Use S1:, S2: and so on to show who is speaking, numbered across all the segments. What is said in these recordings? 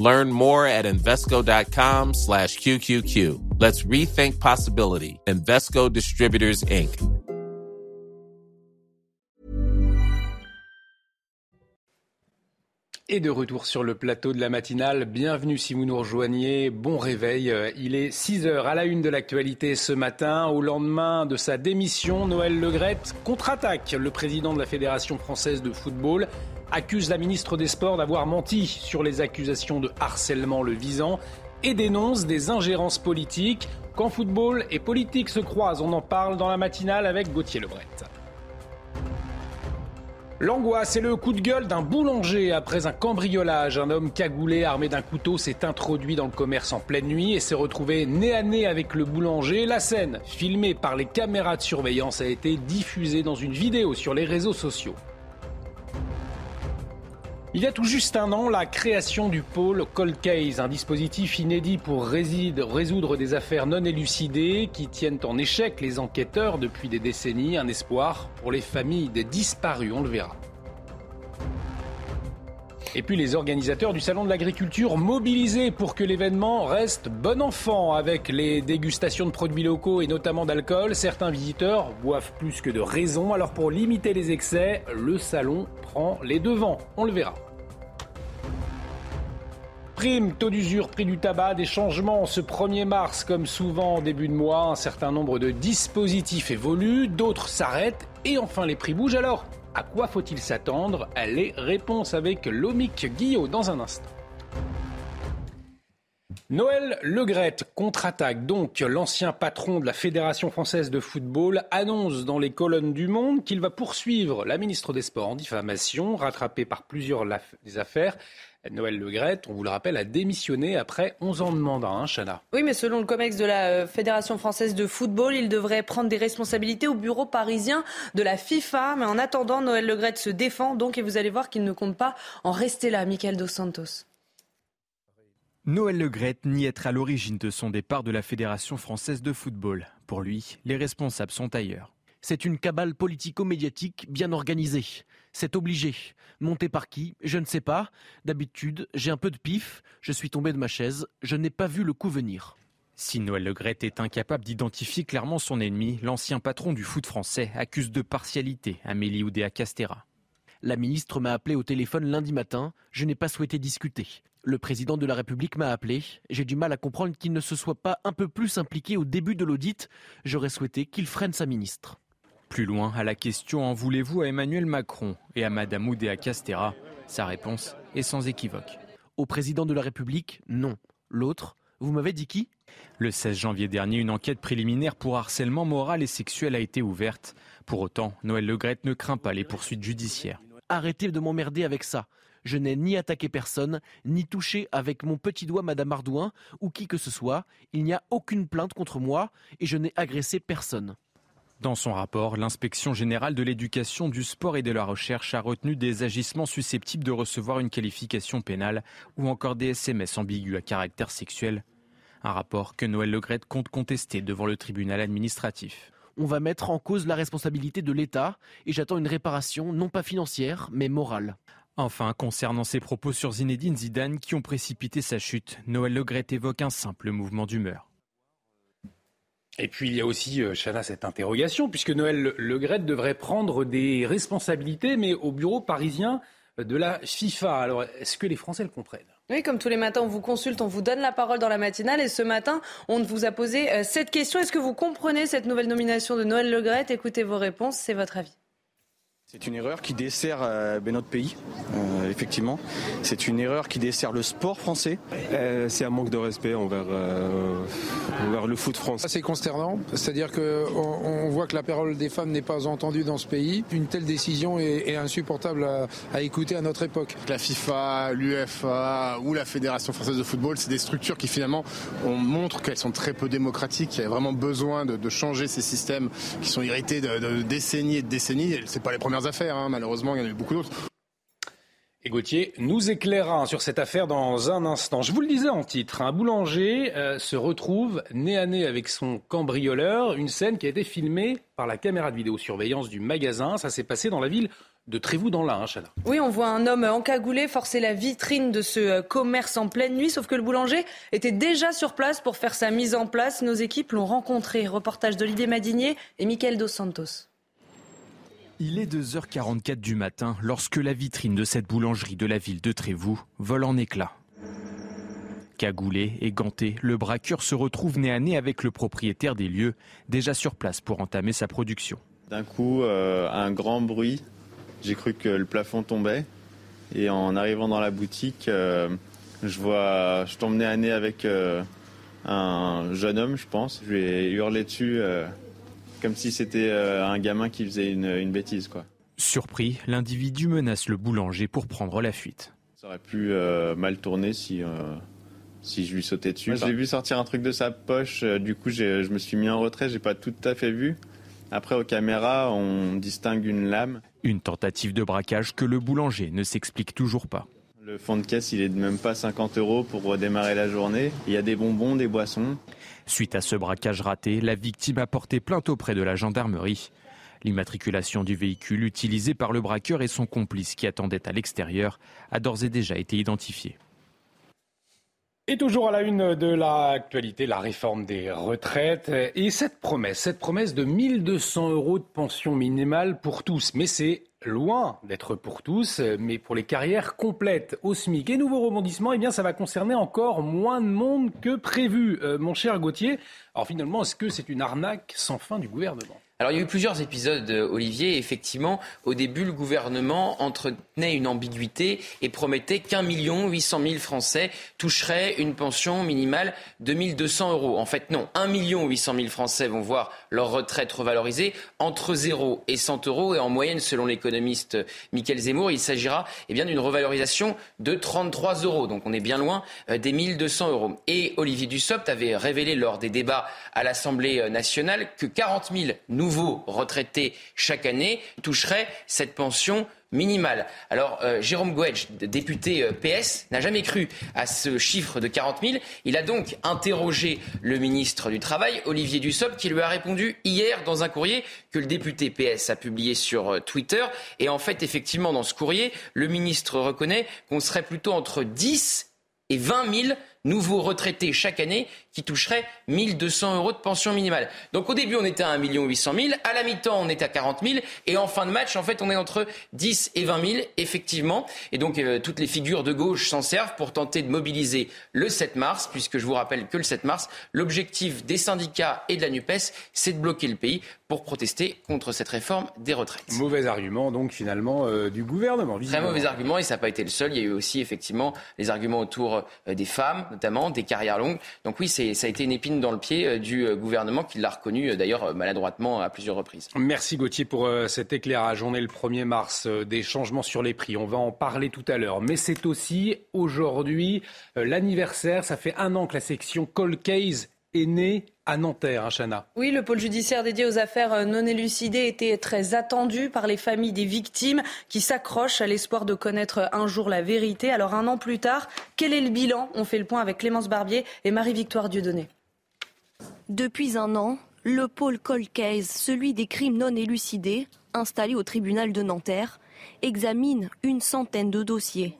S1: Learn more at Invesco.com slash QQQ. Let's rethink possibility. Invesco Distributors, Inc.
S2: Et de retour sur le plateau de la matinale, bienvenue si vous nous rejoignez, bon réveil. Il est 6 heures à la une de l'actualité ce matin. Au lendemain de sa démission, Noël Legrette contre-attaque. Le président de la Fédération française de football accuse la ministre des Sports d'avoir menti sur les accusations de harcèlement le visant et dénonce des ingérences politiques. Quand football et politique se croisent, on en parle dans la matinale avec Gauthier Lebret. L'angoisse et le coup de gueule d'un boulanger après un cambriolage. Un homme cagoulé armé d'un couteau s'est introduit dans le commerce en pleine nuit et s'est retrouvé nez à nez avec le boulanger. La scène, filmée par les caméras de surveillance, a été diffusée dans une vidéo sur les réseaux sociaux. Il y a tout juste un an, la création du pôle Cold Case, un dispositif inédit pour résoudre des affaires non élucidées qui tiennent en échec les enquêteurs depuis des décennies. Un espoir pour les familles des disparus, on le verra. Et puis les organisateurs du Salon de l'Agriculture mobilisés pour que l'événement reste bon enfant avec les dégustations de produits locaux et notamment d'alcool. Certains visiteurs boivent plus que de raison. Alors pour limiter les excès, le salon prend les devants. On le verra. Prime, taux d'usure, prix du tabac, des changements ce 1er mars comme souvent en début de mois. Un certain nombre de dispositifs évoluent, d'autres s'arrêtent et enfin les prix bougent. Alors, à quoi faut-il s'attendre? Les réponses avec Lomic Guillot dans un instant. Noël Legrette contre-attaque donc. L'ancien patron de la Fédération française de football annonce dans les colonnes du Monde qu'il va poursuivre la ministre des Sports en diffamation, rattrapée par plusieurs affaires. Noël Legrette, on vous le rappelle, a démissionné après 11 ans de mandat, hein, Chana.
S3: Oui, mais selon le COMEX de la euh, Fédération française de football, il devrait prendre des responsabilités au bureau parisien de la FIFA. Mais en attendant, Noël Legrette se défend donc et vous allez voir qu'il ne compte pas en rester là, Michael Dos Santos.
S4: Noël Legrette nie être à l'origine de son départ de la Fédération française de football. Pour lui, les responsables sont ailleurs. C'est une cabale politico-médiatique bien organisée. C'est obligé. Monté par qui? Je ne sais pas. D'habitude, j'ai un peu de pif. Je suis tombé de ma chaise. Je n'ai pas vu le coup venir. Si Noël Legrette est incapable d'identifier clairement son ennemi, l'ancien patron du foot français accuse de partialité Amélie Oudéa Castera. La ministre m'a appelé au téléphone lundi matin. Je n'ai pas souhaité discuter. Le président de la République m'a appelé. J'ai du mal à comprendre qu'il ne se soit pas un peu plus impliqué au début de l'audit. J'aurais souhaité qu'il freine sa ministre. Plus loin, à la question En voulez-vous à Emmanuel Macron et à Madame Oudéa Castera Sa réponse est sans équivoque. Au président de la République, non. L'autre, vous m'avez dit qui? Le 16 janvier dernier, une enquête préliminaire pour harcèlement moral et sexuel a été ouverte. Pour autant, Noël Legrette ne craint pas les poursuites judiciaires. Arrêtez de m'emmerder avec ça. Je n'ai ni attaqué personne, ni touché avec mon petit doigt Madame Ardouin ou qui que ce soit. Il n'y a aucune plainte contre moi et je n'ai agressé personne. Dans son rapport, l'inspection générale de l'éducation, du sport et de la recherche a retenu des agissements susceptibles de recevoir une qualification pénale ou encore des SMS ambigus à caractère sexuel. Un rapport que Noël Legrette compte contester devant le tribunal administratif. On va mettre en cause la responsabilité de l'État et j'attends une réparation non pas financière mais morale. Enfin, concernant ses propos sur Zinedine Zidane qui ont précipité sa chute, Noël Legrette évoque un simple mouvement d'humeur.
S2: Et puis il y a aussi, euh, Chana, cette interrogation, puisque Noël Legrette devrait prendre des responsabilités, mais au bureau parisien de la FIFA. Alors, est-ce que les Français le comprennent?
S3: Oui, comme tous les matins, on vous consulte, on vous donne la parole dans la matinale. Et ce matin, on vous a posé euh, cette question. Est-ce que vous comprenez cette nouvelle nomination de Noël Legrette Écoutez vos réponses, c'est votre avis.
S5: C'est une erreur qui dessert euh, ben, notre pays, euh, effectivement. C'est une erreur qui dessert le sport français.
S1: Euh, c'est un manque de respect envers, envers le foot français.
S6: C'est consternant, c'est-à-dire qu'on on voit que la parole des femmes n'est pas entendue dans ce pays. Une telle décision est, insupportable à, à, écouter à notre époque.
S7: La FIFA, l'UEFA ou la Fédération française de football, c'est des structures qui finalement on montre qu'elles sont très peu démocratiques. Il y a vraiment besoin de, de changer ces systèmes qui sont hérités de, de décennies et de décennies. C'est pas les premières affaires, hein. malheureusement, il y en a eu beaucoup d'autres.
S2: Et Gauthier nous éclairera sur cette affaire dans un instant. Je vous le disais en titre, un boulanger euh, se retrouve nez à nez avec son cambrioleur, une scène qui a été filmée par la caméra de vidéosurveillance du magasin. Ça s'est passé dans la ville de Trévoux dans l'Ain, hein,
S3: Oui, on voit un homme encagoulé forcer la vitrine de ce euh, commerce en pleine nuit, sauf que le boulanger était déjà sur place pour faire sa mise en place. Nos équipes l'ont rencontré. Reportage d'Olivier Madinier et Michael Dos Santos.
S8: Il est 2h44 du matin lorsque la vitrine de cette boulangerie de la ville de Trévoux vole en éclats. Cagoulé et ganté, le braqueur se retrouve nez à nez avec le propriétaire des lieux, déjà sur place pour entamer sa production.
S9: D'un coup, euh, un grand bruit. J'ai cru que le plafond tombait. Et en arrivant dans la boutique, euh, je vois, je tombe nez à nez avec euh, un jeune homme, je pense. Je lui ai hurlé dessus comme si c'était euh, un gamin qui faisait une, bêtise. Quoi.
S8: Surpris, l'individu menace le boulanger pour prendre la fuite.
S9: Ça aurait pu euh, mal tourner si, euh, si je lui sautais dessus. J'ai vu sortir un truc de sa poche, du coup je me suis mis en retrait, j'ai pas tout à fait vu. Après, aux caméras, on distingue une lame.
S8: Une tentative de braquage que le boulanger ne s'explique toujours pas.
S9: Le fond de caisse, il est de même pas 50 euros pour redémarrer la journée. Il y a des bonbons, des boissons.
S8: Suite à ce braquage raté, la victime a porté plainte auprès de la gendarmerie. L'immatriculation du véhicule utilisé par le braqueur et son complice qui attendait à l'extérieur a d'ores et déjà été identifiée.
S2: Et toujours à la une de l'actualité, la réforme des retraites et cette promesse, cette promesse de 1200 euros de pension minimale pour tous. Mais c'est loin d'être pour tous, mais pour les carrières complètes au SMIC. Et nouveau rebondissement, eh bien, ça va concerner encore moins de monde que prévu. Euh, mon cher Gauthier, alors finalement, est-ce que c'est une arnaque sans fin du gouvernement?
S10: Alors il y a eu plusieurs épisodes, euh, Olivier. effectivement, au début, le gouvernement entretenait une ambiguïté et promettait qu'un million huit cent mille Français toucheraient une pension minimale de 1200 euros. En fait, non. Un million huit cent mille Français vont voir leur retraite revalorisée entre 0 et 100 euros. Et en moyenne, selon l'économiste Michael Zemmour, il s'agira eh bien d'une revalorisation de 33 euros. Donc on est bien loin euh, des 1200 euros. Et Olivier Dussopt avait révélé lors des débats à l'Assemblée euh, nationale que 40 000 nouveaux nouveaux retraités chaque année toucheraient cette pension minimale. Alors, euh, Jérôme Gouedge, député euh, PS, n'a jamais cru à ce chiffre de 40 000. Il a donc interrogé le ministre du Travail, Olivier Dussopt, qui lui a répondu hier dans un courrier que le député PS a publié sur euh, Twitter. Et en fait, effectivement, dans ce courrier, le ministre reconnaît qu'on serait plutôt entre 10 et 20 000 nouveaux retraités chaque année qui toucheraient 1200 euros de pension minimale. Donc au début, on était à 1 800 000. À la mi-temps, on est à 40 000. Et en fin de match, en fait, on est entre 10 et 20 000, effectivement. Et donc, euh, toutes les figures de gauche s'en servent pour tenter de mobiliser le 7 mars, puisque je vous rappelle que le 7 mars, l'objectif des syndicats et de la NUPES, c'est de bloquer le pays pour protester contre cette réforme des retraites.
S2: Mauvais argument, donc, finalement, euh, du gouvernement.
S10: Très mauvais argument, et ça n'a pas été le seul. Il y a eu aussi, effectivement, les arguments autour euh, des femmes, notamment, des carrières longues. Donc oui, ça a été une épine dans le pied euh, du euh, gouvernement qui l'a reconnu euh, d'ailleurs maladroitement à plusieurs reprises.
S2: Merci Gauthier pour cet éclairage. On est le 1er mars, des changements sur les prix. On va en parler tout à l'heure. Mais c'est aussi aujourd'hui l'anniversaire. Ça fait un an que la section Cold Case est née à Nanterre, hein, Chana.
S3: Oui, le pôle judiciaire dédié aux affaires non élucidées était très attendu par les familles des victimes qui s'accrochent à l'espoir de connaître un jour la vérité. Alors un an plus tard, quel est le bilan? On fait le point avec Clémence Barbier et Marie-Victoire Dieudonné.
S11: Depuis un an, le pôle Cold Case, celui des crimes non élucidés, installé au tribunal de Nanterre, examine une centaine de dossiers.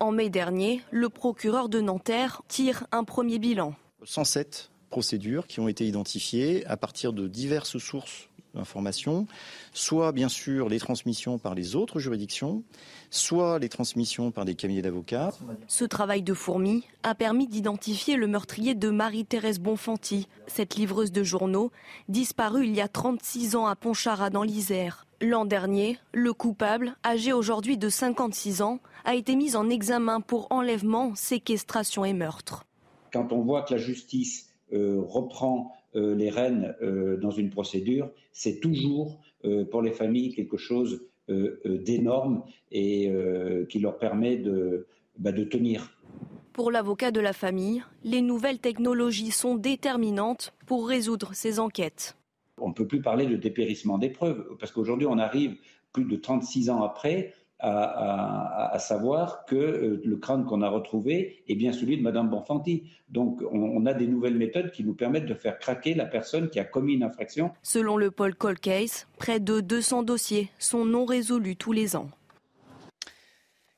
S11: En mai dernier, le procureur de Nanterre tire un premier bilan.
S12: 107 procédures qui ont été identifiées à partir de diverses sources d'informations, soit bien sûr les transmissions par les autres juridictions, soit les transmissions par des cabinets d'avocats.
S11: Ce travail de fourmi a permis d'identifier le meurtrier de Marie-Thérèse Bonfanti, cette livreuse de journaux, disparue il y a 36 ans à Pontcharra dans l'Isère. L'an dernier, le coupable, âgé aujourd'hui de 56 ans, a été mis en examen pour enlèvement, séquestration et meurtre.
S13: Quand on voit que la justice reprend euh, les rênes euh, dans une procédure, c'est toujours pour les familles quelque chose d'énorme et qui leur permet de, bah, de tenir.
S11: Pour l'avocat de la famille, les nouvelles technologies sont déterminantes pour résoudre ces enquêtes.
S13: On ne peut plus parler de dépérissement des preuves, parce qu'aujourd'hui on arrive plus de 36 ans après à, savoir que euh, le crâne qu'on a retrouvé est bien celui de Madame Bonfanti. Donc on, a des nouvelles méthodes qui nous permettent de faire craquer la personne qui a commis une infraction.
S11: Selon le Paul Cold Case, près de 200 dossiers sont non résolus tous les ans.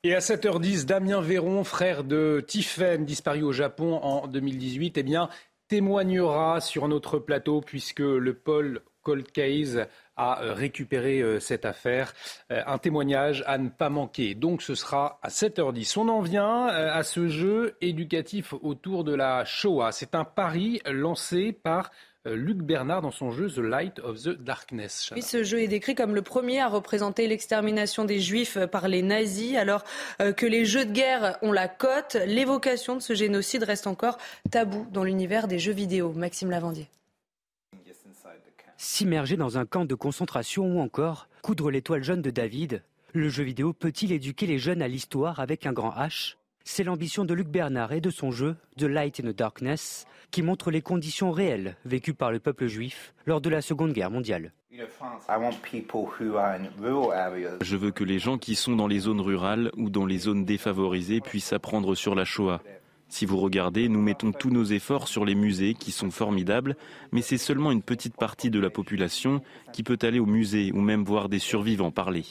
S2: Et à 7h10, Damien Véron, frère de Tiffen, disparu au Japon en 2018, eh bien, témoignera sur notre plateau puisque le Paul Cold Case a euh, récupéré euh, cette affaire. Euh, un témoignage à ne pas manquer. Donc ce sera à 7h10. On en vient à ce jeu éducatif autour de la Shoah. C'est un pari lancé par Luc Bernard dans son jeu The Light of the Darkness.
S3: Oui, ce jeu est décrit comme le premier à représenter l'extermination des Juifs par les nazis, alors que les jeux de guerre ont la cote. L'évocation de ce génocide reste encore tabou dans l'univers des jeux vidéo. Maxime Lavandier
S14: s'immerger dans un camp de concentration ou encore coudre l'étoile jaune de David. Le jeu vidéo peut-il éduquer les jeunes à l'histoire avec un grand H? C'est l'ambition de Luc Bernard et de son jeu The Light in the Darkness qui montre les conditions réelles vécues par le peuple juif lors de la Seconde Guerre mondiale.
S15: Je veux que les gens qui sont dans les zones rurales ou dans les zones défavorisées puissent apprendre sur la Shoah. Si vous regardez, nous mettons tous nos efforts sur les musées qui sont formidables, mais c'est seulement une petite partie de la population qui peut aller au musée ou même voir des survivants parler.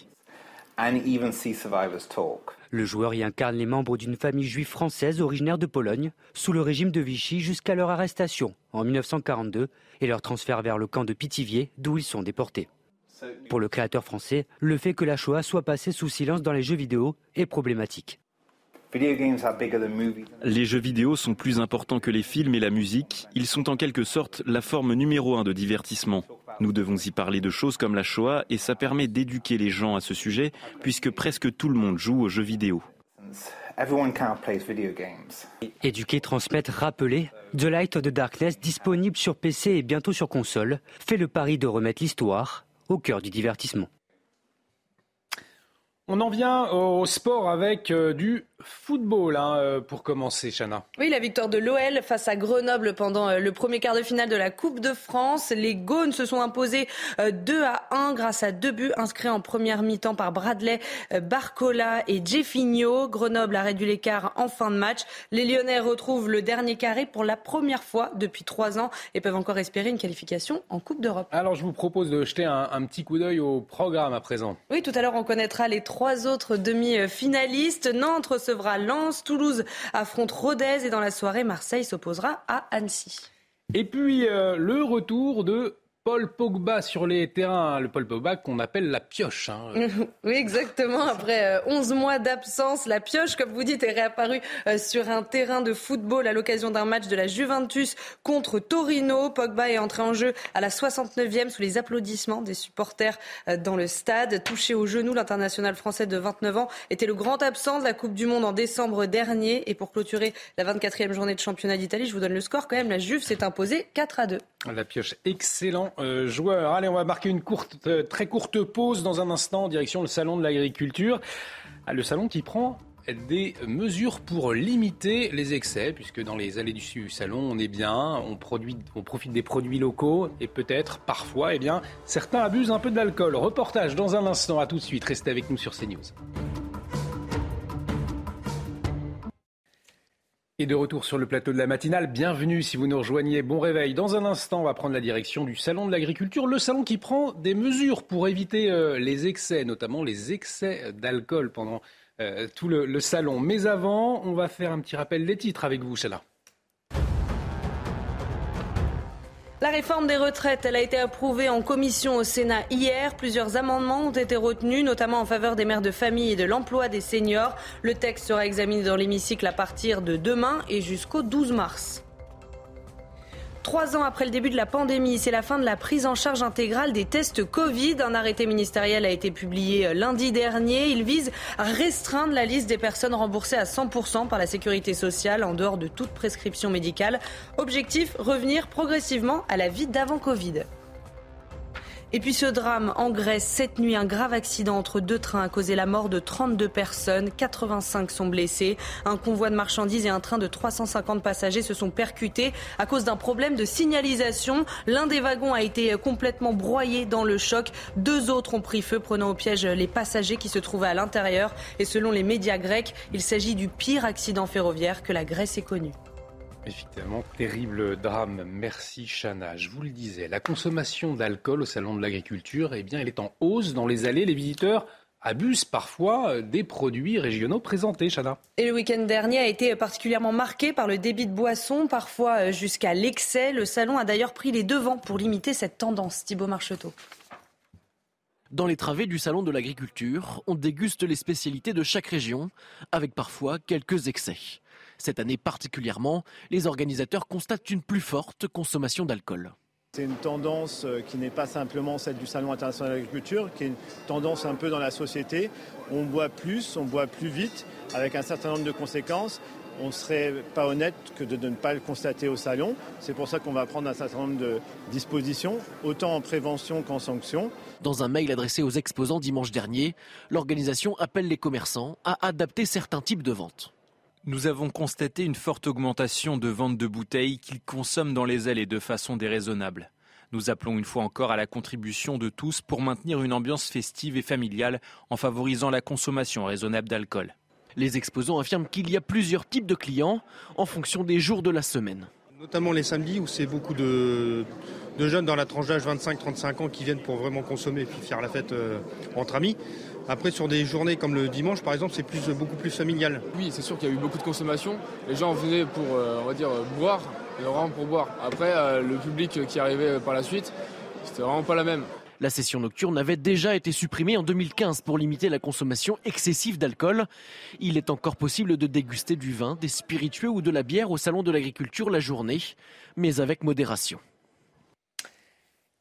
S14: Le joueur y incarne les membres d'une famille juive française originaire de Pologne, sous le régime de Vichy jusqu'à leur arrestation en 1942 et leur transfert vers le camp de Pithiviers d'où ils sont déportés. Pour le créateur français, le fait que la Shoah soit passée sous silence dans les jeux vidéo est problématique.
S15: Les jeux vidéo sont plus importants que les films et la musique. Ils sont en quelque sorte la forme numéro un de divertissement. Nous devons y parler de choses comme la Shoah et ça permet d'éduquer les gens à ce sujet puisque presque tout le monde joue aux jeux vidéo.
S14: Éduquer, transmettre, rappeler. The Light of the Darkness, disponible sur PC et bientôt sur console, fait le pari de remettre l'histoire au cœur du divertissement.
S2: On en vient au sport avec euh, du football hein, euh, pour commencer, Chana.
S3: Oui, la victoire de l'OL face à Grenoble pendant euh, le premier quart de finale de la Coupe de France. Les Gaunes se sont imposés 2 à 1 grâce à deux buts inscrits en première mi-temps par Bradley Barcola et Jeffinho. Grenoble a réduit l'écart en fin de match. Les Lyonnais retrouvent le dernier carré pour la première fois depuis trois ans et peuvent encore espérer une qualification en Coupe d'Europe.
S2: Alors je vous propose de jeter un, un petit coup d'œil au programme à présent.
S3: Oui, tout à l'heure on connaîtra les trois autres demi-finalistes. Nantes recevra Lens, Toulouse affronte Rodez et dans la soirée, Marseille s'opposera à Annecy.
S2: Et puis euh, le retour de Paul Pogba sur les terrains, le Paul Pogba qu'on appelle la pioche. Hein.
S3: oui, exactement. Après 11 euh, mois d'absence, la pioche, comme vous dites, est réapparue euh, sur un terrain de football à l'occasion d'un match de la Juventus contre Torino. Pogba est entré en jeu à la 69e sous les applaudissements des supporters euh, dans le stade. Touché au genou, l'international français de 29 ans était le grand absent de la Coupe du Monde en décembre dernier. Et pour clôturer la 24e journée de championnat d'Italie, je vous donne le score quand même. La Juve s'est imposée 4 à 2.
S2: La pioche, excellent euh, joueur. Allez, on va marquer une euh, très courte pause dans un instant en direction le salon de l'agriculture. Ah, le salon qui prend des mesures pour limiter les excès, puisque dans les allées du salon, on est bien, on, produit, on profite des produits locaux et peut-être, parfois, eh bien, certains abusent un peu de l'alcool. Reportage dans un instant, à tout de suite, restez avec nous sur CNews. Et de retour sur le plateau de la matinale, bienvenue si vous nous rejoignez, bon réveil. Dans un instant, on va prendre la direction du Salon de l'Agriculture, le salon qui prend des mesures pour éviter euh, les excès, notamment les excès d'alcool pendant euh, tout le, salon. Mais avant, on va faire un petit rappel des titres avec vous, Chala.
S3: La réforme des retraites, elle a été approuvée en commission au Sénat hier. Plusieurs amendements ont été retenus, notamment en faveur des mères de famille et de l'emploi des seniors. Le texte sera examiné dans l'hémicycle à partir de demain et jusqu'au 12 mars. Trois ans après le début de la pandémie, c'est la fin de la prise en charge intégrale des tests Covid. Un arrêté ministériel a été publié euh, lundi dernier. Il vise à restreindre la liste des personnes remboursées à 100% par la sécurité sociale en dehors de toute prescription médicale. Objectif, revenir progressivement à la vie d'avant Covid. Et puis ce drame en Grèce, cette nuit, un grave accident entre deux trains a causé la mort de 32 personnes, 85 sont blessés. Un convoi de marchandises et un train de 350 passagers se sont percutés à cause d'un problème de signalisation. L'un des wagons a été complètement broyé dans le choc. Deux autres ont pris feu, prenant au piège les passagers qui se trouvaient à l'intérieur. Et selon les médias grecs, il s'agit du pire accident ferroviaire que la Grèce ait connu.
S2: Effectivement, terrible drame. Merci Chana. Je vous le disais, la consommation d'alcool au salon de l'agriculture, eh bien, elle est en hausse dans les allées. Les visiteurs abusent parfois des produits régionaux présentés, Chana.
S3: Et le week-end dernier a été particulièrement marqué par le débit de boissons, parfois jusqu'à l'excès. Le salon a d'ailleurs pris les devants pour limiter cette tendance. Thibault Marcheteau.
S4: Dans les travées du salon de l'agriculture, on déguste les spécialités de chaque région, avec parfois quelques excès. Cette année particulièrement, les organisateurs constatent une plus forte consommation d'alcool.
S16: C'est une tendance euh, qui n'est pas simplement celle du Salon international de l'agriculture, qui est une tendance un peu dans la société. On boit plus, on boit plus vite, avec un certain nombre de conséquences. On ne serait pas honnête que de ne pas le constater au salon. C'est pour ça qu'on va prendre un certain nombre de dispositions, autant en prévention qu'en sanction.
S4: Dans un mail adressé aux exposants dimanche dernier, l'organisation appelle les commerçants à adapter certains types de ventes.
S8: Nous avons constaté une forte augmentation de ventes de bouteilles qu'ils consomment dans les allées de façon déraisonnable. Nous appelons une fois encore à la contribution de tous pour maintenir une ambiance festive et familiale en favorisant la consommation raisonnable d'alcool.
S4: Les exposants affirment qu'il y a plusieurs types de clients en fonction des jours de la semaine.
S17: Notamment les samedis où c'est beaucoup de, jeunes dans la tranche d'âge 25-35 ans qui viennent pour vraiment consommer et puis faire la fête euh, entre amis. Après, sur des journées comme le dimanche, par exemple, c'est plus, beaucoup plus familial.
S18: Oui, c'est sûr qu'il y a eu beaucoup de consommation. Les gens venaient pour, euh, on va dire, boire, vraiment pour boire. Après, euh, le public qui arrivait par la suite, c'était vraiment pas la même.
S4: La session nocturne avait déjà été supprimée en 2015 pour limiter la consommation excessive d'alcool. Il est encore possible de déguster du vin, des spiritueux ou de la bière au salon de l'agriculture la journée, mais avec modération.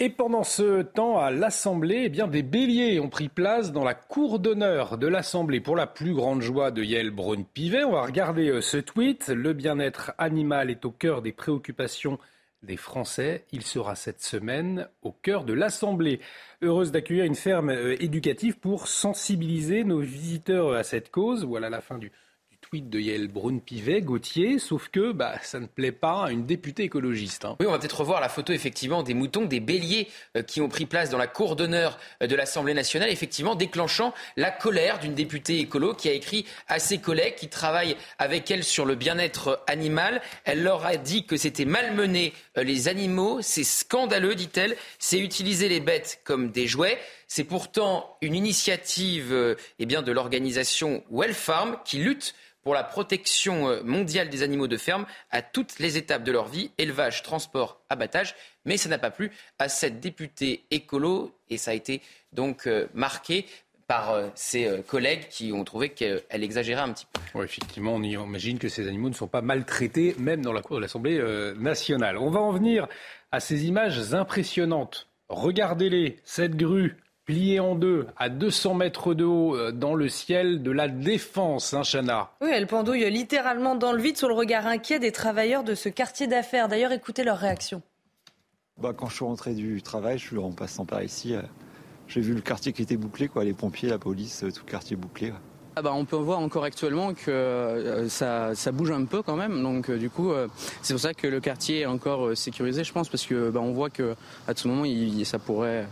S2: Et pendant ce temps, à l'Assemblée, eh des béliers ont pris place dans la cour d'honneur de l'Assemblée pour la plus grande joie de Yael Braun-Pivet. On va regarder euh, ce tweet. Le bien-être animal est au cœur des préoccupations des Français. Il sera cette semaine au cœur de l'Assemblée. Heureuse d'accueillir une ferme euh, éducative pour sensibiliser nos visiteurs à cette cause. Voilà la fin du, de Yael Braun-Pivet, Gauthier, sauf que bah, ça ne plaît pas à une députée écologiste. Hein.
S10: Oui, on va peut-être revoir la photo effectivement des moutons, des béliers euh, qui ont pris place dans la cour d'honneur euh, de l'Assemblée nationale, effectivement déclenchant la colère d'une députée écolo qui a écrit à ses collègues qui travaillent avec elle sur le bien-être animal. Elle leur a dit que c'était malmener euh, les animaux, c'est scandaleux, dit-elle, c'est utiliser les bêtes comme des jouets. C'est pourtant une initiative eh bien, de l'organisation Well Farm qui lutte pour la protection euh, mondiale des animaux de ferme à toutes les étapes de leur vie, élevage, transport, abattage. Mais ça n'a pas plu à cette députée écolo et ça a été donc euh, marqué par euh, ses collègues qui ont trouvé qu'elle exagérait un petit peu.
S2: effectivement, on imagine que ces animaux ne sont pas maltraités, même dans la cour de l'Assemblée nationale. On va en venir à ces images impressionnantes. Regardez-les, cette grue plié en deux à 200 mètres de haut euh, dans le ciel de la Défense, hein, Chana.
S3: Oui, elle pendouille littéralement dans le vide sur le regard inquiet des travailleurs de ce quartier d'affaires. D'ailleurs, écoutez leur réaction.
S15: Bah, quand je suis rentré du travail, je suis en passant par ici, euh, j'ai vu le quartier qui était bouclé, quoi, les pompiers, la police, euh, tout le quartier bouclé.
S19: Ah bah, on peut voir encore actuellement que ça, bouge un peu quand même. Donc du coup, c'est pour ça que le quartier est encore sécurisé, je pense, parce que bah, on voit que à tout moment, ça pourrait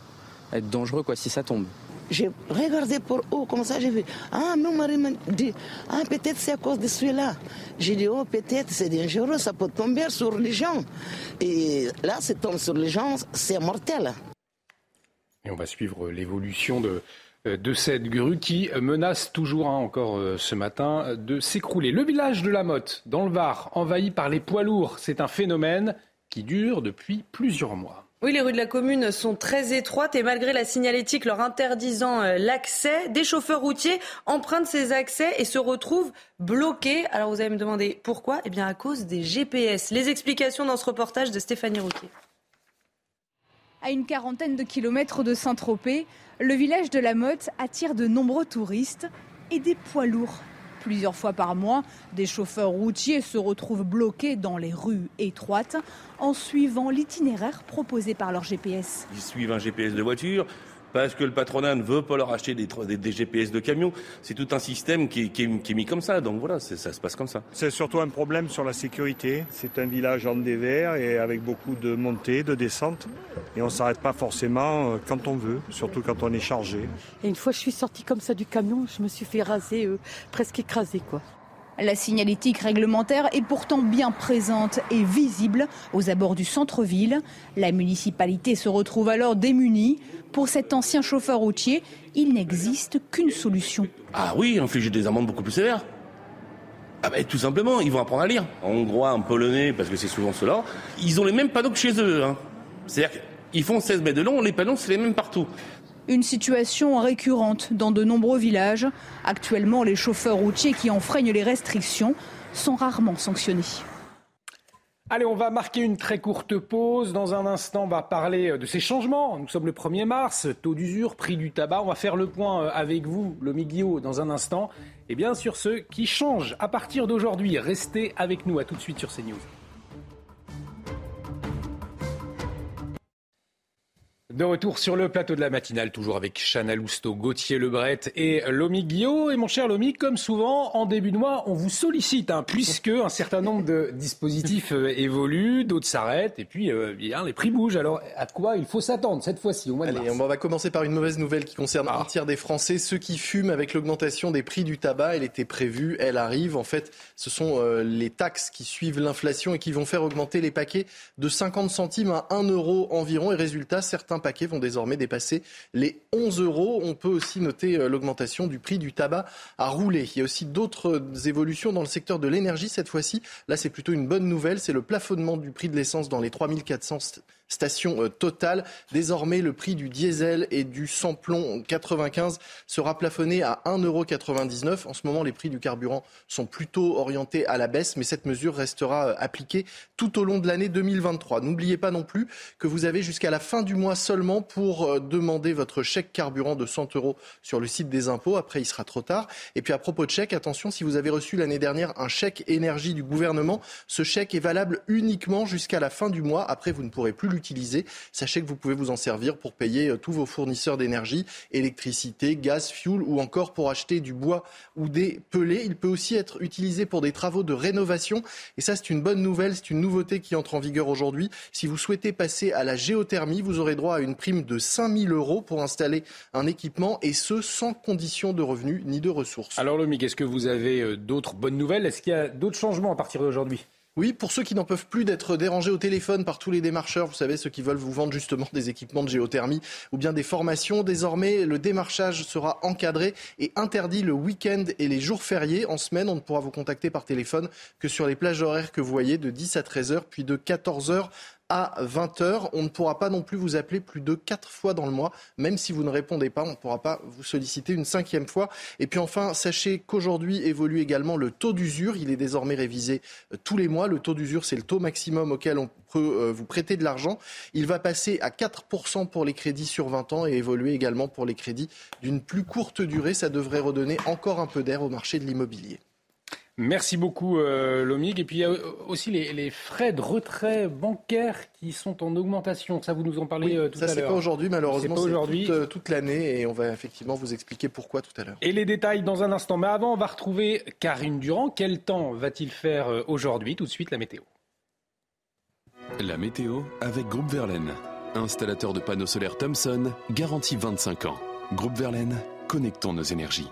S19: être dangereux quoi si ça tombe.
S20: J'ai regardé pour haut, comme ça j'ai vu. Ah, mon mari m'a dit, ah, peut-être c'est à cause de celui-là. J'ai dit, oh, peut-être c'est dangereux, ça peut tomber sur les gens. Et là, ça tombe sur les gens, c'est mortel.
S2: Et on va suivre l'évolution de, de cette grue qui menace toujours hein, encore euh, ce matin de s'écrouler. Le village de la Motte, dans le Var, envahi par les poids lourds, c'est un phénomène qui dure depuis plusieurs mois.
S3: Oui, les rues de la commune sont très étroites et malgré la signalétique leur interdisant euh, l'accès, des chauffeurs routiers empruntent ces accès et se retrouvent bloqués. Alors vous allez me demander pourquoi? Eh bien à cause des GPS. Les explications dans ce reportage de Stéphanie Routier.
S21: À une quarantaine de kilomètres de Saint-Tropez, le village de la Motte attire de nombreux touristes et des poids lourds Plusieurs fois par mois, des chauffeurs routiers se retrouvent bloqués dans les rues étroites en suivant l'itinéraire proposé par leur GPS.
S20: Ils suivent un GPS de voiture, parce que le patronat ne veut pas leur acheter des, des, GPS de camions. C'est tout un système qui, qui, qui, est mis comme ça. Donc voilà, ça se passe comme ça.
S22: C'est surtout un problème sur la sécurité. C'est un village en dévers et avec beaucoup de montées, de descentes. Et on ne s'arrête pas forcément euh, quand on veut, surtout quand on est chargé.
S23: Et une fois que je suis sortie comme ça du camion, je me suis fait raser, euh, presque écraser quoi.
S21: La signalétique réglementaire est pourtant bien présente et visible aux abords du centre-ville. La municipalité se retrouve alors démunie. Pour cet ancien chauffeur routier, il n'existe qu'une solution.
S20: Ah oui, infliger des amendes beaucoup plus sévères. Ah ben, tout simplement, ils vont apprendre à lire. En hongrois, en polonais, parce que c'est souvent cela, ils ont les mêmes panneaux que chez eux. Hein. C'est-à-dire qu'ils font 16 mètres de long, les panneaux, c'est les mêmes partout.
S21: Une situation récurrente dans de nombreux villages. Actuellement, les chauffeurs routiers qui enfreignent les restrictions sont rarement sanctionnés.
S2: Allez, on va marquer une très courte pause. Dans un instant, on va parler de ces changements. Nous sommes le 1er mars, taux d'usure, prix du tabac. On va faire le point euh, avec vous, le dans un instant. Et bien sûr, ceux qui changent à partir d'aujourd'hui. Restez avec nous. À tout de suite sur CNews. De retour sur le plateau de la matinale, toujours avec Chana Lousteau, Gauthier Lebret et Lomi Guillot. Et mon cher Lomi, comme souvent, en début de mois, on vous sollicite, hein, puisque un certain nombre de dispositifs euh, évoluent, d'autres s'arrêtent, et puis euh, bien, les prix bougent. Alors, à quoi il faut s'attendre cette fois-ci, au mois de
S24: Allez, on va commencer par une mauvaise nouvelle qui concerne un ah. tiers des Français, ceux qui fument avec l'augmentation des prix du tabac. Elle était prévue, elle arrive. En fait, ce sont euh, les taxes qui suivent l'inflation et qui vont faire augmenter les paquets de 50 centimes à 1 euro environ. Et résultat, certains paquets vont désormais dépasser les 11 euros. On peut aussi noter euh, l'augmentation du prix du tabac à rouler. Il y a aussi d'autres évolutions dans le secteur de l'énergie cette fois-ci. Là, c'est plutôt une bonne nouvelle. C'est le plafonnement du prix de l'essence dans les 3400 station euh, totale. Désormais, le prix du diesel et du samplon 95 sera plafonné à 1,99€. En ce moment, les prix du carburant sont plutôt orientés à la baisse, mais cette mesure restera euh, appliquée tout au long de l'année 2023. N'oubliez pas non plus que vous avez jusqu'à la fin du mois seulement pour euh, demander votre chèque carburant de 100 euros sur le site des impôts. Après, il sera trop tard. Et puis à propos de chèque, attention, si vous avez reçu l'année dernière un chèque énergie du gouvernement, ce chèque est valable uniquement jusqu'à la fin du mois. Après, vous ne pourrez plus sachez que vous pouvez vous en servir pour payer euh, tous vos fournisseurs d'énergie, électricité, gaz, fuel ou encore pour acheter du bois ou des pelés. Il peut aussi être utilisé pour des travaux de rénovation. Et ça, c'est une bonne nouvelle, c'est une nouveauté qui entre en vigueur aujourd'hui. Si vous souhaitez passer à la géothermie, vous aurez droit à une prime de 5000 euros pour installer un équipement et ce, sans condition de revenus ni de ressources.
S2: Alors, Lomic, est-ce que vous avez euh, d'autres bonnes nouvelles? Est-ce qu'il y a d'autres changements à partir d'aujourd'hui?
S24: Oui, pour ceux qui n'en peuvent plus d'être dérangés au téléphone par tous les démarcheurs, vous savez, ceux qui veulent vous vendre justement des équipements de géothermie ou bien des formations, désormais le démarchage sera encadré et interdit le week-end et les jours fériés. En semaine, on ne pourra vous contacter par téléphone que sur les plages horaires que vous voyez de 10 à 13 heures, puis de 14 heures à 20h. On ne pourra pas non plus vous appeler plus de 4 fois dans le mois. Même si vous ne répondez pas, on ne pourra pas vous solliciter une cinquième fois. Et puis enfin, sachez qu'aujourd'hui évolue également le taux d'usure. Il est désormais révisé euh, tous les mois. Le taux d'usure, c'est le taux maximum auquel on peut euh, vous prêter de l'argent. Il va passer à 4% pour les crédits sur 20 ans et évoluer également pour les crédits d'une plus courte durée. Ça devrait redonner encore un peu d'air au marché de l'immobilier.
S2: Merci beaucoup, euh, Lomig. Et puis il y a aussi les, frais de retrait bancaire qui sont en augmentation. Ça, vous nous en parlez euh, tout à l'heure.
S24: Ça, c'est pas aujourd'hui, malheureusement. C'est aujourd'hui. Toute, euh, toute l'année et on va effectivement vous expliquer pourquoi tout à l'heure.
S2: Et les détails dans un instant. Mais avant, on va retrouver Karine Durand. Quel temps va-t-il faire aujourd'hui? Tout de suite, la météo.
S25: La météo avec Groupe Verlaine. Installateur de panneaux solaires Thomson, garantie 25 ans. Groupe Verlaine, connectons nos énergies.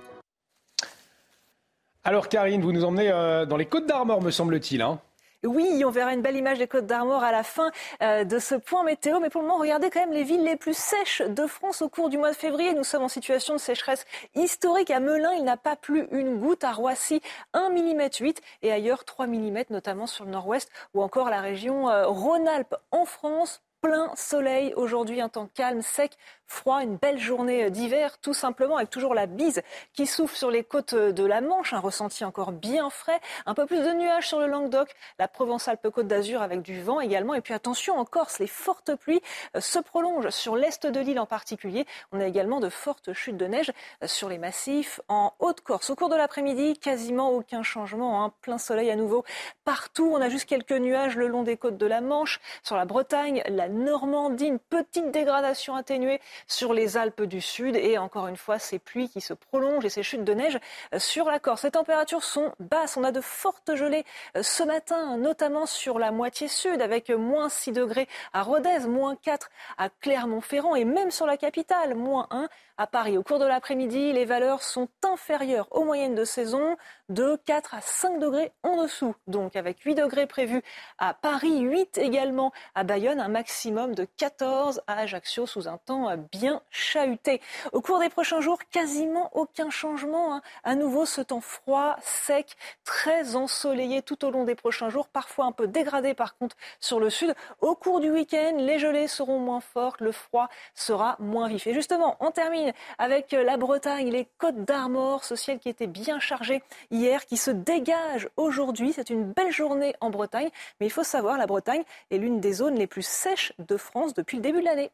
S2: Alors Karine, vous nous emmenez euh, dans les Côtes d'Armor, me semble-t-il. Hein.
S26: oui, on verra une belle image des Côtes d'Armor à la fin euh, de ce point météo. Mais pour le moment, regardez quand même les villes les plus sèches de France au cours du mois de février. Nous sommes en situation de sécheresse historique. À Melun, il n'a pas plu une goutte. À Roissy, 1 mm 8 et ailleurs 3 mm, notamment sur le nord-ouest ou encore la région euh, Rhône-Alpes en France plein soleil aujourd'hui, un temps calme, sec, froid, une belle journée d'hiver, tout simplement, avec toujours la bise qui souffle sur les côtes de la Manche, un ressenti encore bien frais, un peu plus de nuages sur le Languedoc, la Provence-Alpes-Côte d'Azur avec du vent également, et puis attention en Corse, les fortes pluies euh, se prolongent sur l'est de l'île en particulier. On a également de fortes chutes de neige euh, sur les massifs en Haute-Corse. Au cours de l'après-midi, quasiment aucun changement, hein. plein soleil à nouveau partout. On a juste quelques nuages le long des côtes de la Manche, sur la Bretagne, la Normandie, une petite dégradation atténuée sur les Alpes du Sud et encore une fois ces pluies qui se prolongent et ces chutes de neige sur la Corse. Les températures sont basses. On a de fortes gelées euh, ce matin, notamment sur la moitié sud avec moins 6 degrés à Rodez, moins 4 à Clermont-Ferrand et même sur la capitale, moins 1 à Paris. Au cours de l'après-midi, les valeurs sont inférieures aux moyennes de saison de 4 à 5 degrés en dessous. Donc avec 8 degrés prévus à Paris, 8 également à Bayonne, un maximum de 14 à Ajaccio sous un temps bien chahuté. Au cours des prochains jours, quasiment aucun changement. Hein. À nouveau, ce temps froid, sec, très ensoleillé tout au long des prochains jours, parfois un peu dégradé par contre sur le sud. Au cours du week-end, les gelées seront moins fortes, le froid sera moins vif. Et justement, on termine avec la Bretagne, les côtes d'Armor, ce ciel qui était bien chargé hier, qui se dégage aujourd'hui. C'est une belle journée en Bretagne, mais il faut savoir, la Bretagne est l'une des zones les plus sèches de France depuis le début de l'année.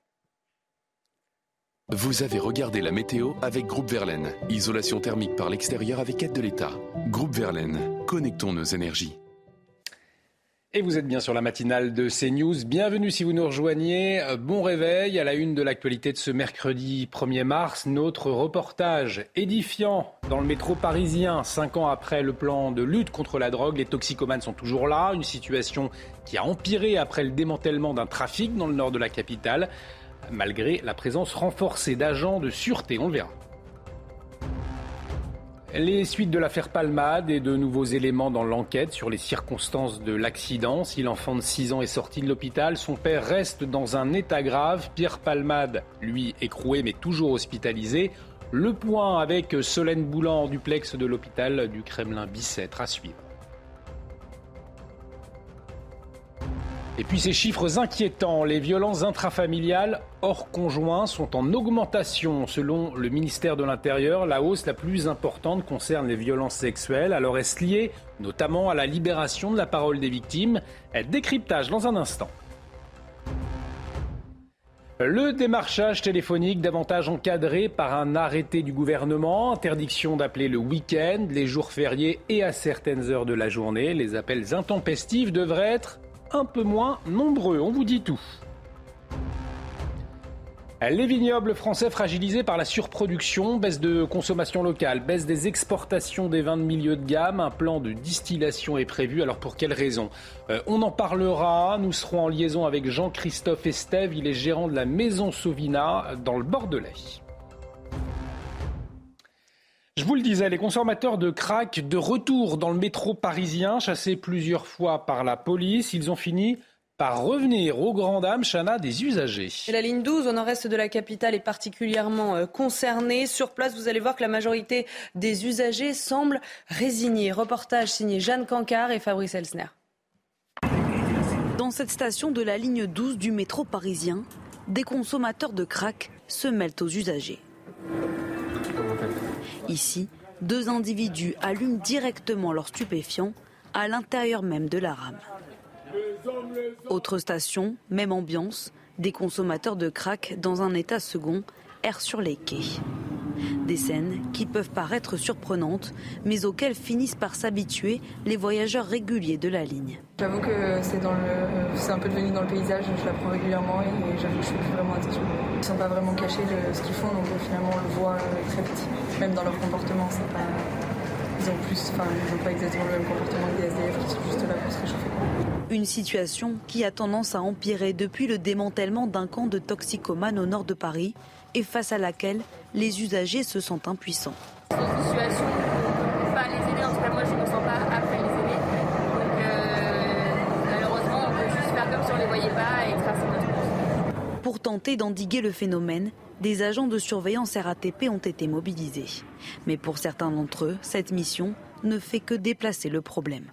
S25: Vous avez regardé la météo avec Groupe Verlaine. Isolation thermique par l'extérieur avec aide de l'État. Groupe Verlaine, connectons nos énergies.
S2: Et vous êtes bien sur la matinale de CNews. Bienvenue si vous nous rejoignez. Bon réveil à la une de l'actualité de ce mercredi 1er mars. Notre reportage édifiant dans le métro parisien. Cinq ans après le plan de lutte contre la drogue, les toxicomanes sont toujours là. Une situation qui a empiré après le démantèlement d'un trafic dans le nord de la capitale, malgré la présence renforcée d'agents de sûreté. On le verra. Les suites de l'affaire Palmade et de nouveaux éléments dans l'enquête sur les circonstances de l'accident. Si l'enfant de 6 ans est sorti de l'hôpital, son père reste dans un état grave. Pierre Palmade, lui, écroué mais toujours hospitalisé. Le point avec Solène Boulan duplex de l'hôpital du Kremlin Bicêtre à suivre. Et puis ces chiffres inquiétants, les violences intrafamiliales hors conjoint sont en augmentation selon le ministère de l'Intérieur. La hausse la plus importante concerne les violences sexuelles. Alors est-ce lié notamment à la libération de la parole des victimes? Décryptage dans un instant. Le démarchage téléphonique davantage encadré par un arrêté du gouvernement, interdiction d'appeler le week-end, les jours fériés et à certaines heures de la journée. Les appels intempestifs devraient être un peu moins nombreux. On vous dit tout. Les vignobles français fragilisés par la surproduction, baisse de consommation locale, baisse des exportations des vins de milieu de gamme, un plan de distillation est prévu. Alors pour quelles raisons euh, On en parlera. Nous serons en liaison avec Jean-Christophe Estève. Il est gérant de la Maison Sauvina dans le Bordelais. Je vous le disais, les consommateurs de crack de retour dans le métro parisien, chassés plusieurs fois par la police, ils ont fini par revenir aux grandes dames, Chana, des usagers.
S3: Et la ligne 12 au nord-est de la capitale est particulièrement euh, concernée. Sur place, vous allez voir que la majorité des usagers semblent résignés. Reportage signé Jeanne Cancard et Fabrice Elsner.
S27: Dans cette station de la ligne 12 du métro parisien, des consommateurs de crack se mêlent aux usagers. Ici, deux individus allument directement leurs stupéfiants à l'intérieur même de la rame. Autre station, même ambiance, des consommateurs de crack dans un état second errent sur les quais. Des scènes qui peuvent paraître surprenantes, mais auxquelles finissent par s'habituer les voyageurs réguliers de la ligne.
S28: J'avoue que c'est, dans le, c'est un peu devenu dans le paysage, je l'apprends régulièrement et j'avoue que je fais plus vraiment attention. Ils ne sont pas vraiment cachés de ce qu'ils font, donc finalement on le voit euh, très vite. Même dans leur comportement, c'est pas... Ils ont plus, enfin, ils n'ont pas exactement le même comportement que des SDF qui sont juste là pour se réchauffer.
S27: Une situation qui a tendance à empirer depuis le démantèlement d'un camp de toxicomanes au nord de Paris et face à laquelle les usagers se sentent impuissants.
S29: C'est une situation où on ne peut pas les aider, en tout cas moi je ne me sens pas après les aider. Donc euh, malheureusement on peut juste faire comme si on ne les voyait pas et tracer notre route.
S27: Pour tenter d'endiguer le phénomène, des agents de surveillance RATP ont été mobilisés. Mais pour certains d'entre eux, cette mission ne fait que déplacer le problème.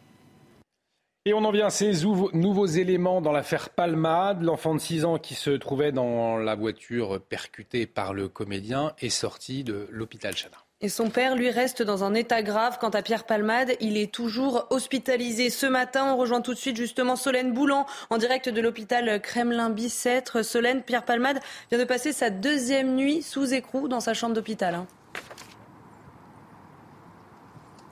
S2: Et on en vient à ces nouveaux éléments dans l'affaire Palmade. L'enfant de 6 ans qui se trouvait dans la voiture percutée par le comédien est sorti de l'hôpital Chana.
S3: Et son père, lui, reste dans un état grave. Quant à Pierre Palmade, il est toujours hospitalisé. Ce matin, on rejoint tout de suite justement Solène Boulan en direct de l'hôpital Kremlin-Bicêtre. Solène, Pierre Palmade vient de passer sa deuxième nuit sous écrou dans sa chambre d'hôpital.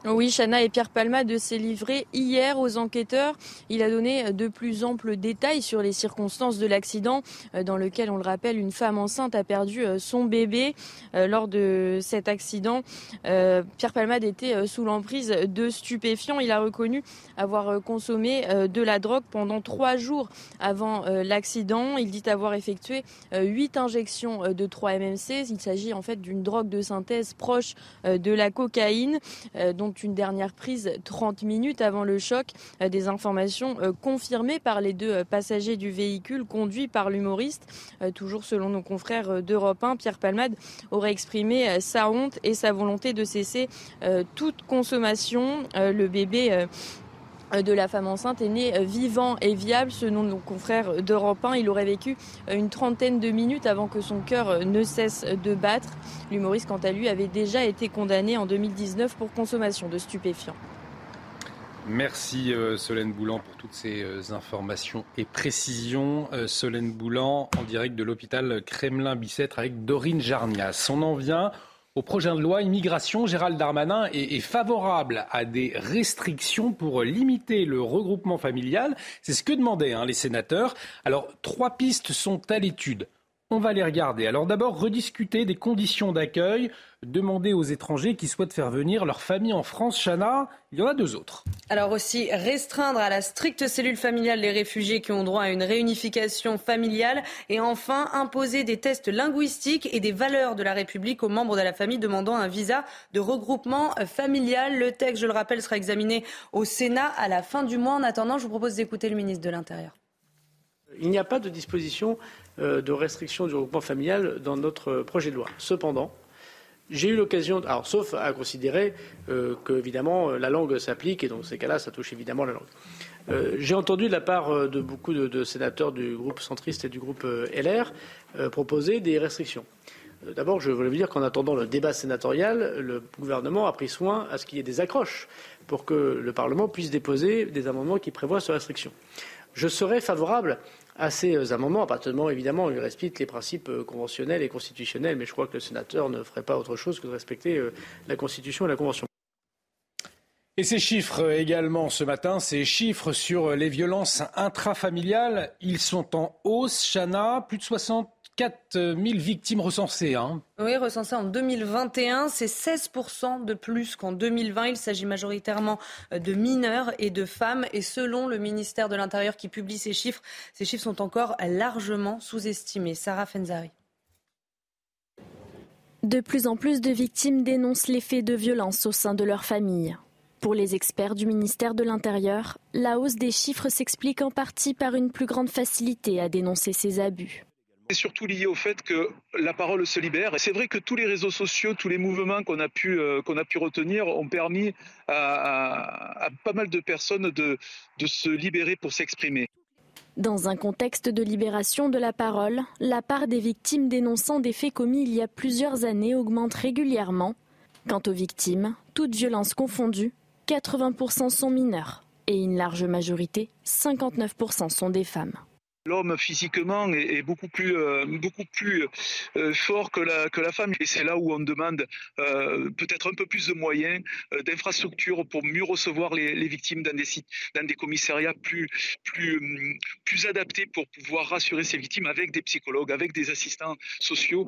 S30: Oui, Chana et Pierre Palmade s'est livré hier aux enquêteurs. Il a donné de plus amples détails sur les circonstances de l'accident euh, dans lequel, on le rappelle, une femme enceinte a perdu euh, son bébé. Euh, lors de cet accident, Pierre Palmade était sous l'emprise de stupéfiants. Il a reconnu avoir consommé de la drogue pendant trois jours avant l'accident. Il dit avoir effectué huit injections de 3 MMC. Il s'agit en fait d'une drogue de synthèse proche de la cocaïne une dernière prise 30 minutes avant le choc. Euh, des informations euh, confirmées par les deux euh, passagers du véhicule conduit par l'humoriste. Toujours selon nos confrères d'Europe 1, Pierre Palmade aurait exprimé sa honte et sa volonté de cesser toute consommation. Le bébé de la femme enceinte est né euh, vivant et viable. Selon nos confrères d'Europe 1, il aurait vécu euh, une trentaine de minutes avant que son cœur ne cesse de battre. L'humoriste, quant à lui, avait déjà été condamné en 2019 pour consommation de stupéfiants.
S2: Merci Solène Boulan pour toutes ces informations et précisions. Solène Boulan en direct de l'hôpital Kremlin-Bicêtre avec Dorine Jarnias. On en vient au projet de loi immigration, Gérald Darmanin est, favorable à des restrictions pour limiter le regroupement familial. C'est ce que demandaient hein, les sénateurs. Alors, trois pistes sont à l'étude. On va les regarder. Alors d'abord, rediscuter des conditions d'accueil, demander aux étrangers qui souhaitent faire venir leur famille en France. Chana, il y en a deux autres.
S3: Alors aussi, restreindre à la stricte cellule familiale les réfugiés qui ont droit à une réunification familiale. Et enfin, imposer des tests linguistiques et des valeurs de la République aux membres de la famille demandant un visa de regroupement familial. Le texte, je le rappelle, sera examiné au Sénat à la fin du mois. En attendant, je vous propose d'écouter le ministre de l'Intérieur.
S31: Il n'y a pas de disposition de restriction du regroupement familial dans notre projet de loi. Cependant, j'ai eu l'occasion, alors sauf à considérer euh, que évidemment la langue s'applique et dans ces cas-là, ça touche évidemment la langue. Euh, j'ai entendu de la part de beaucoup de, sénateurs du groupe centriste et du groupe LR proposer des restrictions. D'abord, je voulais vous dire qu'en attendant le débat sénatorial, le gouvernement a pris soin à ce qu'il y ait des accroches pour que le Parlement puisse déposer des amendements qui prévoient ces restrictions. Je serais favorable à ces euh, amendements, à partir évidemment, ils respectent les principes euh, conventionnels et constitutionnels, mais je crois que le sénateur ne ferait pas autre chose que de respecter euh, la Constitution et la Convention.
S2: Et ces chiffres également ce matin, ces chiffres sur les violences intrafamiliales, ils sont en hausse. Chana, plus de 60 4 000 victimes recensées. Hein.
S3: Oui, recensées en 2021, c'est 16 de plus qu'en 2020. Il s'agit majoritairement euh, de mineurs et de femmes. Et selon le ministère de l'Intérieur qui publie ces chiffres, ces chiffres sont encore largement sous-estimés. Sarah Fenzari.
S32: De plus en plus de victimes dénoncent les faits de violence au sein de leur famille. Pour les experts du ministère de l'Intérieur, la hausse des chiffres s'explique en partie par une plus grande facilité à dénoncer ces abus.
S33: C'est surtout lié au fait que la parole se libère. C'est vrai que tous les réseaux sociaux, tous les mouvements qu'on a pu euh, retenir ont permis à, pas mal de personnes de, de se libérer pour s'exprimer.
S32: Dans un contexte de libération de la parole, la part des victimes dénonçant des faits commis il y a plusieurs années augmente régulièrement. Quant aux victimes, toutes violences confondues, 80% sont mineurs et une large majorité, 59% sont des femmes.
S33: L'homme physiquement est, beaucoup plus, euh, beaucoup plus euh, fort que la, que la femme. Et c'est là où on demande euh, peut-être un peu plus de moyens, d'infrastructures pour mieux recevoir les, victimes dans des, dans des commissariats plus, plus, hum, plus adaptés pour pouvoir rassurer ces victimes avec des psychologues, avec des assistants sociaux.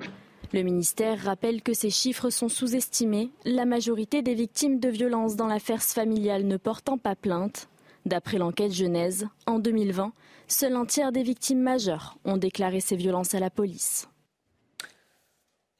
S32: Le ministère rappelle que ces chiffres sont sous-estimés, la majorité des victimes de violences dans l'affaire familiale ne portant pas plainte. D'après l'enquête Genèse, en 2020, seul un tiers des victimes majeures ont déclaré ces violences à la police.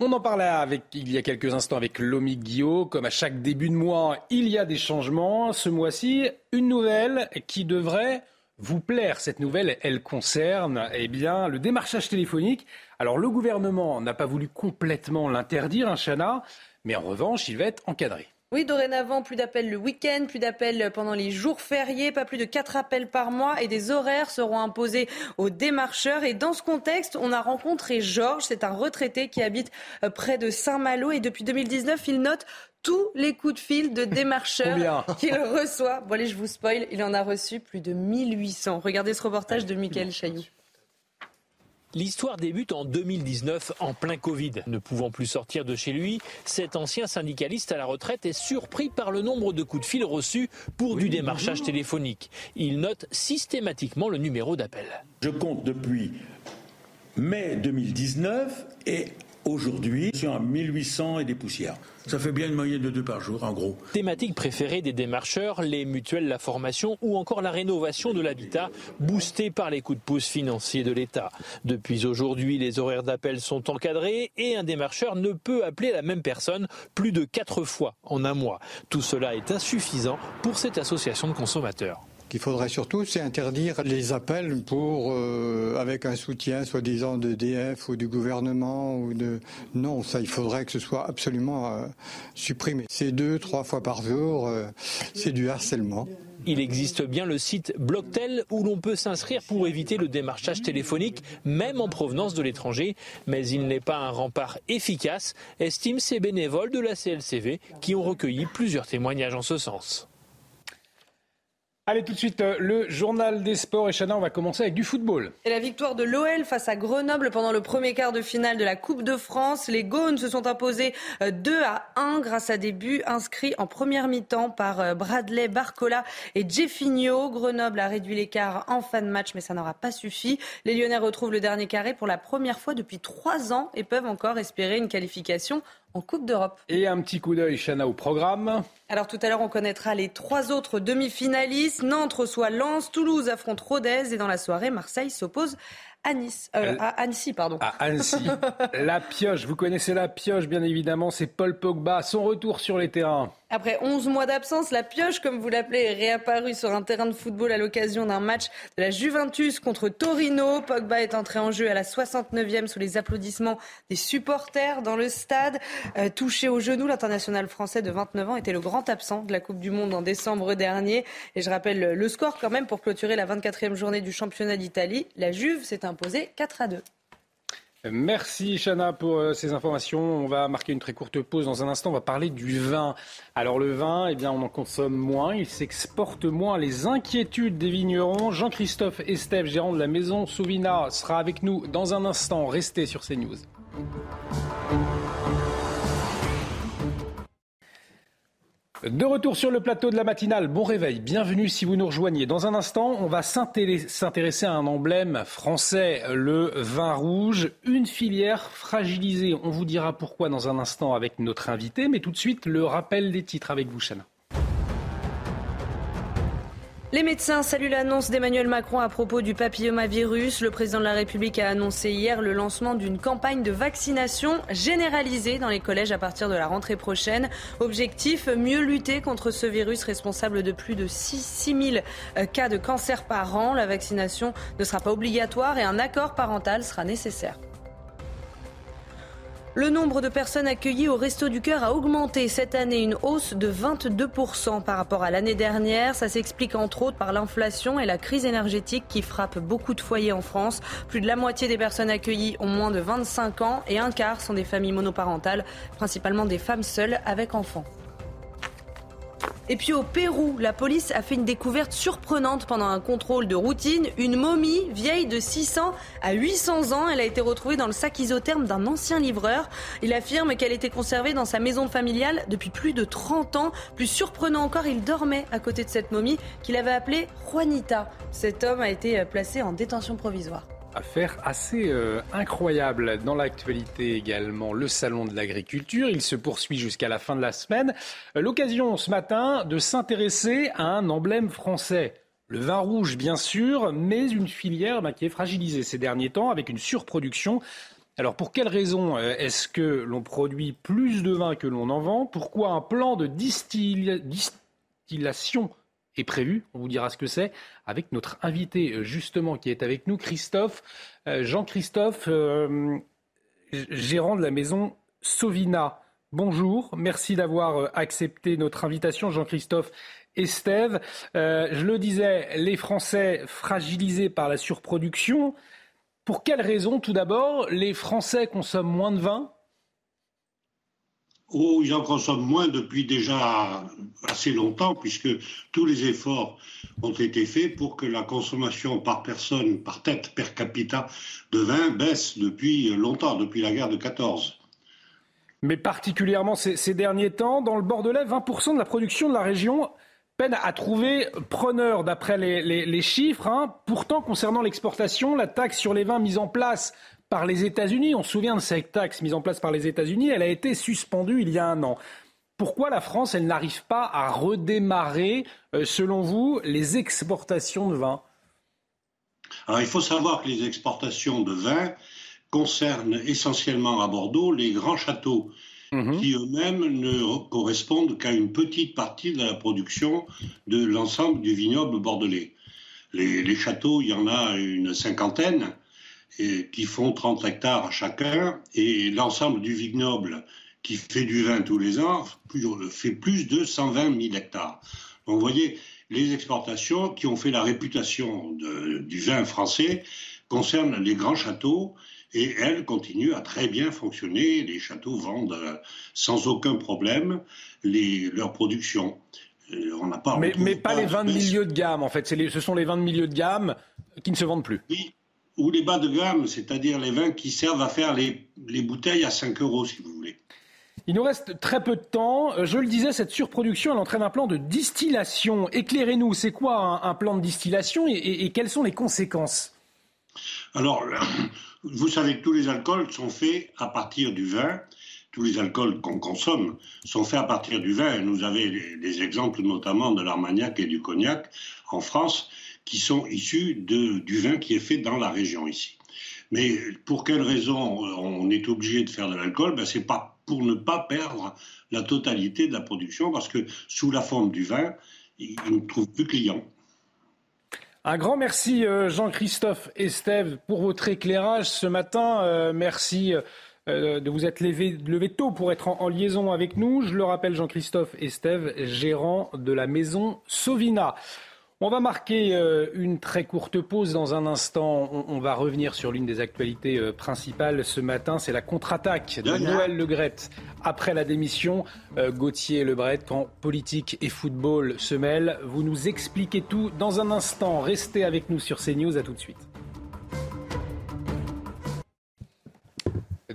S2: On en parlait avec, il y a quelques instants avec Lomi Guillot. Comme à chaque début de mois, il y a des changements. Ce mois-ci, une nouvelle qui devrait vous plaire. Cette nouvelle, elle concerne eh le démarchage téléphonique. Alors le gouvernement n'a pas voulu complètement l'interdire, un hein, Chana, mais en revanche, il va être encadré.
S3: Oui, dorénavant, plus d'appels le week-end, plus d'appels pendant les jours fériés, pas plus de 4 appels par mois et des horaires seront imposés aux démarcheurs. Et dans ce contexte, on a rencontré Georges, c'est un retraité qui habite euh, près de Saint-Malo et depuis 2019, il note tous les coups de fil de démarcheurs qu'il reçoit. Bon allez, je vous spoil, il en a reçu plus de 1800. Regardez ce reportage de Mickaël Chailloux.
S8: L'histoire débute en 2019, en plein Covid. Ne pouvant plus sortir de chez lui, cet ancien syndicaliste à la retraite est surpris par le nombre de coups de fil reçus pour du démarchage téléphonique. Il note systématiquement le numéro d'appel.
S34: Je compte depuis mai 2019 et Aujourd'hui, sur 1800 et des poussières. Ça fait bien une moyenne de deux par jour, en gros.
S8: Thématique préférée des démarcheurs, les mutuelles, la formation ou encore la rénovation de l'habitat, boostée par les coups de pouce financiers de l'État. Depuis aujourd'hui, les horaires d'appel sont encadrés et un démarcheur ne peut appeler la même personne plus de quatre fois en un mois. Tout cela est insuffisant pour cette association de consommateurs
S35: qu'il faudrait surtout, c'est interdire les appels pour, euh, avec un soutien soi-disant de DF ou du gouvernement ou de. Non, ça, il faudrait que ce soit absolument euh, supprimé. C'est deux, trois fois par jour, euh, c'est du harcèlement.
S8: Il existe bien le site Blocktel où l'on peut s'inscrire pour éviter le démarchage téléphonique, même en provenance de l'étranger, mais il n'est pas un rempart efficace, estiment ces bénévoles de la CLCV qui ont recueilli plusieurs témoignages en ce sens.
S2: Allez tout de suite, euh, le journal des sports. Et Chana, on va commencer avec du football.
S3: Et la victoire de l'OL face à Grenoble pendant le premier quart de finale de la Coupe de France. Les Gaunes se sont imposés 2 euh, à 1 grâce à des buts inscrits en première mi-temps par euh, Bradley, Barcola et Jeffinho. Grenoble a réduit l'écart en fin de match, mais ça n'aura pas suffi. Les Lyonnais retrouvent le dernier carré pour la première fois depuis trois ans et peuvent encore espérer une qualification en Coupe d'Europe.
S2: Et un petit coup d'œil, Chana, au programme.
S3: Alors tout à l'heure, on connaîtra les trois autres demi-finalistes. Nantes reçoit Lens, Toulouse affronte Rodez et dans la soirée, Marseille s'oppose à Nice, euh, à Annecy, pardon.
S2: À Annecy. la pioche, vous connaissez la pioche, bien évidemment, c'est Paul Pogba, son retour sur les terrains.
S3: Après 11 mois d'absence, la pioche, comme vous l'appelez, est réapparue sur un terrain de football à l'occasion d'un match de la Juventus contre Torino. Pogba est entré en jeu à la 69e sous les applaudissements des supporters dans le stade. Euh, touché au genou, l'international français de 29 ans était le grand absent de la Coupe du Monde en décembre dernier. Et je rappelle le score quand même pour clôturer la 24e journée du championnat d'Italie. La Juve s'est imposée 4 à 2.
S2: Merci Chana pour euh, ces informations. On va marquer une très courte pause dans un instant. On va parler du vin. Alors le vin, eh bien, on en consomme moins, il s'exporte moins. Les inquiétudes des vignerons. Jean-Christophe Estève, gérant de la maison Souvina, sera avec nous dans un instant. Restez sur CNews. De retour sur le plateau de la matinale, bon réveil, bienvenue si vous nous rejoignez. Dans un instant, on va s'intéresser à un emblème français, le vin rouge, une filière fragilisée. On vous dira pourquoi dans un instant avec notre invité, mais tout de suite le rappel des titres avec vous, Chana.
S3: Les médecins saluent l'annonce d'Emmanuel Macron à propos du papillomavirus. Le président de la République a annoncé hier le lancement d'une campagne de vaccination généralisée dans les collèges à partir de la rentrée prochaine. Objectif, mieux lutter contre ce virus responsable de plus de 6, 000 euh, cas de cancer par an. La vaccination ne sera pas obligatoire et un accord parental sera nécessaire. Le nombre de personnes accueillies au Resto du Cœur a augmenté cette année, une hausse de 22% par rapport à l'année dernière. Ça s'explique entre autres par l'inflation et la crise énergétique qui frappe beaucoup de foyers en France. Plus de la moitié des personnes accueillies ont moins de 25 ans et un quart sont des familles monoparentales, principalement des femmes seules avec enfants. Et puis au Pérou, la police a fait une découverte surprenante pendant un contrôle de routine. Une momie vieille de 600 à 800 ans. Elle a été retrouvée dans le sac isotherme d'un ancien livreur. Il affirme qu'elle était conservée dans sa maison familiale depuis plus de 30 ans. Plus surprenant encore, il dormait à côté de cette momie qu'il avait appelée Juanita. Cet homme a été placé en détention provisoire.
S2: Affaire assez euh, incroyable dans l'actualité également, le salon de l'agriculture. Il se poursuit jusqu'à la fin de la semaine. L'occasion ce matin de s'intéresser à un emblème français. Le vin rouge, bien sûr, mais une filière bah, qui est fragilisée ces derniers temps avec une surproduction. Alors pour quelles raisons euh, est-ce que l'on produit plus de vin que l'on en vend? Pourquoi un plan de distillation est prévu. On vous dira ce que c'est avec notre invité euh, justement qui est avec nous, Christophe. Euh, Jean-Christophe, euh, gérant de la maison Sovina. Bonjour, merci d'avoir accepté notre invitation, Jean-Christophe Estève. Euh, je le disais, les Français fragilisés par la surproduction. Pour quelles raisons Tout d'abord, les Français consomment moins de vin?
S36: Oh, ils en consomment moins depuis déjà assez longtemps, puisque tous les efforts ont été faits pour que la consommation par personne, par tête, per capita de vin baisse depuis longtemps, depuis la guerre de 14.
S2: Mais particulièrement ces, derniers temps, dans le Bordelais, 20% de la production de la région peine à trouver preneur d'après les, chiffres. Hein. Pourtant, concernant l'exportation, la taxe sur les vins mise en place par les États-Unis. On se souvient de cette taxe mise en place par les États-Unis. Elle a été suspendue il y a un an. Pourquoi la France, elle n'arrive pas à redémarrer, euh, selon vous, les exportations de vin?
S36: Alors, il faut savoir que les exportations de vin concernent essentiellement à Bordeaux les grands châteaux mhm. qui eux-mêmes ne correspondent qu'à une petite partie de la production de l'ensemble du vignoble bordelais. les, châteaux, il y en a une cinquantaine, qui font 30 hectares chacun, et l'ensemble du vignoble qui fait du vin tous les ans fait plus de 120 000 hectares. Donc vous voyez, les exportations qui ont fait la réputation du vin français concernent les grands châteaux et elles continuent à très bien fonctionner. Les châteaux vendent sans aucun problème les, leur production.
S2: Euh, on n'a pas. Mais, mais pas, les vins de milieu de gamme, en fait. ce sont les vins de milieu de gamme qui ne se vendent plus.
S36: Oui, ou les bas de gamme, c'est-à-dire les vins qui servent à faire les, bouteilles à 5 euros, si vous voulez.
S2: Il nous reste très peu de temps. Euh, je le disais, cette surproduction, elle entraîne un plan de distillation. Éclairez-nous, c'est quoi un, plan de distillation et, quelles sont les conséquences?
S36: Alors, vous savez que tous les alcools sont faits à partir du vin. Tous les alcools qu'on consomme sont faits à partir du vin. Nous avons des exemples notamment de l'armagnac et du cognac en France qui sont issus du vin qui est fait dans la région ici. Mais pour quelle raison on est obligé de faire de l'alcool? Ben, C'est pas pour ne pas perdre la totalité de la production, parce que sous la forme du vin, ils ne trouvent plus clients.
S2: Un grand merci euh, Jean-Christophe Estève pour votre éclairage ce matin. Euh, merci euh, de vous être levé, levé, tôt pour être en, liaison avec nous. Je le rappelle, Jean-Christophe Estève, gérant de la maison Sovina. On va marquer euh, une très courte pause dans un instant. On, va revenir sur l'une des actualités euh, principales ce matin. C'est la contre-attaque de Noël Legrette après la démission. Euh, Gauthier Lebret, quand politique et football se mêlent. Vous nous expliquez tout dans un instant. Restez avec nous sur CNews. À tout de suite.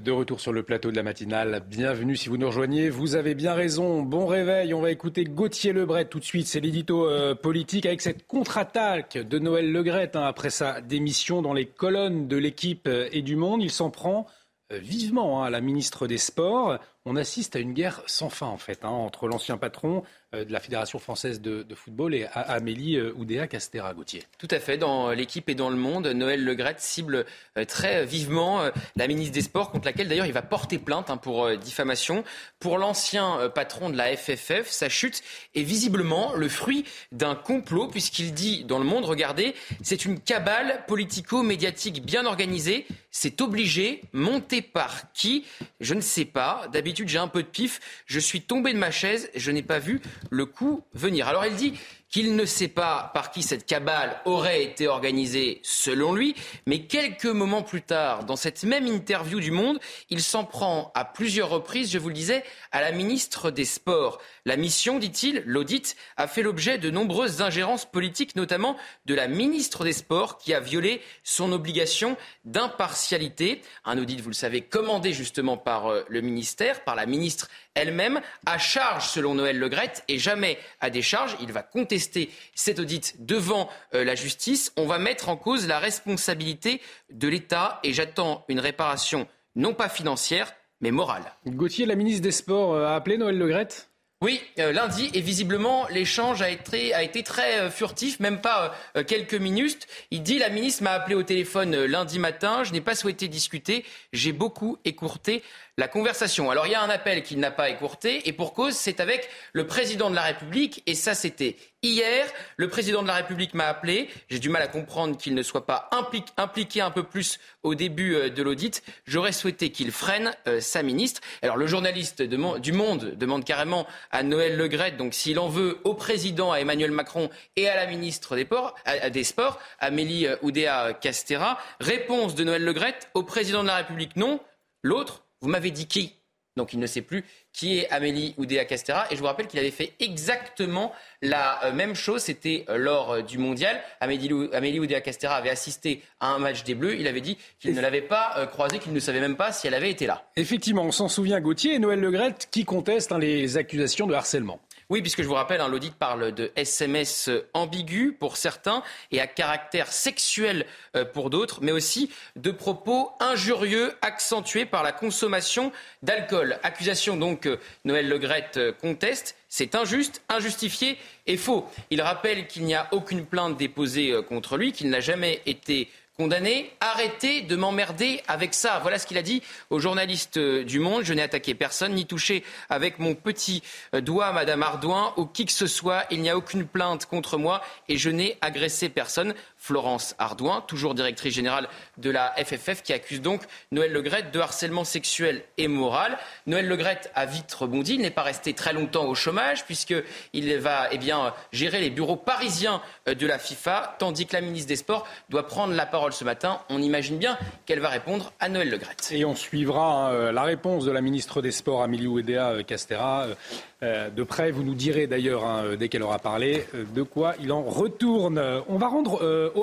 S2: De retour sur le plateau de la matinale. Bienvenue si vous nous rejoignez. Vous avez bien raison. Bon réveil. On va écouter Gauthier Lebret tout de suite. C'est l'édito euh, politique avec cette contre-attaque de Noël Legrette hein, après sa démission dans les colonnes de l'équipe euh, et du monde. Il s'en prend euh, vivement hein, à la ministre des Sports. On assiste à une guerre sans fin en fait hein, entre l'ancien patron de la Fédération française de, football et Amélie euh, Oudéa Castera Gauthier.
S10: Tout à fait. Dans l'équipe et dans le monde, Noël Legrette cible euh, très vivement la ministre des Sports, contre laquelle d'ailleurs il va porter plainte hein, pour diffamation. Pour l'ancien patron de la FFF, sa chute est visiblement le fruit d'un complot, puisqu'il dit dans le monde, regardez, c'est une cabale politico-médiatique bien organisée, c'est obligé, monté par qui? Je ne sais pas. D'habitude, j'ai un peu de pif, je suis tombé de ma chaise, je n'ai pas vu le coup venir. Alors il dit qu'il ne sait pas par qui cette cabale aurait été organisée selon lui, mais quelques moments plus tard, dans cette même interview du Monde, il s'en prend à plusieurs reprises, je vous le disais, à la ministre des Sports. La mission, dit-il, l'audit, a fait l'objet de nombreuses ingérences politiques, notamment de la ministre des Sports, qui a violé son obligation d'impartialité. Un audit, vous le savez, commandé justement par euh, le ministère, par la ministre elle-même, à charge selon Noël Legrette, et jamais à décharge. Il va contester cet audit devant euh, la justice. On va mettre en cause la responsabilité de l'État, et j'attends une réparation non pas financière, mais morale.
S2: Gauthier, la ministre des Sports, euh, a appelé Noël Legrette
S10: Oui, euh, lundi, et visiblement, l'échange a été, a été très euh, furtif, même pas euh, quelques minutes. Il dit, la ministre m'a appelé au téléphone lundi matin, je n'ai pas souhaité discuter, j'ai beaucoup écourté la conversation. Alors il y a un appel qu'il n'a pas écourté et pour cause, c'est avec le président de la République et ça c'était hier. Le président de la République m'a appelé. J'ai du mal à comprendre qu'il ne soit pas impliqué un peu plus au début euh, de l'audit. J'aurais souhaité qu'il freine euh, sa ministre. Alors le journaliste du Monde demande carrément à Noël Legrette, donc s'il en veut au président, à Emmanuel Macron et à la ministre des, Ports, des Sports, Amélie euh, Oudéa Castera. Réponse de Noël Legrette au président de la République non. L'autre vous m'avez dit qui? Donc il ne sait plus qui est Amélie Oudéa Castera. Et je vous rappelle qu'il avait fait exactement la euh, même chose. C'était euh, lors euh, du mondial. Amélie, Oudéa Castera avait assisté à un match des Bleus. Il avait dit qu'il ne l'avait pas croisée, qu'il ne savait même pas si elle avait été là.
S2: Effectivement, on s'en souvient, Gauthier et Noël Legrette qui contestent hein, les accusations de harcèlement.
S10: Oui, puisque je vous rappelle, hein, l'audit parle de SMS ambigus pour certains et à caractère sexuel euh, pour d'autres, mais aussi de propos injurieux accentués par la consommation d'alcool. Accusation donc que Noël Legrette euh, conteste. C'est injuste, injustifié et faux. Il rappelle qu'il n'y a aucune plainte déposée euh, contre lui, qu'il n'a jamais été condamné. Arrêtez de m'emmerder avec ça. Voilà ce qu'il a dit aux journalistes du Monde. Je n'ai attaqué personne, ni touché avec mon petit doigt Madame Ardouin ou qui que ce soit. Il n'y a aucune plainte contre moi et je n'ai agressé personne. Florence Ardouin, toujours directrice générale de la FFF, qui accuse donc Noël Legrette de harcèlement sexuel et moral. Noël Legrette a vite rebondi, il n'est pas resté très longtemps au chômage, puisqu'il va eh bien, gérer les bureaux parisiens de la FIFA, tandis que la ministre des Sports doit prendre la parole ce matin. On imagine bien qu'elle va répondre à Noël Legrette.
S2: Et on suivra hein, la réponse de la ministre des Sports, Amélie Ouédéa euh, Castera. Euh, euh, de près. Vous nous direz d'ailleurs, hein, dès qu'elle aura parlé, euh, de quoi il en retourne. Euh,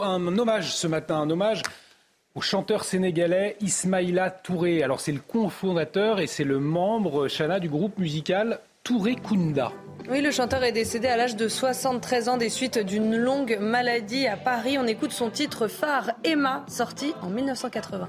S2: un hommage ce matin, un hommage au chanteur sénégalais Ismaïla Touré. Alors c'est le cofondateur et c'est le membre, Chana, du groupe musical Touré Kunda.
S3: Oui, le chanteur est décédé à l'âge de 73 ans des suites d'une longue maladie à Paris. On écoute son titre phare, Emma, sorti en 1980.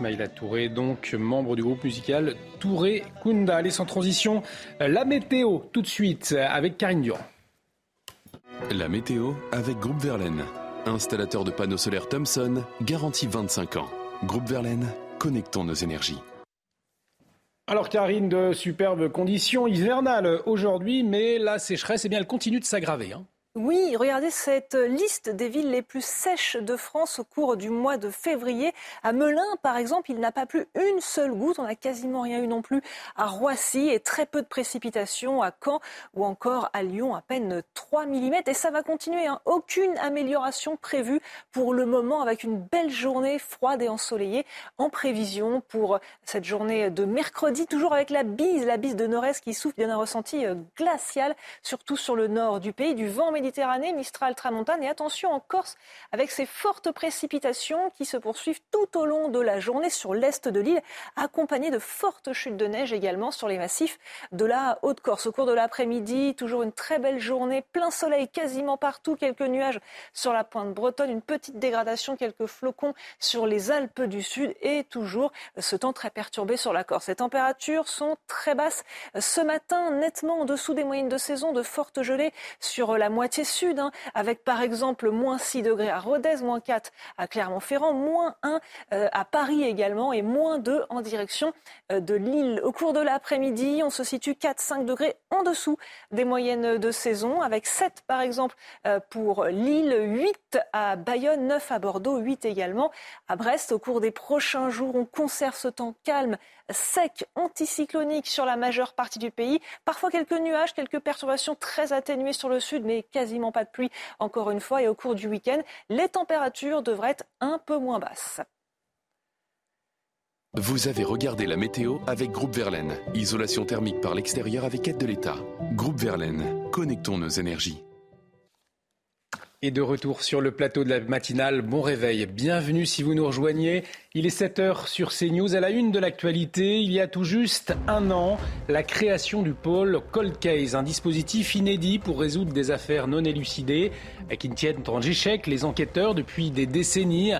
S2: Ismaïla Touré, donc membre du groupe musical Touré Kunda. Allez, sans transition, la météo tout de suite avec Karine Durand.
S25: La météo avec Groupe Verlaine, installateur de panneaux solaires Thomson, garantie 25 ans. Groupe Verlaine, connectons nos énergies.
S2: Alors Karine, de superbes conditions hivernales aujourd'hui, mais la sécheresse, eh bien, elle continue de s'aggraver. Hein.
S26: Oui, regardez cette liste des villes les plus sèches de France au cours du mois de février. À Melun, par exemple, il n'a pas plu une seule goutte. On n'a quasiment rien eu non plus à Roissy et très peu de précipitations à Caen ou encore à Lyon, à peine 3 mm. Et ça va continuer. Hein. Aucune amélioration prévue pour le moment avec une belle journée froide et ensoleillée en prévision pour cette journée de mercredi, toujours avec la bise, la bise de nord-est qui souffle bien un ressenti euh, glacial, surtout sur le nord du pays, du vent Méditerranée, Mistral, Tramontane. Et attention en Corse, avec ces fortes précipitations qui se poursuivent tout au long de la journée sur l'est de l'île, accompagnées de fortes chutes de neige également sur les massifs de la Haute-Corse. Au cours de l'après-midi, toujours une très belle journée, plein soleil quasiment partout, quelques nuages sur la pointe bretonne, une petite dégradation, quelques flocons sur les Alpes du Sud et toujours ce temps très perturbé sur la Corse. Les températures sont très basses ce matin, nettement en dessous des moyennes de saison, de fortes gelées sur la moitié sud, hein, avec par exemple moins 6 degrés à Rodez, moins 4 à Clermont-Ferrand, moins 1 à Paris également et moins 2 en direction de Lille. Au cours de l'après-midi, on se situe 4-5 degrés en dessous des moyennes de saison, avec 7 par exemple pour Lille, 8 à Bayonne, 9 à Bordeaux, 8 également à Brest. Au cours des prochains jours, on conserve ce temps calme, sec, anticyclonique sur la majeure partie du pays. Parfois quelques nuages, quelques perturbations très atténuées sur le sud, mais quasiment pas de pluie encore une fois. Et au cours du week-end, les températures devraient être un peu moins basses.
S25: Vous avez regardé la météo avec Groupe Verlaine. Isolation thermique par l'extérieur avec aide de l'État. Groupe Verlaine, connectons nos énergies.
S2: Et de retour sur le plateau de la matinale, bon réveil, bienvenue si vous nous rejoignez. Il est 7h sur CNews. À la une de l'actualité, il y a tout juste un an, la création du pôle Cold Case, un dispositif inédit pour résoudre des affaires non élucidées qui ne tiennent en échec les enquêteurs depuis des décennies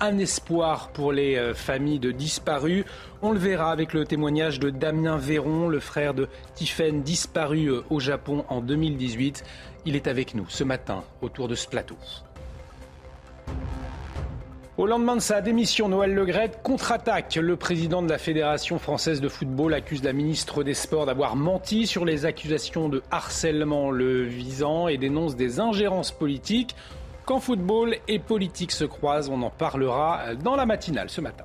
S2: un espoir pour les euh, familles de disparus. On le verra avec le témoignage de Damien Véron, le frère de Tiffen, disparu euh, au Japon en 2018. Il est avec nous ce matin autour de ce plateau. Au lendemain de sa démission, Noël Legrette contre-attaque. Le président de la Fédération française de football accuse la ministre des Sports d'avoir menti sur les accusations de harcèlement le visant et dénonce des ingérences politiques. Quand football et politique se croisent, on en parlera dans la matinale ce matin.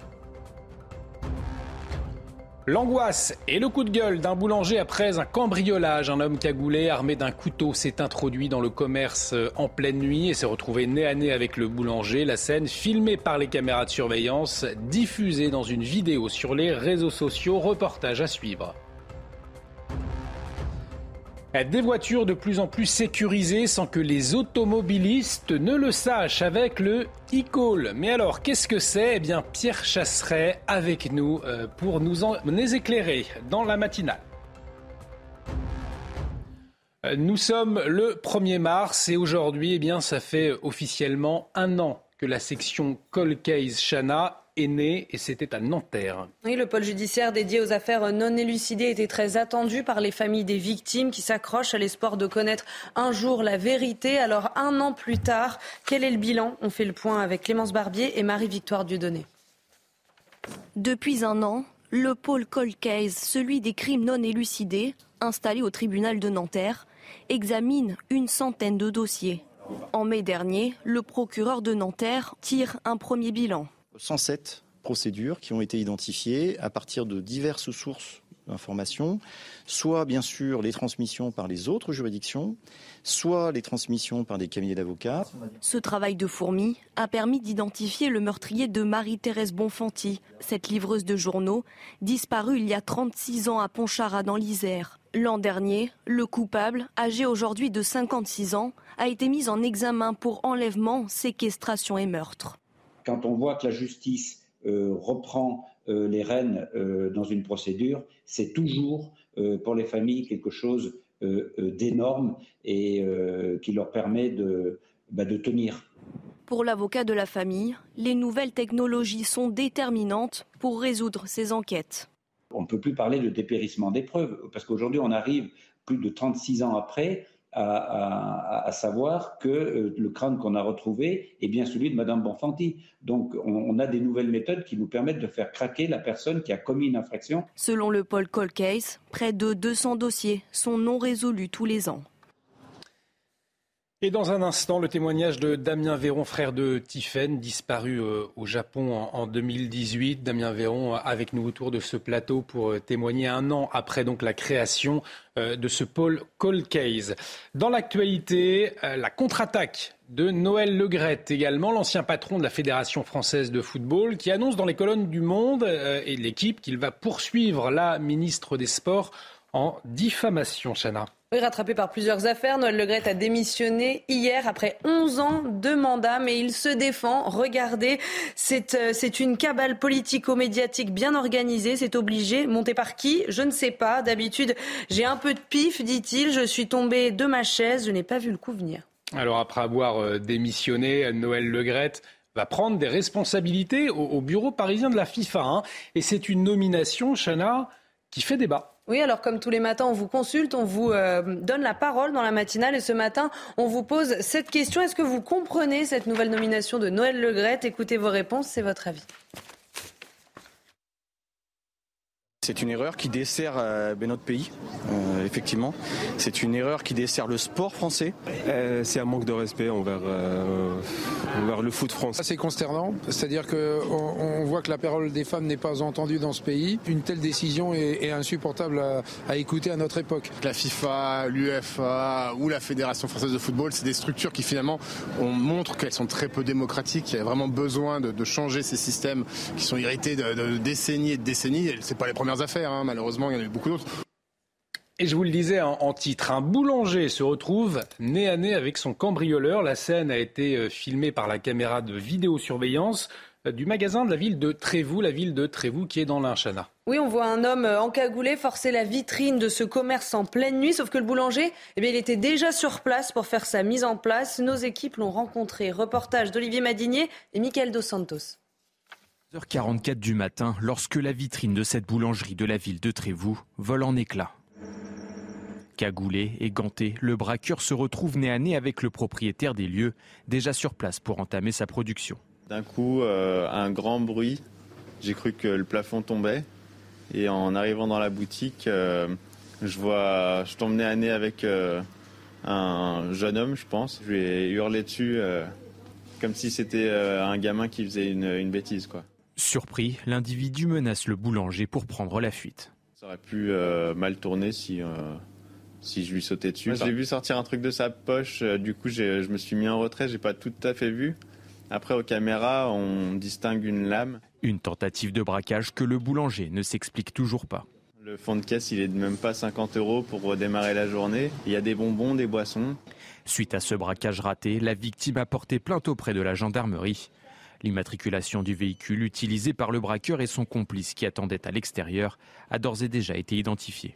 S2: L'angoisse et le coup de gueule d'un boulanger après un cambriolage. Un homme cagoulé armé d'un couteau s'est introduit dans le commerce en pleine nuit et s'est retrouvé nez à nez avec le boulanger. La scène, filmée par les caméras de surveillance, diffusée dans une vidéo sur les réseaux sociaux. Reportage à suivre. Des voitures de plus en plus sécurisées sans que les automobilistes ne le sachent avec le e-call. Mais alors, qu'est-ce que c'est? Eh bien, Pierre Chasseret avec nous euh, pour nous en éclairer dans la matinale. Euh, nous sommes le 1er mars et aujourd'hui, eh bien, ça fait officiellement un an que la section Call Case Chana est né et c'était à Nanterre.
S3: Oui, le pôle judiciaire dédié aux affaires non élucidées était très attendu par les familles des victimes qui s'accrochent à l'espoir de connaître un jour la vérité. Alors un an plus tard, quel est le bilan? On fait le point avec Clémence Barbier et Marie-Victoire Dieudonné.
S11: Depuis un an, le pôle Cold Case, celui des crimes non élucidés, installé au tribunal de Nanterre, examine une centaine de dossiers. En mai dernier, le procureur de Nanterre tire un premier bilan.
S12: 107 procédures qui ont été identifiées à partir de diverses sources d'informations, soit bien sûr les transmissions par les autres juridictions, soit les transmissions par des cabinets d'avocats.
S11: Ce travail de fourmi a permis d'identifier le meurtrier de Marie-Thérèse Bonfanti, cette livreuse de journaux, disparue il y a 36 ans à Pontcharra dans l'Isère. L'an dernier, le coupable, âgé aujourd'hui de 56 ans, a été mis en examen pour enlèvement, séquestration et meurtre
S13: quand on voit que la justice euh, reprend euh, les rênes euh, dans une procédure, c'est toujours pour les familles quelque chose d'énorme et qui leur permet de, bah, de tenir.
S11: Pour l'avocat de la famille, les nouvelles technologies sont déterminantes pour résoudre ces enquêtes.
S13: On ne peut plus parler de dépérissement des preuves, parce qu'aujourd'hui on arrive plus de 36 ans après à, savoir que euh, le crâne qu'on a retrouvé est bien celui de Madame Bonfanti. Donc, on, a des nouvelles méthodes qui nous permettent de faire craquer la personne qui a commis une infraction.
S11: Selon le Paul Cold Case, près de 200 dossiers sont non résolus tous les ans.
S2: Et dans un instant, le témoignage de Damien Véron, frère de Tiffen, disparu euh, au Japon en, 2018. Damien Véron avec nous autour de ce plateau pour euh, témoigner un an après donc la création euh, de ce pôle Call Case. Dans l'actualité, la contre-attaque de Noël Legrette, également l'ancien patron de la Fédération française de football, qui annonce dans les colonnes du Monde et de l'équipe qu'il va poursuivre la ministre des Sports en diffamation, Chana.
S3: Oui, rattrapé par plusieurs affaires, Noël Legrette a démissionné hier après 11 ans de mandat, mais il se défend. Regardez, c'est euh, une cabale politico-médiatique bien organisée, c'est obligé. Monté par qui? Je ne sais pas. D'habitude, j'ai un peu de pif, dit-il. Je suis tombé de ma chaise, je n'ai pas vu le coup venir.
S2: Alors après avoir euh, démissionné, Noël Legrette va prendre des responsabilités au, bureau parisien de la FIFA. Hein. Et c'est une nomination, Chana, qui fait débat.
S3: Oui, alors comme tous les matins, on vous consulte, on vous euh, donne la parole dans la matinale et ce matin, on vous pose cette question. Est-ce que vous comprenez cette nouvelle nomination de Noël Legrette? Écoutez vos réponses, c'est votre avis.
S12: C'est une erreur qui dessert euh, ben, notre pays, euh, effectivement. C'est une erreur qui dessert le sport français.
S37: Euh, c'est un manque de respect envers, le foot français.
S38: C'est consternant, c'est-à-dire qu'on on voit que la parole des femmes n'est pas entendue dans ce pays. Une telle décision est, insupportable à, écouter à notre époque.
S7: La FIFA, l'UEFA ou la Fédération française de football, c'est des structures qui finalement on montre qu'elles sont très peu démocratiques. Il y a vraiment besoin de, changer ces systèmes qui sont irrités de, de décennies et de décennies. C'est pas les premières affaires, hein. malheureusement, il y en a eu beaucoup d'autres.
S2: Et je vous le disais en, titre, un boulanger se retrouve nez à nez avec son cambrioleur. La scène a été euh, filmée par la caméra de vidéosurveillance euh, du magasin de la ville de Trévoux, la ville de Trévoux qui est dans l'Inchana.
S3: Oui, on voit un homme euh, encagoulé forcer la vitrine de ce commerce en pleine nuit, sauf que le boulanger, eh bien, il était déjà sur place pour faire sa mise en place. Nos équipes l'ont rencontré. Reportage d'Olivier Madinier et Michael Dos Santos.
S8: 44 du matin, lorsque la vitrine de cette boulangerie de la ville de Trévoux vole en éclats. Cagoulé et ganté, le braqueur se retrouve nez à nez avec le propriétaire des lieux, déjà sur place pour entamer sa production.
S9: D'un coup, euh, un grand bruit. J'ai cru que le plafond tombait. Et en arrivant dans la boutique, euh, je vois, je tombe nez à nez avec euh, un jeune homme, je pense. Je lui ai hurlé dessus comme si c'était un gamin qui faisait une, une bêtise, quoi.
S8: Surpris, l'individu menace le boulanger pour prendre la fuite.
S9: Ça aurait pu euh, mal tourner si, euh, si je lui sautais dessus. J'ai vu sortir un truc de sa poche, euh, du coup je me suis mis en retrait, j'ai pas tout à fait vu. Après aux caméras, on distingue une lame.
S8: Une tentative de braquage que le boulanger ne s'explique toujours pas.
S9: Le fond de caisse, il est de même pas 50 euros pour redémarrer la journée. Il y a des bonbons, des boissons.
S8: Suite à ce braquage raté, la victime a porté plainte auprès de la gendarmerie. L'immatriculation du véhicule utilisé par le braqueur et son complice qui attendait à l'extérieur a d'ores et déjà été identifié.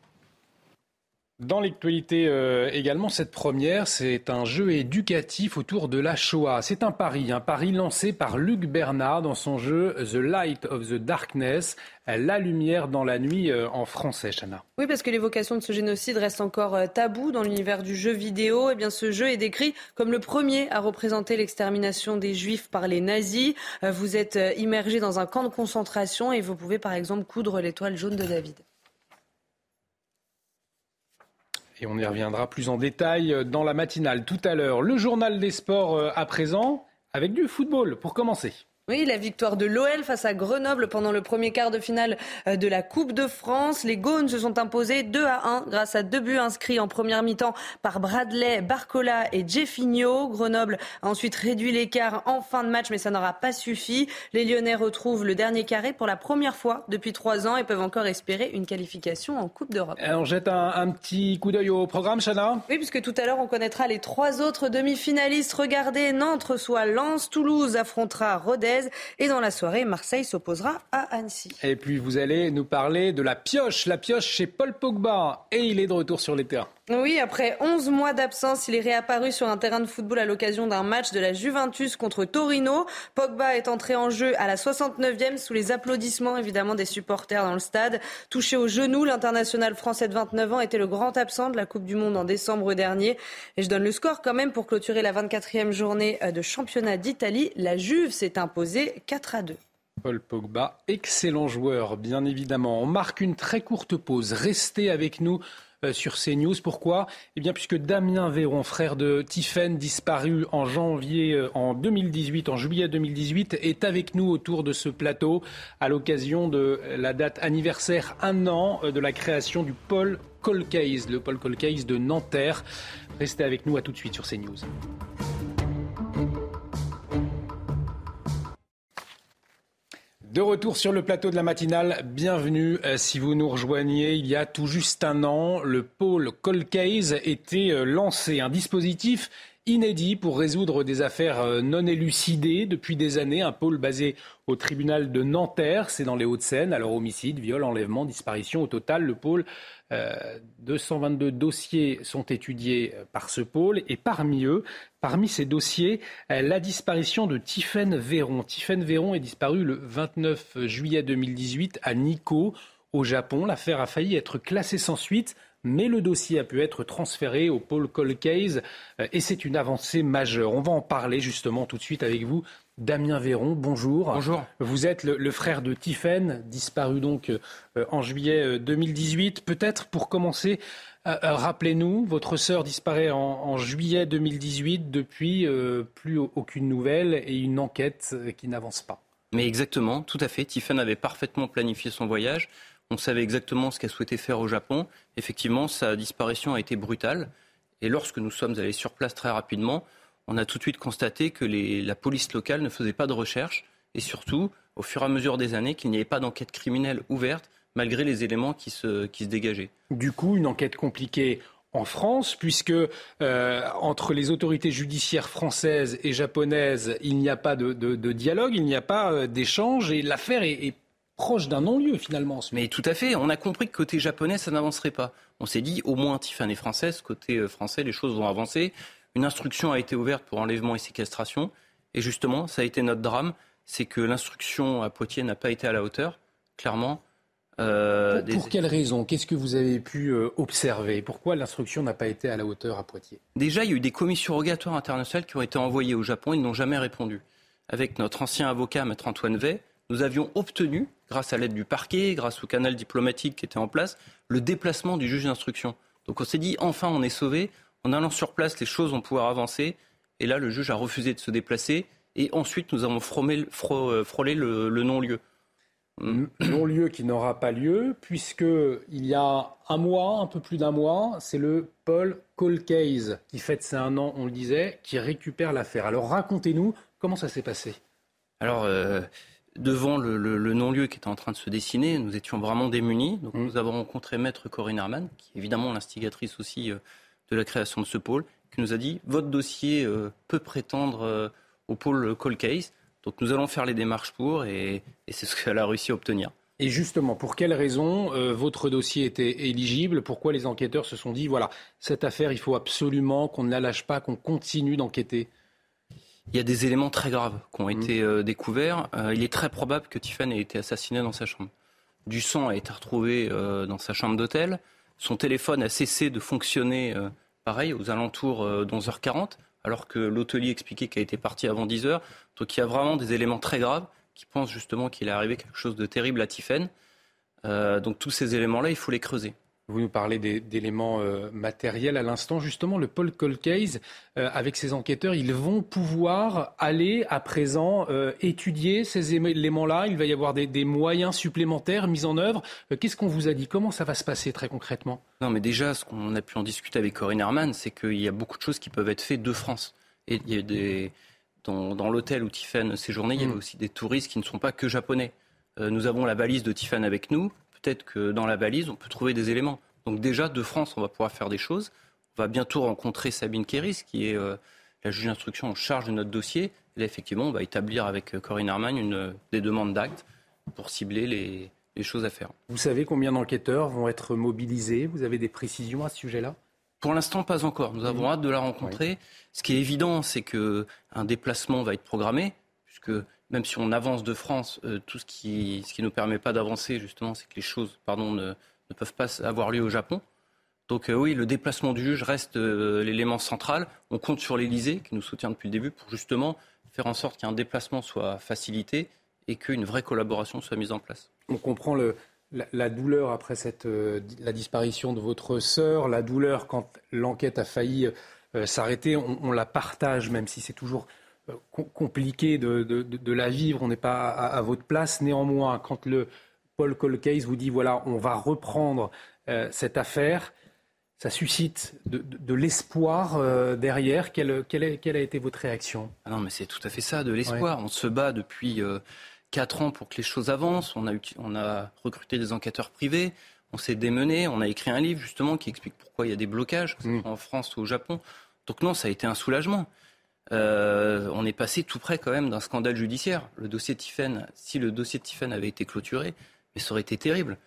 S2: Dans l'actualité euh, également, cette première, c'est un jeu éducatif autour de la Shoah. C'est un pari, un pari lancé par Luc Bernard dans son jeu The Light of the Darkness, La lumière dans la nuit euh, en français, Chana.
S3: Oui, parce que l'évocation de ce génocide reste encore euh, tabou dans l'univers du jeu vidéo. Eh bien, ce jeu est décrit comme le premier à représenter l'extermination des Juifs par les nazis. Vous êtes immergé dans un camp de concentration et vous pouvez par exemple coudre l'étoile jaune de David.
S2: Et on y reviendra plus en détail dans la matinale tout à l'heure. Le journal des sports euh, à présent, avec du football pour commencer.
S3: Oui, la victoire de l'OL face à Grenoble pendant le premier quart de finale euh, de la Coupe de France. Les Gaunes se sont imposés 2 à 1 grâce à deux buts inscrits en première mi-temps par Bradley, Barcola et Jeffinho. Grenoble a ensuite réduit l'écart en fin de match, mais ça n'aura pas suffi. Les Lyonnais retrouvent le dernier carré pour la première fois depuis trois ans et peuvent encore espérer une qualification en Coupe d'Europe.
S2: On jette un, petit coup d'œil au programme, Chana?
S3: Oui, puisque tout à l'heure, on connaîtra les trois autres demi-finalistes. Regardez, Nantes reçoit Lens, Toulouse affrontera Rodez. Et dans la soirée, Marseille s'opposera à Annecy.
S2: Et puis vous allez nous parler de la pioche, la pioche chez Paul Pogba. Et il est de retour sur les terrains.
S3: Oui, après 11 mois d'absence, il est réapparu sur un terrain de football à l'occasion d'un match de la Juventus contre Torino. Pogba est entré en jeu à la 69e sous les applaudissements évidemment des supporters dans le stade. Touché au genou, l'international français de 29 ans était le grand absent de la Coupe du Monde en décembre dernier. Et je donne le score quand même pour clôturer la 24e journée de championnat d'Italie. La Juve s'est imposée 4 à 2.
S2: Paul Pogba, excellent joueur, bien évidemment. On marque une très courte pause. Restez avec nous euh, sur CNews. Pourquoi? Eh bien, puisque Damien Véron, frère de Tiffen, disparu en janvier euh, en 2018, en juillet 2018, est avec nous autour de ce plateau à l'occasion de la date anniversaire un an euh, de la création du pôle Colcase, le pôle Colcase de Nanterre. Restez avec nous, à tout de suite sur CNews. De retour sur le plateau de la matinale, bienvenue. Euh, si vous nous rejoignez, il y a tout juste un an, le pôle Colcase était euh, lancé, un dispositif inédit pour résoudre des affaires euh, non élucidées depuis des années. Un pôle basé au tribunal de Nanterre, c'est dans les Hauts-de-Seine. Alors homicide, viol, enlèvement, disparition. Au total, le pôle, 222 dossiers sont étudiés par ce pôle. Et parmi eux, Parmi ces dossiers, euh, la disparition de Tiffaine Véron. Tiffaine Véron est disparue le 29 juillet 2018 à Nico, au Japon. L'affaire a failli être classée sans suite mais le dossier a pu être transféré au Paul Cold Case euh, et c'est une avancée majeure. On va en parler justement tout de suite avec vous. Damien Véron, bonjour.
S10: Bonjour.
S2: Vous êtes le, frère de Tiffen, disparu donc euh, en juillet 2018. Euh, Peut-être pour commencer, rappelez-nous, votre sœur disparaît en, juillet 2018. Depuis, plus aucune nouvelle et une enquête qui n'avance pas.
S39: Mais exactement, tout à fait. Tiffen avait parfaitement planifié son voyage. On savait exactement ce qu'elle souhaitait faire au Japon. Effectivement, sa disparition a été brutale. Et lorsque nous sommes allés sur place très rapidement, on a tout de suite constaté que la police locale ne faisait pas de recherche et surtout, au fur et à mesure des années, qu'il n'y avait pas d'enquête criminelle ouverte malgré les éléments qui se, qui se dégageaient.
S2: Du coup, une enquête compliquée en France, puisque euh, entre les autorités judiciaires françaises et japonaises, il n'y a pas de, dialogue, il n'y a pas euh, d'échange, et l'affaire est proche d'un non-lieu finalement.
S39: Mais tout à fait, on a compris que côté japonais, ça n'avancerait pas. On s'est dit, au moins Tiffany est française, côté euh, français, les choses vont avancer. Une instruction a été ouverte pour enlèvement et séquestration. Et justement, ça a été notre drame, c'est que l'instruction à Poitiers n'a pas été à la hauteur, clairement.
S2: Euh, pour, quelles raisons Qu'est-ce que vous avez pu euh, observer? Pourquoi l'instruction n'a pas été à la hauteur à Poitiers?
S39: Déjà, il y a eu des commissions rogatoires internationales qui ont été envoyées au Japon, ils n'ont jamais répondu. Avec notre ancien avocat, Maître Antoine Vey, nous avions obtenu, grâce à l'aide du parquet, grâce au canal diplomatique qui était en place, le déplacement du juge d'instruction. Donc on s'est dit, enfin, on est sauvé. En allant sur place, les choses vont pouvoir avancer. Et là, le juge a refusé de se déplacer. Et ensuite, nous avons frôlé, euh, le, non-lieu.
S2: Non-lieu qui n'aura pas lieu, puisqu'il y a un mois, un peu plus d'un mois, c'est le Paul Colcase qui fête ses un an, on le disait, qui récupère l'affaire. Alors racontez-nous comment ça s'est passé.
S39: Alors, euh, devant le, non-lieu qui était en train de se dessiner, nous étions vraiment démunis. Donc, mmh. nous avons rencontré Maître Corinne Herman, qui est évidemment l'instigatrice aussi euh, de la création de ce pôle, qui nous a dit votre dossier euh, peut prétendre euh, au pôle Call Case. Donc, nous allons faire les démarches pour, et, c'est ce qu'elle a réussi à obtenir.
S2: Et justement, pour quelles raisons votre dossier était éligible? Pourquoi les enquêteurs se sont dit voilà, cette affaire, il faut absolument qu'on ne la lâche pas, qu'on continue d'enquêter?
S39: Il y a des éléments très graves qui ont été euh, découverts. Euh, il est très probable que Tiffany ait été assassinée dans sa chambre. Du sang a été retrouvé euh, dans sa chambre d'hôtel. Son téléphone a cessé de fonctionner, pareil, aux alentours d'11h40, alors que l'hôtelier expliquait qu'elle était partie avant 10h. Donc il y a vraiment des éléments très graves qui pensent justement qu'il est arrivé quelque chose de terrible à Tiffany. donc tous ces éléments-là, il faut les creuser.
S2: Vous nous parlez d'éléments euh, matériels à l'instant. Justement, le Paul Colcase, euh, avec ses enquêteurs, ils vont pouvoir aller à présent euh, étudier ces éléments-là. Il va y avoir des, moyens supplémentaires mis en œuvre. Qu'est-ce qu'on vous a dit? Comment ça va se passer très concrètement?
S39: Non, mais déjà, ce qu'on a pu en discuter avec Corinne Herman, c'est qu'il y a beaucoup de choses qui peuvent être faites de France. Et il y a des... dans, l'hôtel où Tiffany séjournait, il y avait mm. aussi des touristes qui ne sont pas que japonais. nous avons la valise de Tiffany avec nous peut-être que dans la valise, on peut trouver des éléments. Donc déjà, de France, on va pouvoir faire des choses. On va bientôt rencontrer Sabine Kéris, qui est euh, la juge d'instruction en charge de notre dossier. Et là, effectivement, on va établir avec euh, Corinne Arman une, des demandes d'actes pour cibler les, les choses à faire.
S2: Vous savez combien d'enquêteurs vont être mobilisés? Vous avez des précisions à ce sujet-là?
S39: Pour l'instant, pas encore. Nous avons mmh. hâte de la rencontrer. Ce qui est évident, c'est qu'un déplacement va être programmé, puisque même si on avance de France, euh, tout ce qui ce qui nous permet pas d'avancer justement, c'est que les choses, pardon, ne, peuvent pas avoir lieu au Japon. Donc euh, oui, le déplacement du juge reste euh, l'élément central. On compte sur l'Élysée, qui nous soutient depuis le début, pour justement faire en sorte qu'un déplacement soit facilité et qu'une vraie collaboration soit mise en place.
S2: On comprend la, douleur après cette, la disparition de votre sœur, la douleur quand l'enquête a failli s'arrêter. On, la partage, même si c'est toujours compliqué de, la vivre, on n'est pas à, votre place. Néanmoins, quand le Paul Colcase vous dit voilà, on va reprendre euh, cette affaire, ça suscite de, l'espoir euh, derrière. Quelle, a été votre réaction?
S39: Ah Non, mais c'est tout à fait ça, de l'espoir. On se bat depuis euh, quatre ans pour que les choses avancent. On a, on a recruté des enquêteurs privés. On s'est démené. On a écrit un livre justement qui explique pourquoi il y a des blocages, mmh. en France ou au Japon. Donc non, ça a été un soulagement. Euh, on est passé tout près quand même d'un scandale judiciaire. Le dossier Tiffen, si le dossier de Tiffen avait été clôturé, mais ça aurait été terrible.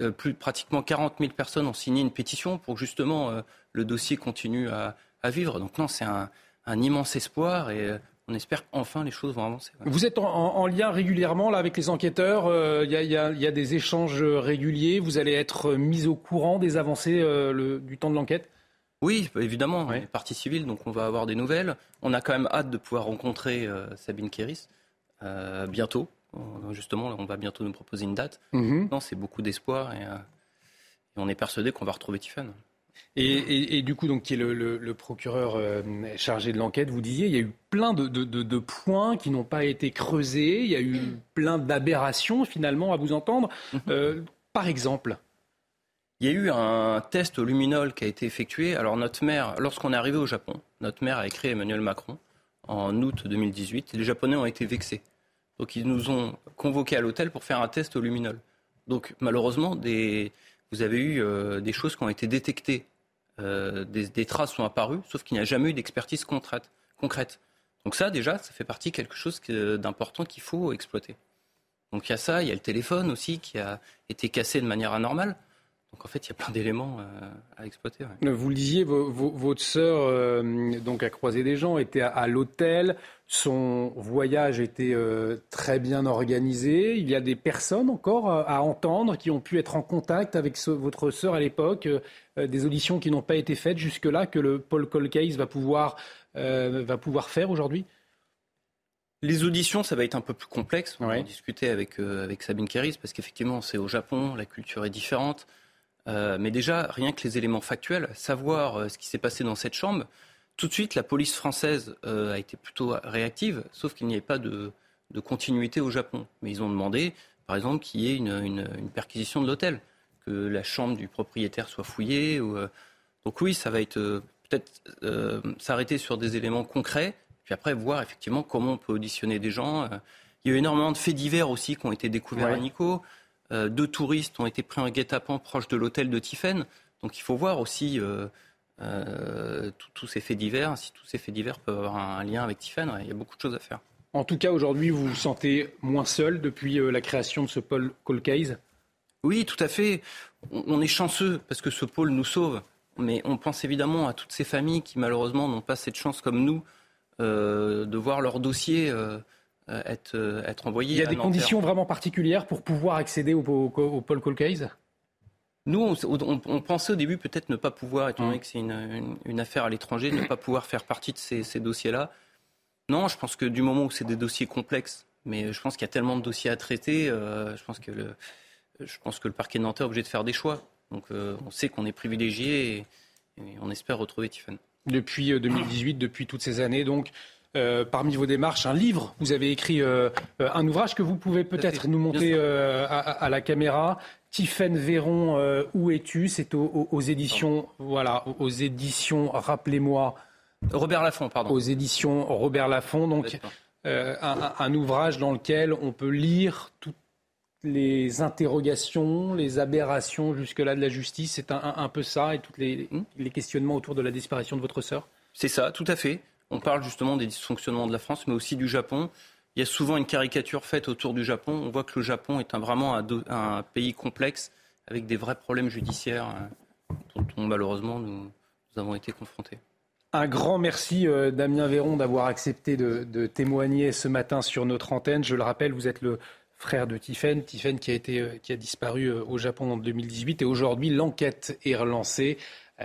S39: Euh, plus pratiquement 40 000 personnes ont signé une pétition pour que justement euh, le dossier continue à, vivre. Donc non, c'est un, immense espoir et on espère qu'enfin les choses vont avancer.
S2: Vous êtes en, lien régulièrement là, avec les enquêteurs, il y, a des échanges réguliers, vous allez être mis au courant des avancées du temps de l'enquête?
S39: Oui, évidemment, partie civile, donc on va avoir des nouvelles. On a quand même hâte de pouvoir rencontrer Sabine Kéris bientôt. Justement, on va bientôt nous proposer une date. Mhm. Non, c'est beaucoup d'espoir et, on est persuadé qu'on va retrouver Tiffany.
S2: Et, du coup, donc, qui est le, procureur euh, chargé de l'enquête, vous disiez, il y a eu plein de, points qui n'ont pas été creusés, il y a eu plein d'aberrations finalement à vous entendre. Mhm. Euh, par exemple
S39: Il y a eu un test au luminol qui a été effectué. Alors notre maire, lorsqu'on est arrivé au Japon, notre maire a écrit Emmanuel Macron en août 2018. les Japonais ont été vexés. Donc ils nous ont convoqués à l'hôtel pour faire un test au luminol. Donc malheureusement, vous avez eu euh, des choses qui ont été détectées euh, des, traces sont apparues, sauf qu'il n'y a jamais eu d'expertise concrète. Donc ça, déjà, ça fait partie de quelque chose d'important qu'il faut exploiter. Donc il y a ça, il y a le téléphone aussi qui a été cassé de manière anormale. Donc en fait, il y a plein d'éléments euh, à exploiter.
S2: Vous le disiez, votre sœur euh, donc a croisé des gens, était à, l'hôtel. Son voyage était euh, très bien organisé. Il y a des personnes encore à, entendre qui ont pu être en contact avec votre sœur à l'époque. des auditions qui n'ont pas été faites jusque-là que le Paul Colcase va pouvoir va pouvoir faire aujourd'hui?
S39: Les auditions, ça va être un peu plus complexe. On va discuter avec, avec Sabine Keris parce qu'effectivement, c'est au Japon, la culture est différente. Euh, mais déjà, rien que les éléments factuels, savoir euh, ce qui s'est passé dans cette chambre, tout de suite, la police française euh, a été plutôt réactive, sauf qu'il n'y avait pas de, continuité au Japon. Mais ils ont demandé, par exemple, qu'il y ait une, perquisition de l'hôtel, que la chambre du propriétaire soit fouillée. Donc oui, ça va être peut-être s'arrêter sur des éléments concrets, puis après voir effectivement comment on peut auditionner des gens. Il y a eu énormément de faits divers aussi qui ont été découverts à Nico. Euh, deux touristes ont été pris en guet-apens proche de l'hôtel de Tiffen. Donc il faut voir aussi euh, euh, tous ces faits divers, si tous ces faits divers peuvent avoir un, lien avec Tiffen. Il y a beaucoup de choses à faire.
S2: En tout cas, aujourd'hui, vous vous sentez moins seul depuis la création de ce pôle Case
S39: Oui, tout à fait. On, est chanceux parce que ce pôle nous sauve. Mais on pense évidemment à toutes ces familles qui, malheureusement, n'ont pas cette chance comme nous de voir leur dossier euh, être, euh, être envoyé.
S2: Il y a des conditions vraiment particulières pour pouvoir accéder au, au, Paul Colcase
S39: nous, on, pensait au début peut-être ne pas pouvoir, étant donné hum. que c'est une, affaire à l'étranger, ne pas pouvoir faire partie de ces, dossiers-là. Non, je pense que du moment où c'est des dossiers complexes, mais je pense qu'il y a tellement de dossiers à traiter, euh, je, pense que le, je pense que le parquet nantais est obligé de faire des choix. Donc on sait qu'on est privilégié et, on espère retrouver Tiffany.
S2: Depuis 2018, depuis toutes ces années, donc, euh, parmi vos démarches un livre. Vous avez écrit euh, euh, un ouvrage que vous pouvez peut-être nous monter à, la caméra. Tiffaine Véron, où es-tu? C'est aux, éditions, voilà, aux éditions, rappelez-moi.
S39: Robert Laffont, pardon.
S2: Aux éditions Robert Laffont, donc un, ouvrage dans lequel on peut lire toutes les interrogations, les aberrations jusque-là de la justice. C'est un, peu ça et tous les, hmm les questionnements autour de la disparition de votre sœur
S39: C'est ça, tout à fait. On parle justement des dysfonctionnements de la France, mais aussi du Japon. Il y a souvent une caricature faite autour du Japon. On voit que le Japon est vraiment un, pays complexe avec des vrais problèmes judiciaires euh, dont, malheureusement nous, avons été confrontés.
S2: Un grand merci euh, Damien Véron d'avoir accepté de, témoigner ce matin sur notre antenne. Je le rappelle, vous êtes le frère de Tiffen, Tiffen qui a, été, euh, qui a disparu au Japon en 2018 et aujourd'hui l'enquête est relancée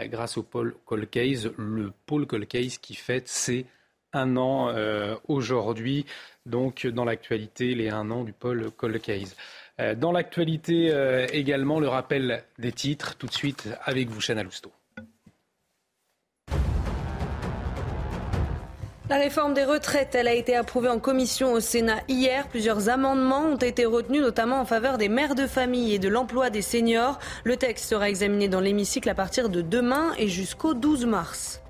S2: grâce au Paul Colcase, le Paul Colcase qui fête ses un an euh, aujourd'hui, donc dans l'actualité, les un an du Paul Colcase. Euh, dans l'actualité également, le rappel des titres, tout de suite avec vous, Chana Lousteau.
S3: La réforme des retraites, elle a été approuvée en commission au Sénat hier. Plusieurs amendements ont été retenus, notamment en faveur des mères de famille et de l'emploi des seniors. Le texte sera examiné dans l'hémicycle à partir de demain et jusqu'au 12 mars.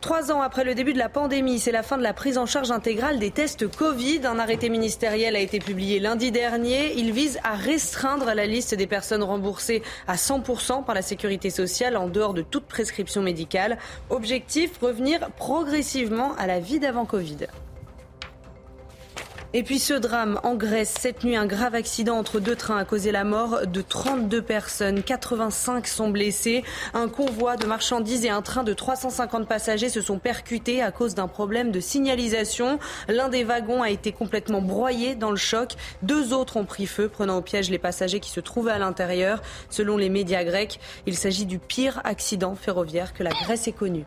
S3: Trois ans après le début de la pandémie, c'est la fin de la prise en charge intégrale des tests Covid. Un arrêté ministériel a été publié lundi dernier. Il vise à restreindre la liste des personnes remboursées à 100% par la sécurité sociale en dehors de toute prescription médicale. Objectif, revenir progressivement à la vie d'avant Covid. Et puis ce drame en Grèce, cette nuit, un grave accident entre deux trains a causé la mort de 32 personnes. 85 sont blessés. Un convoi de marchandises et un train de 350 passagers se sont percutés à cause d'un problème de signalisation. L'un des wagons a été complètement broyé dans le choc. Deux autres ont pris feu, prenant au piège les passagers qui se trouvaient à l'intérieur. Selon les médias grecs, il s'agit du pire accident ferroviaire que la Grèce ait connu.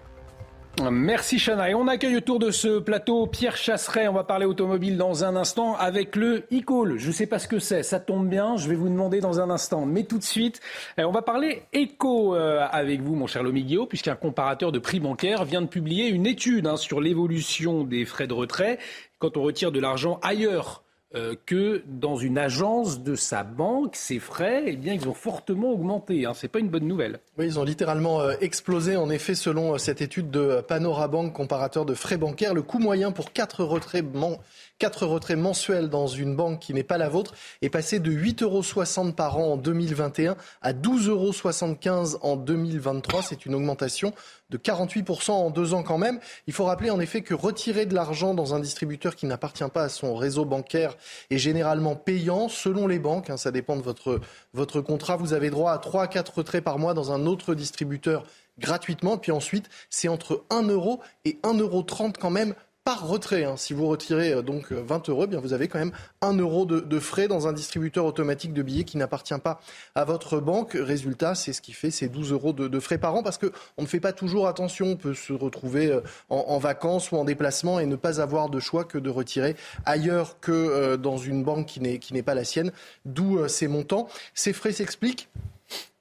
S2: Merci Chana. On accueille autour de ce plateau Pierre Chasseret. On va parler automobile dans un instant avec le e-call. Je ne sais pas ce que c'est. Ça tombe bien. Je vais vous demander dans un instant. Mais tout de suite, eh, on va parler éco euh, avec vous, mon cher Lomiguio, puisqu'un comparateur de prix bancaires vient de publier une étude hein, sur l'évolution des frais de retrait quand on retire de l'argent ailleurs euh, que dans une agence de sa banque, ces frais, eh bien, ils ont fortement augmenté. Hein. Ce n'est pas une bonne nouvelle.
S24: Oui, ils ont littéralement euh, explosé. En effet, selon euh, cette étude de Panorabank, comparateur de frais bancaires, le coût moyen pour quatre retraits, quatre retraits mensuels dans une banque qui n'est pas la vôtre est passé de 8,60 euros par an en 2021 à 12,75 euros en 2023. C'est une augmentation de 48% en deux ans quand même. Il faut rappeler en effet que retirer de l'argent dans un distributeur qui n'appartient pas à son réseau bancaire est généralement payant selon les banques. Hein, ça dépend de votre, votre contrat. Vous avez droit à 3 à 4 retraits par mois dans un autre distributeur gratuitement. Puis ensuite, c'est entre 1 euro et 1,30 euro quand même par retrait. Hein. Si vous retirez euh, donc 20 euh, euros, eh bien vous avez quand même 1 euro de, frais dans un distributeur automatique de billets qui n'appartient pas à votre banque. Résultat, c'est ce qui fait ces 12 euros de, frais par an parce qu'on ne fait pas toujours attention. On peut se retrouver euh, en, vacances ou en déplacement et ne pas avoir de choix que de retirer ailleurs que dans une banque qui n'est pas la sienne. D'où ces montants. Ces frais s'expliquent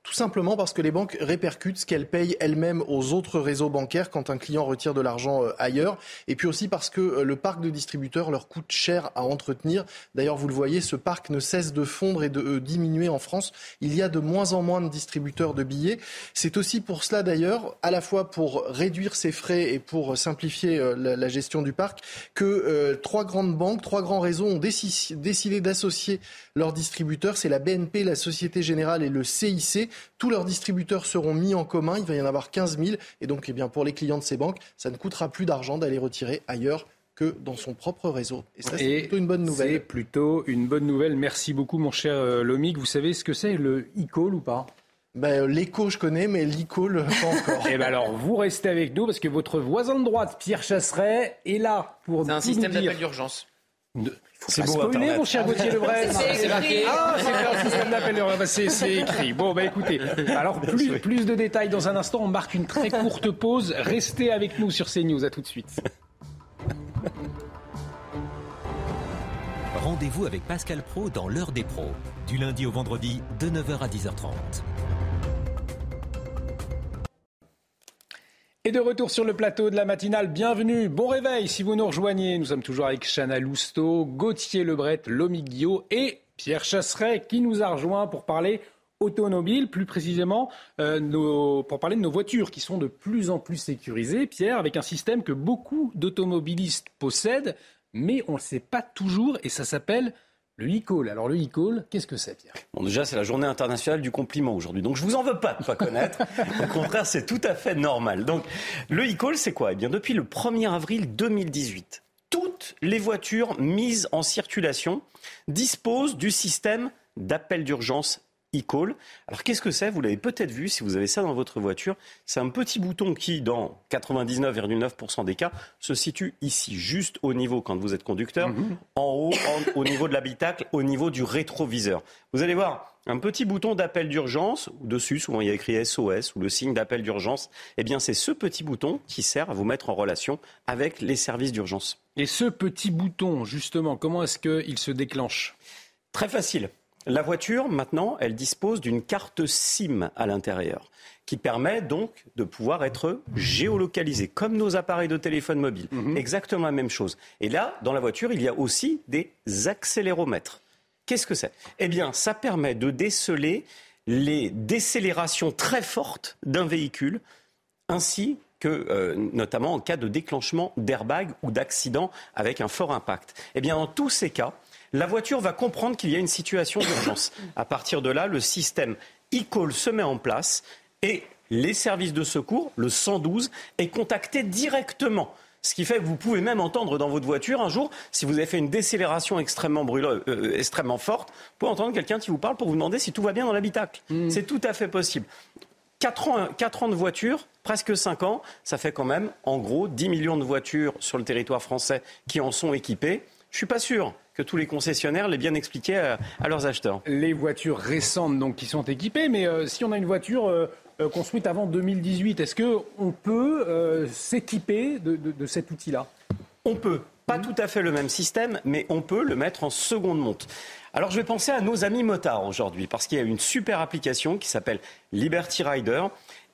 S24: tout simplement parce que les banques répercutent ce qu'elles payent elles-mêmes aux autres réseaux bancaires quand un client retire de l'argent euh, ailleurs. Et puis aussi parce que euh, le parc de distributeurs leur coûte cher à entretenir. D'ailleurs, vous le voyez, ce parc ne cesse de fondre et de euh, diminuer en France. Il y a de moins en moins de distributeurs de billets. C'est aussi pour cela d'ailleurs, à la fois pour réduire ces frais et pour simplifier la, gestion du parc, que trois grandes banques, trois grands réseaux ont décidé d'associer leurs distributeurs. C'est la BNP, la Société Générale et le CIC. Tous leurs distributeurs seront mis en commun. Il va y en avoir 15 000. Et donc, eh bien, pour les clients de ces banques, ça ne coûtera plus d'argent d'aller retirer ailleurs que dans son propre réseau. Et ça, c'est plutôt une bonne nouvelle.
S2: C'est plutôt une bonne nouvelle. Merci beaucoup, mon cher euh, Lomig. Vous savez ce que c'est, le e-call ou pas?
S24: Ben, L'écho, je connais, mais l'e-call, pas encore.
S2: Eh ben alors, vous restez avec nous parce que votre voisin de droite, Pierre Chasseret, est là pour.
S10: C'est un système d'appel d'urgence.
S2: C'est beau, spoiler, mon cher Gauthier Lebret.
S10: C'est marqué.
S2: Ah, c'est bah, C'est écrit. Bon, bah écoutez. Alors, plus, plus de détails dans un instant. On marque une très courte pause. Restez avec nous sur CNews. À tout de suite.
S40: Rendez-vous avec Pascal Pro dans l'heure des pros. Du lundi au vendredi, de 9h à 10h30.
S2: Et de retour sur le plateau de la matinale, bienvenue, bon réveil si vous nous rejoignez. Nous sommes toujours avec Chana Lousteau, Gauthier Lebret, Lomi et Pierre Chasseret qui nous a rejoint pour parler automobile, plus précisément euh, pour parler de nos voitures qui sont de plus en plus sécurisées, Pierre, avec un système que beaucoup d'automobilistes possèdent, mais on ne le sait pas toujours et ça s'appelle le e-call. Alors le e-call, qu'est-ce que c'est, Pierre?
S5: Bon, déjà, c'est la journée internationale du compliment aujourd'hui. Donc je vous en veux pas de pas connaître. Au contraire, c'est tout à fait normal. Donc le e-call, c'est quoi? Eh bien, depuis le 1er avril 2018, toutes les voitures mises en circulation disposent du système d'appel d'urgence e-call. Alors qu'est-ce que c'est? Vous l'avez peut-être vu si vous avez ça dans votre voiture. C'est un petit bouton qui, dans 99,9% des cas, se situe ici, juste au niveau, quand vous êtes conducteur, mhm. en haut, au niveau de l'habitacle, au niveau du rétroviseur. Vous allez voir un petit bouton d'appel d'urgence. Dessus, souvent, il y a écrit SOS ou le signe d'appel d'urgence. Eh bien, c'est ce petit bouton qui sert à vous mettre en relation avec les services d'urgence.
S2: Et ce petit bouton, justement, comment est-ce qu'il se déclenche?
S5: Très facile. La voiture, maintenant, elle dispose d'une carte SIM à l'intérieur, qui permet donc de pouvoir être géolocalisée, comme nos appareils de téléphone mobile. Mhm. Exactement la même chose. Et là, dans la voiture, il y a aussi des accéléromètres. Qu'est-ce que c'est? Eh bien, ça permet de déceler les décélérations très fortes d'un véhicule, ainsi que euh, notamment en cas de déclenchement d'airbag ou d'accident avec un fort impact. Eh bien, en tous ces cas, la voiture va comprendre qu'il y a une situation d'urgence. À partir de là, le système e-call se met en place et les services de secours, le 112, est contacté directement. Ce qui fait que vous pouvez même entendre dans votre voiture un jour, si vous avez fait une décélération extrêmement, brûleuse, euh, extrêmement forte, vous pouvez entendre quelqu'un qui vous parle pour vous demander si tout va bien dans l'habitacle. Mm. C'est tout à fait possible. 4 ans, 4 ans de voiture, presque 5 ans, ça fait quand même en gros 10 millions de voitures sur le territoire français qui en sont équipées. Je suis pas sûr que tous les concessionnaires l'aient bien expliqué à, leurs acheteurs.
S2: Les voitures récentes donc qui sont équipées, mais euh, si on a une voiture euh, euh, construite avant 2018, est-ce qu'on peut s'équiper de, cet outil-là?
S5: On peut. Pas tout à fait le même système, mais on peut le mettre en seconde monte. Alors je vais penser à nos amis motards aujourd'hui, parce qu'il y a une super application qui s'appelle Liberty Rider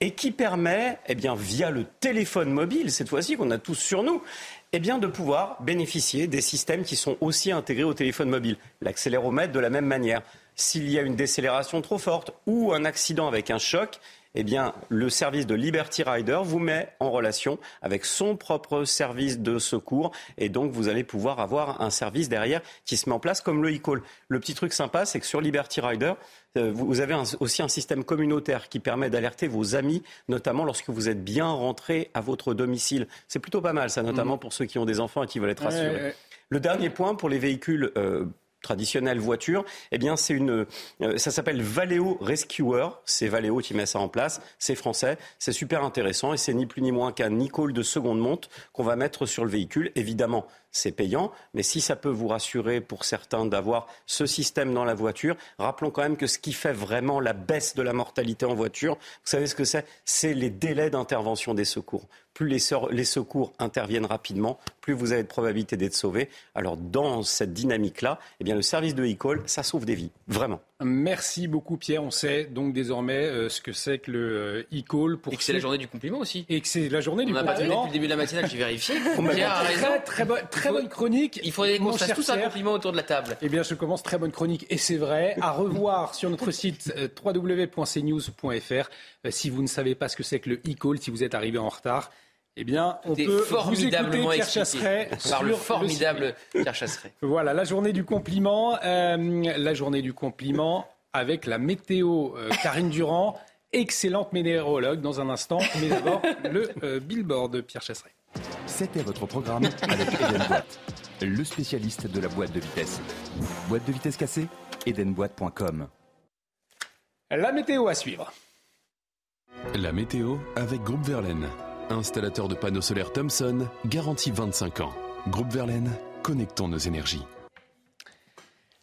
S5: et qui permet, eh bien, via le téléphone mobile, cette fois-ci qu'on a tous sur nous, eh bien, de pouvoir bénéficier des systèmes qui sont aussi intégrés au téléphone mobile. L'accéléromètre de la même manière. S'il y a une décélération trop forte ou un accident avec un choc, eh bien, le service de Liberty Rider vous met en relation avec son propre service de secours et donc vous allez pouvoir avoir un service derrière qui se met en place comme le e-call. Le petit truc sympa, c'est que sur Liberty Rider, vous avez aussi un système communautaire qui permet d'alerter vos amis, notamment lorsque vous êtes bien rentré à votre domicile. C'est plutôt pas mal, ça, notamment mmh. pour ceux qui ont des enfants et qui veulent être rassurés. Le dernier point pour les véhicules euh, traditionnelle voiture, eh bien c'est une, euh, ça s'appelle Valeo Rescuer. C'est Valeo qui met ça en place. C'est français, c'est super intéressant et c'est ni plus ni moins qu'un Nicole de seconde monte qu'on va mettre sur le véhicule. Évidemment, c'est payant, mais si ça peut vous rassurer pour certains d'avoir ce système dans la voiture, rappelons quand même que ce qui fait vraiment la baisse de la mortalité en voiture, vous savez ce que c'est? C'est les délais d'intervention des secours plus les, secours interviennent rapidement, plus vous avez de probabilité d'être sauvé. Alors dans cette dynamique-là, eh bien le service de e-call, ça sauve des vies, vraiment.
S2: Merci beaucoup Pierre. On sait donc désormais euh, ce que c'est que le euh, e-call.
S10: Pour et que c'est la journée du compliment aussi.
S2: Et que c'est la journée du compliment. On n'a
S10: pas depuis le début de la matinale, j'ai vérifié.
S2: Pierre a raison. Très, très, bonne chronique.
S10: Il faudrait qu'on fasse tous un compliment autour de la table.
S2: Eh bien, je commence très bonne chronique et c'est vrai. À revoir sur notre site euh, www.cnews.fr. Si vous ne savez pas ce que c'est que le e-call, si vous êtes arrivé en retard, eh bien, on peut
S10: formidablement
S2: vous écouter, Pierre
S10: par le formidable Pierre Chasseret.
S2: Voilà, la journée du compliment, euh, la journée du compliment avec la météo. Euh, Karine Durand, excellente météorologue dans un instant, mais d'abord le euh, billboard de Pierre Chasseret.
S41: C'était votre programme avec Edenboîte, le spécialiste de la boîte de vitesse. Boîte de vitesse cassée Edenboîte.com.
S2: La météo à suivre.
S25: La météo avec Groupe Verlaine Installateur de panneaux solaires Thomson, garantie 25 ans. Groupe Verlaine, connectons nos énergies.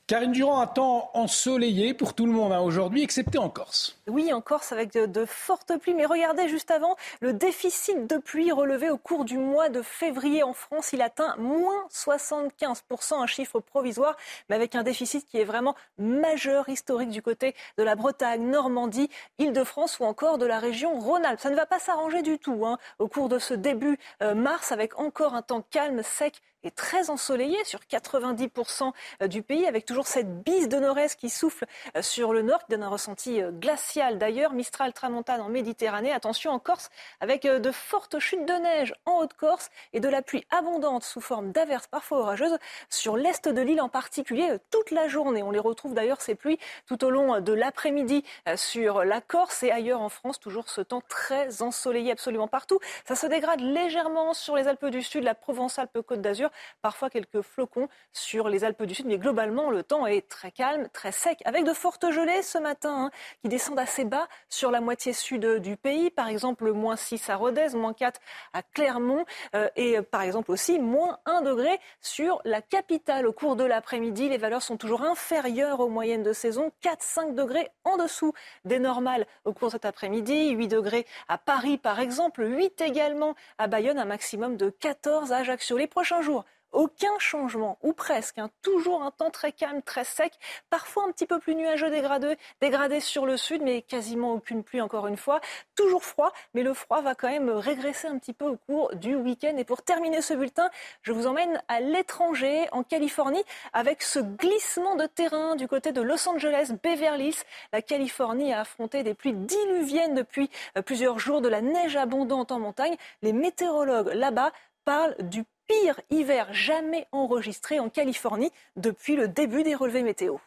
S2: Karine Durand, un temps ensoleillé pour tout le monde hein, aujourd'hui, excepté en Corse.
S26: Oui, en Corse avec de, fortes pluies. Mais regardez juste avant, le déficit de pluie relevé au cours du mois de février en France, il atteint moins 75%, un chiffre provisoire, mais avec un déficit qui est vraiment majeur, historique du côté de la Bretagne, Normandie, Île-de-France ou encore de la région Rhône-Alpes. Ça ne va pas s'arranger du tout hein, au cours de ce début euh, mars avec encore un temps calme, sec très ensoleillé sur 90% euh, du pays, avec toujours cette bise de nord-est qui souffle euh, sur le nord, qui donne un ressenti euh, glacial d'ailleurs. Mistral tramontane en Méditerranée. Attention en Corse, avec de fortes chutes de neige en Haute-Corse et de la pluie abondante sous forme d'averses parfois orageuses sur l'est de l'île en particulier toute la journée. On les retrouve d'ailleurs ces pluies tout au long de l'après-midi sur la Corse et ailleurs en France. Toujours ce temps très ensoleillé absolument partout. Ça se dégrade légèrement sur les Alpes du Sud, la Provence-Alpes-Côte d'Azur parfois quelques flocons sur les Alpes du Sud, mais globalement le temps est très calme, très sec, avec de fortes gelées ce matin hein, qui descendent assez bas sur la moitié sud du pays, par exemple moins 6 à Rodez, moins 4 à Clermont euh, et par exemple aussi moins 1 degré sur la capitale au cours de l'après-midi. Les valeurs sont toujours inférieures aux moyennes de saison, 4-5 degrés en dessous des normales au cours de cet après-midi, 8 degrés à Paris par exemple, 8 également à Bayonne, un maximum de 14 à Ajaccio. Les prochains jours aucun changement, ou presque. Hein. Toujours un temps très calme, très sec, parfois un petit peu plus nuageux dégradé, sur le sud, mais quasiment aucune pluie encore une fois. Toujours froid, mais le froid va quand même régresser un petit peu au cours du week-end. Et pour terminer ce bulletin, je vous emmène à l'étranger, en Californie, avec ce glissement de terrain du côté de Los Angeles, Beverly Hills. La Californie a affronté des pluies diluviennes depuis euh, plusieurs jours, de la neige abondante en montagne. Les météorologues là-bas parlent du pire hiver jamais enregistré en Californie depuis le début des relevés météo.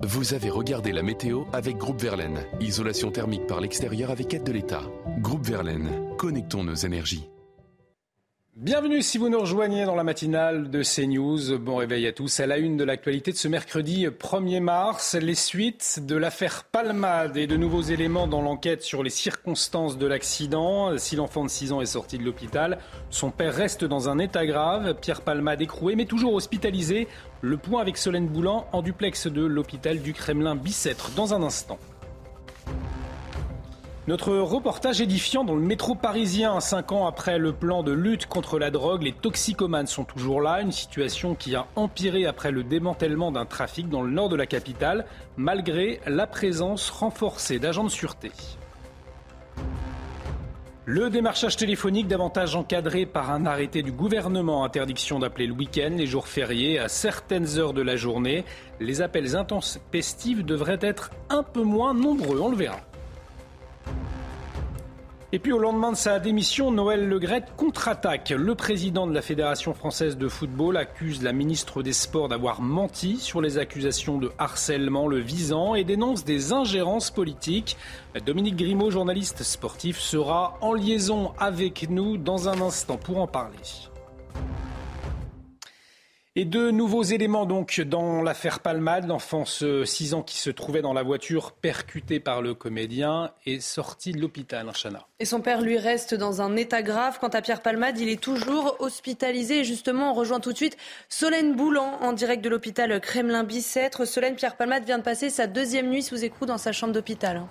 S25: Vous avez regardé la météo avec Groupe Verlaine. Isolation thermique par l'extérieur avec aide de l'État. Groupe Verlaine, connectons nos énergies.
S2: Bienvenue si vous nous rejoignez dans la matinale de CNews. Bon réveil à tous. À la une de l'actualité de ce mercredi 1er mars, les suites de l'affaire Palmade et de nouveaux éléments dans l'enquête sur les circonstances de l'accident. Si l'enfant de 6 ans est sorti de l'hôpital, son père reste dans un état grave. Pierre Palmade écroué mais toujours hospitalisé. Le point avec Solène Boulan en duplex de l'hôpital du Kremlin Bicêtre dans un instant. Notre reportage édifiant dans le métro parisien, cinq ans après le plan de lutte contre la drogue, les toxicomanes sont toujours là, une situation qui a empiré après le démantèlement d'un trafic dans le nord de la capitale, malgré la présence renforcée d'agents de sûreté. Le démarchage téléphonique davantage encadré par un arrêté du gouvernement, interdiction d'appeler le week-end, les jours fériés, à certaines heures de la journée. Les appels intempestifs devraient être un peu moins nombreux, on le verra. Et puis au lendemain de sa démission, Noël Legrette contre-attaque. Le président de la Fédération française de football accuse la ministre des Sports d'avoir menti sur les accusations de harcèlement le visant et dénonce des ingérences politiques. Dominique Grimaud, journaliste sportif, sera en liaison avec nous dans un instant pour en parler. Et de nouveaux éléments donc dans l'affaire Palmade. L'enfant de 6 ans qui se trouvait dans la voiture percuté par le comédien est sorti de l'hôpital, Chana.
S3: Et son père lui reste dans un état grave. Quant à Pierre Palmade, il est toujours hospitalisé. Et justement, on rejoint tout de suite Solène Boulan en direct de l'hôpital Kremlin-Bicêtre. Solène, Pierre Palmade vient de passer sa deuxième nuit sous écrou dans sa chambre d'hôpital.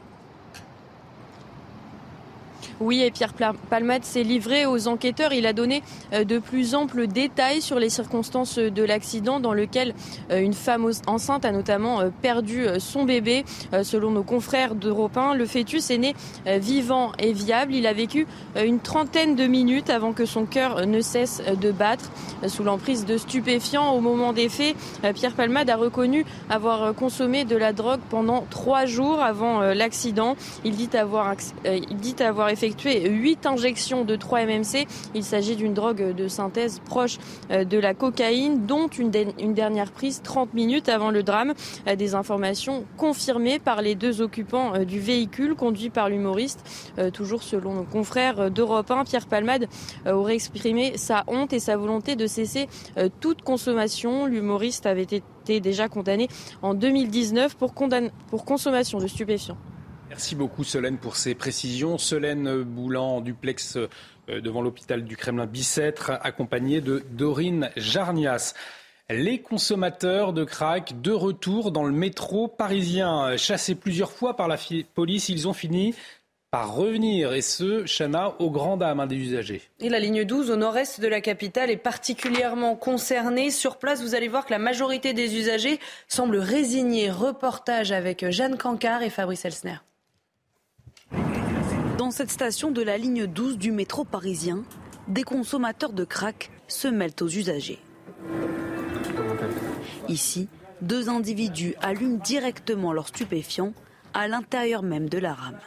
S32: Oui, et Pierre Palmade s'est livré aux enquêteurs. Il a donné euh, de plus amples détails sur les circonstances de l'accident dans lequel euh, une femme enceinte a notamment euh, perdu son bébé. Selon nos confrères d'Europe 1, le fœtus est né vivant et viable. Il a vécu une trentaine de minutes avant que son cœur ne cesse de battre. Sous l'emprise de stupéfiants au moment des faits, Pierre Palmade a reconnu avoir consommé de la drogue pendant trois jours avant l'accident. Il dit avoir effectué effectué 8 injections de 3 MMC. Il s'agit d'une drogue de synthèse proche euh, de la cocaïne, dont une, dernière prise 30 minutes avant le drame. Euh, des informations confirmées par les deux occupants euh, du véhicule conduit par l'humoriste. Toujours selon nos confrères d'Europe 1, Pierre Palmade aurait exprimé sa honte et sa volonté de cesser toute consommation. L'humoriste avait été déjà condamné en 2019 pour, pour consommation de stupéfiants.
S2: Merci beaucoup Solène pour ces précisions. Solène Boulan, duplex euh, devant l'hôpital du Kremlin Bicêtre, accompagnée de Dorine Jarnias. Les consommateurs de crack de retour dans le métro parisien. Chassés plusieurs fois par la police, ils ont fini par revenir, et ce, Chana, au grand dames hein, des usagers.
S3: Et la ligne 12 au nord-est de la capitale est particulièrement concernée. Sur place, vous allez voir que la majorité des usagers semblent résignés. Reportage avec Jeanne Cancard et Fabrice Elsner.
S42: Dans cette station de la ligne 12 du métro parisien, des consommateurs de crack se mêlent aux usagers. Ici, deux individus allument directement leurs stupéfiants à l'intérieur même de la rame.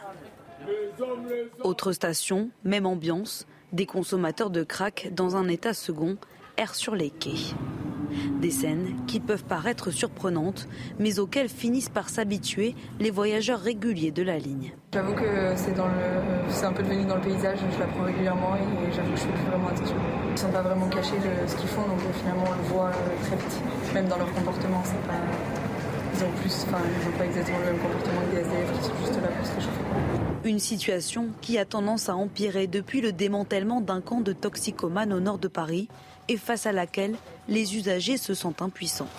S42: Autre station, même ambiance, des consommateurs de crack dans un état second errent sur les quais. Des scènes qui peuvent paraître surprenantes, mais auxquelles finissent par s'habituer les voyageurs réguliers de la ligne.
S43: J'avoue que c'est, dans le, c'est un peu devenu dans le paysage, je l'apprends régulièrement et j'avoue que je fais vraiment attention. Ils ne sont pas vraiment cachés ce qu'ils font, donc finalement on le voit euh, très vite. Même dans leur comportement, c'est pas... Ils ont plus, enfin, ils n'ont pas exactement le même comportement que des SDF qui sont juste là pour se réchauffer.
S42: Une situation qui a tendance à empirer depuis le démantèlement d'un camp de toxicomanes au nord de Paris et face à laquelle les usagers se sentent impuissants.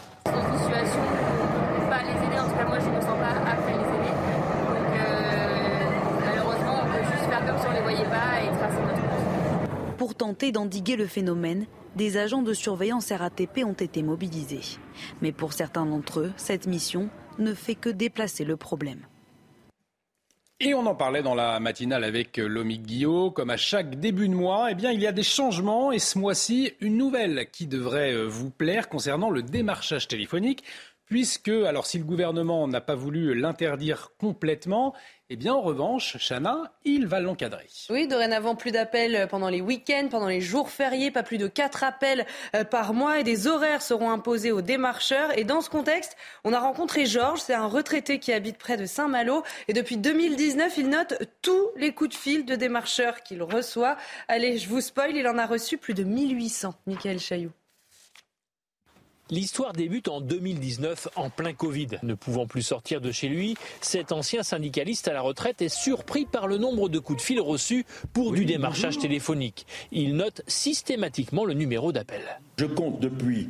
S42: Pour tenter d'endiguer le phénomène, des agents de surveillance RATP ont été mobilisés. Mais pour certains d'entre eux, cette mission ne fait que déplacer le problème.
S2: Et on en parlait dans la matinale avec euh, Lomique Guillot. Comme à chaque début de mois, eh bien, il y a des changements et ce mois-ci, une nouvelle qui devrait euh, vous plaire concernant le démarchage téléphonique puisque, alors si le gouvernement n'a pas voulu l'interdire complètement, eh bien, en revanche, Chana, il va l'encadrer.
S3: Oui, dorénavant, plus d'appels pendant les week-ends, pendant les jours fériés, pas plus de 4 appels euh, par mois et des horaires seront imposés aux démarcheurs. Et dans ce contexte, on a rencontré Georges, c'est un retraité qui habite près de Saint-Malo. Et depuis 2019, il note tous les coups de fil de démarcheurs qu'il reçoit. Allez, je vous spoil, il en a reçu plus de 1800. Michael Chailloux.
S8: L'histoire débute en 2019 en plein Covid. Ne pouvant plus sortir de chez lui, cet ancien syndicaliste à la retraite est surpris par le nombre de coups de fil reçus pour du démarchage téléphonique. Il note systématiquement le numéro d'appel.
S44: Je compte depuis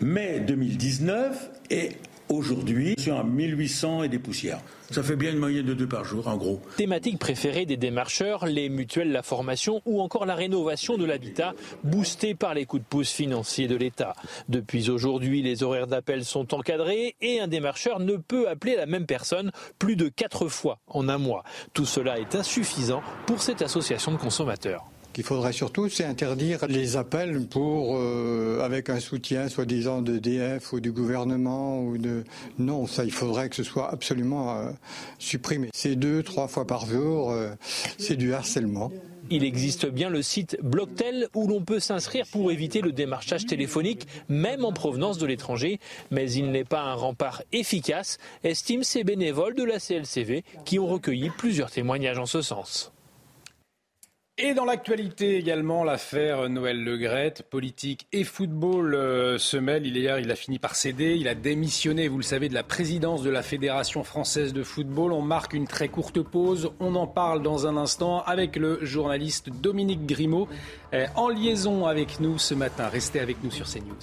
S44: mai 2019 et Aujourd'hui, sur 1800 et des poussières. Ça fait bien une moyenne de deux par jour, en gros.
S8: Thématique préférée des démarcheurs, les mutuelles, la formation ou encore la rénovation de l'habitat, boostée par les coups de pouce financiers de l'État. Depuis aujourd'hui, les horaires d'appel sont encadrés et un démarcheur ne peut appeler la même personne plus de quatre fois en un mois. Tout cela est insuffisant pour cette association de consommateurs
S45: qu'il faudrait surtout, c'est interdire les appels pour, euh, avec un soutien soi-disant de DF ou du gouvernement ou de. Non, ça, il faudrait que ce soit absolument euh, supprimé. C'est deux, trois fois par jour, euh, c'est du harcèlement.
S8: Il existe bien le site Blocktel où l'on peut s'inscrire pour éviter le démarchage téléphonique, même en provenance de l'étranger, mais il n'est pas un rempart efficace, estiment ces bénévoles de la CLCV qui ont recueilli plusieurs témoignages en ce sens.
S2: Et dans l'actualité également, l'affaire Noël Legrette, politique et football euh, se mêlent. Hier, il a fini par céder. Il a démissionné, vous le savez, de la présidence de la Fédération française de football. On marque une très courte pause. On en parle dans un instant avec le journaliste Dominique Grimaud euh, en liaison avec nous ce matin. Restez avec nous sur CNews.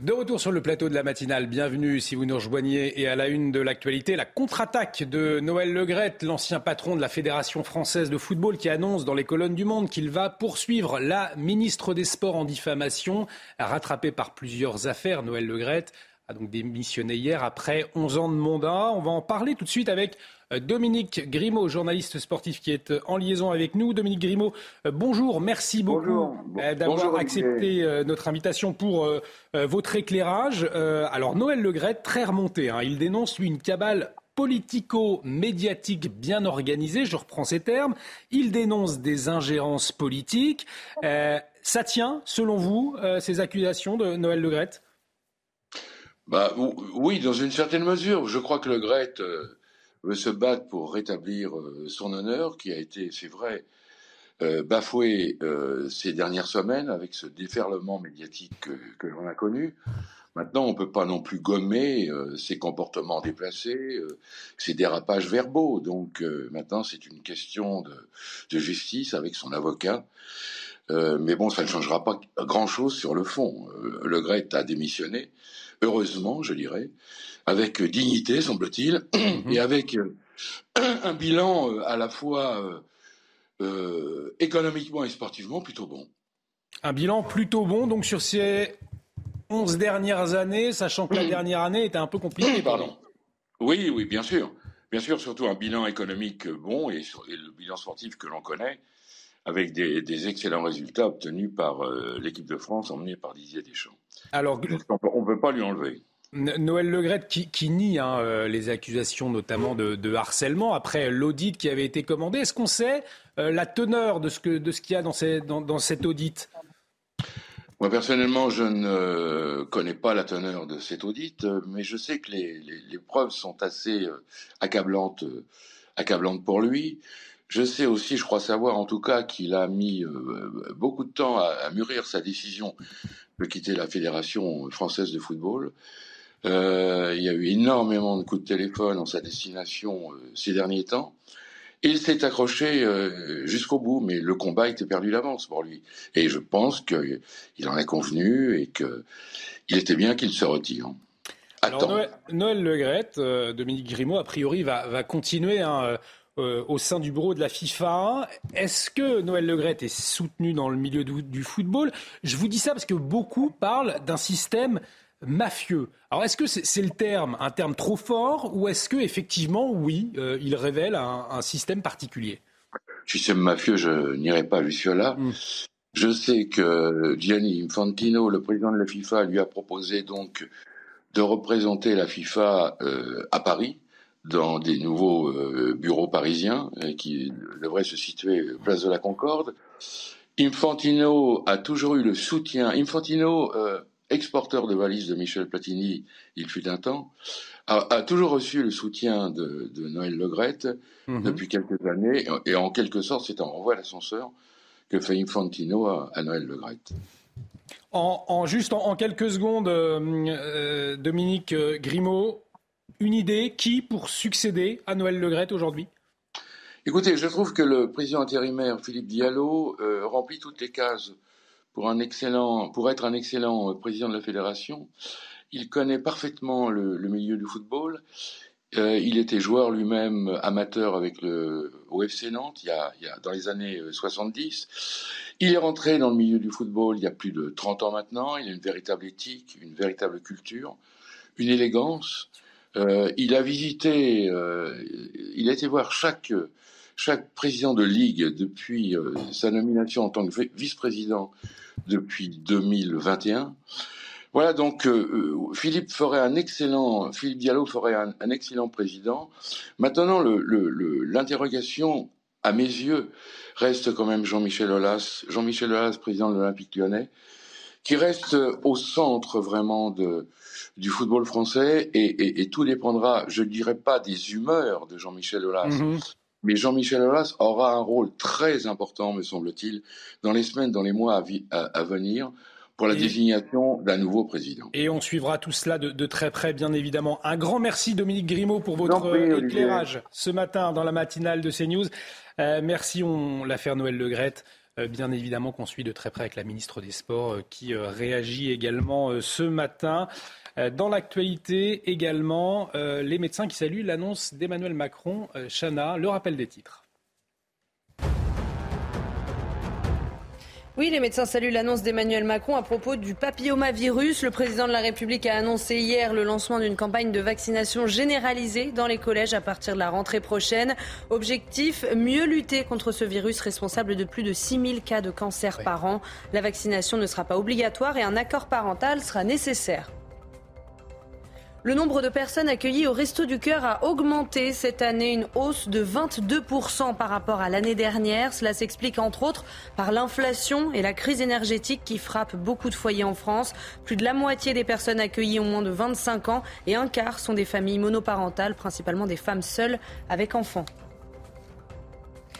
S2: De retour sur le plateau de la matinale, bienvenue si vous nous rejoignez et à la une de l'actualité, la contre-attaque de Noël Legrette, l'ancien patron de la Fédération française de football qui annonce dans les colonnes du Monde qu'il va poursuivre la ministre des Sports en diffamation, rattrapé par plusieurs affaires. Noël Legrette a donc démissionné hier après 11 ans de mandat. On va en parler tout de suite avec Dominique Grimaud, journaliste sportif qui est euh, en liaison avec nous. Dominique Grimaud, euh, bonjour, merci beaucoup d'avoir accepté notre invitation pour votre éclairage. Alors Noël Legrette, très remonté, hein. il dénonce lui une cabale politico-médiatique bien organisée, je reprends ces termes. Il dénonce des ingérences politiques. ça tient, selon vous, ces accusations de Noël Legrette
S46: bah, Oui, dans une certaine mesure. Je crois que Legrette veut se battre pour rétablir euh, son honneur, qui a été, c'est vrai, euh, bafoué euh, ces dernières semaines avec ce déferlement médiatique que, l'on a connu. Maintenant, on ne peut pas non plus gommer ses comportements déplacés, ses dérapages verbaux. Donc maintenant, c'est une question de, de, justice avec son avocat. mais bon, ça ne changera pas grand-chose sur le fond. le Gret a démissionné, heureusement, je dirais avec dignité, semble-t-il, mhm. et avec euh, un bilan euh, à la fois euh, économiquement et sportivement plutôt bon.
S2: Un bilan plutôt bon, donc sur ces 11 dernières années, sachant que la dernière année était un peu compliquée.
S46: Pardon. Oui, oui, bien sûr. Bien sûr, surtout un bilan économique bon et, le bilan sportif que l'on connaît, avec des, excellents résultats obtenus par l'équipe de France emmenée par Didier Deschamps. Alors, on ne peut pas lui enlever.
S2: Noël Legrette qui, nie hein, euh, les accusations notamment de, harcèlement après l'audit qui avait été commandé. Est-ce qu'on sait euh, la teneur de ce qu'il y a dans, dans, cet audit?
S46: Moi personnellement, je ne connais pas la teneur de cet audit, mais je sais que les, preuves sont assez euh, accablantes pour lui. Je sais aussi, je crois savoir en tout cas, qu'il a mis beaucoup de temps à mûrir sa décision de quitter la Fédération française de football. Euh, il y a eu énormément de coups de téléphone en sa destination euh, ces derniers temps. il s'est accroché euh, jusqu'au bout, mais le combat était perdu d'avance pour lui. Et je pense qu'il en est convenu et qu'il était bien qu'il se retire.
S2: Alors Noël, Noël Legrette, Dominique Grimaud, a priori, va, va continuer hein, au sein du bureau de la FIFA. Est-ce que Noël Legrette est soutenu dans le milieu du, du football? Je vous dis ça parce que beaucoup parlent d'un système mafieux. Alors est-ce que c'est le terme, un terme trop fort, ou est-ce que effectivement, oui, euh, il révèle un, système particulier?
S46: Système mafieux, je n'irai pas jusque là. Hmm. Je sais que Gianni Infantino, le président de la FIFA, lui a proposé donc de représenter la FIFA euh, à Paris dans des nouveaux euh, bureaux parisiens qui devraient se situer place de la Concorde. Infantino a toujours eu le soutien. Infantino, exporteur de valises de Michel Platini, il fut un temps, a, toujours reçu le soutien de, Noël Legrette mhm. depuis quelques années, et en quelque sorte, c'est un renvoi à l'ascenseur que fait Infantino à, Noël Legrette.
S2: En, juste en, quelques secondes, euh, euh, Dominique euh, Grimaud, une idée qui pour succéder à Noël Legrette aujourd'hui?
S46: Écoutez, je trouve que le président intérimaire Philippe Diallo remplit toutes les cases pour, être un excellent président de la fédération. Il connaît parfaitement le, milieu du football. Euh, il était joueur lui-même amateur avec le au FC Nantes il y, a, dans les années 70. Euh, il est rentré dans le milieu du football il y a plus de 30 ans maintenant. Il a une véritable éthique, une véritable culture, une élégance. Euh, il a visité, euh, il a été voir chaque, chaque président de ligue depuis euh, sa nomination en tant que vice-président depuis 2021. Voilà, donc euh, euh, Philippe ferait un excellent, Philippe Diallo ferait un, excellent président. Maintenant, l'interrogation, à mes yeux, reste quand même Jean-Michel Aulas, Jean-Michel Aulas, président de l'Olympique lyonnais, qui reste au centre vraiment de, du football français et, tout dépendra, je ne dirais pas des humeurs de Jean-Michel Aulas, mm-hmm. Mais Jean-Michel Aulas aura un rôle très important, me semble-t-il, dans les semaines, dans les mois à venir, pour la désignation d'un nouveau président.
S2: Et on suivra tout cela de, très près, bien évidemment. Un grand merci, Dominique Grimaud, pour votre éclairage ce matin dans la matinale de CNews. Euh, merci, on l'affaire Noël Legrette. Euh, bien évidemment qu'on suit de très près avec la ministre des Sports euh, qui réagit également ce matin. Dans l'actualité également, les médecins qui saluent l'annonce d'Emmanuel Macron. Chana, le rappel des titres.
S3: Oui, les médecins saluent l'annonce d'Emmanuel Macron à propos du papillomavirus. Le président de la République a annoncé hier le lancement d'une campagne de vaccination généralisée dans les collèges à partir de la rentrée prochaine. Objectif, mieux lutter contre ce virus responsable de plus de 6000 cas de cancer par an. La vaccination ne sera pas obligatoire et un accord parental sera nécessaire. Le nombre de personnes accueillies au Resto du Cœur a augmenté cette année, une hausse de 22% par rapport à l'année dernière. Cela s'explique entre autres par l'inflation et la crise énergétique qui frappe beaucoup de foyers en France. Plus de la moitié des personnes accueillies ont moins de 25 ans et un quart sont des familles monoparentales, principalement des femmes seules avec enfants.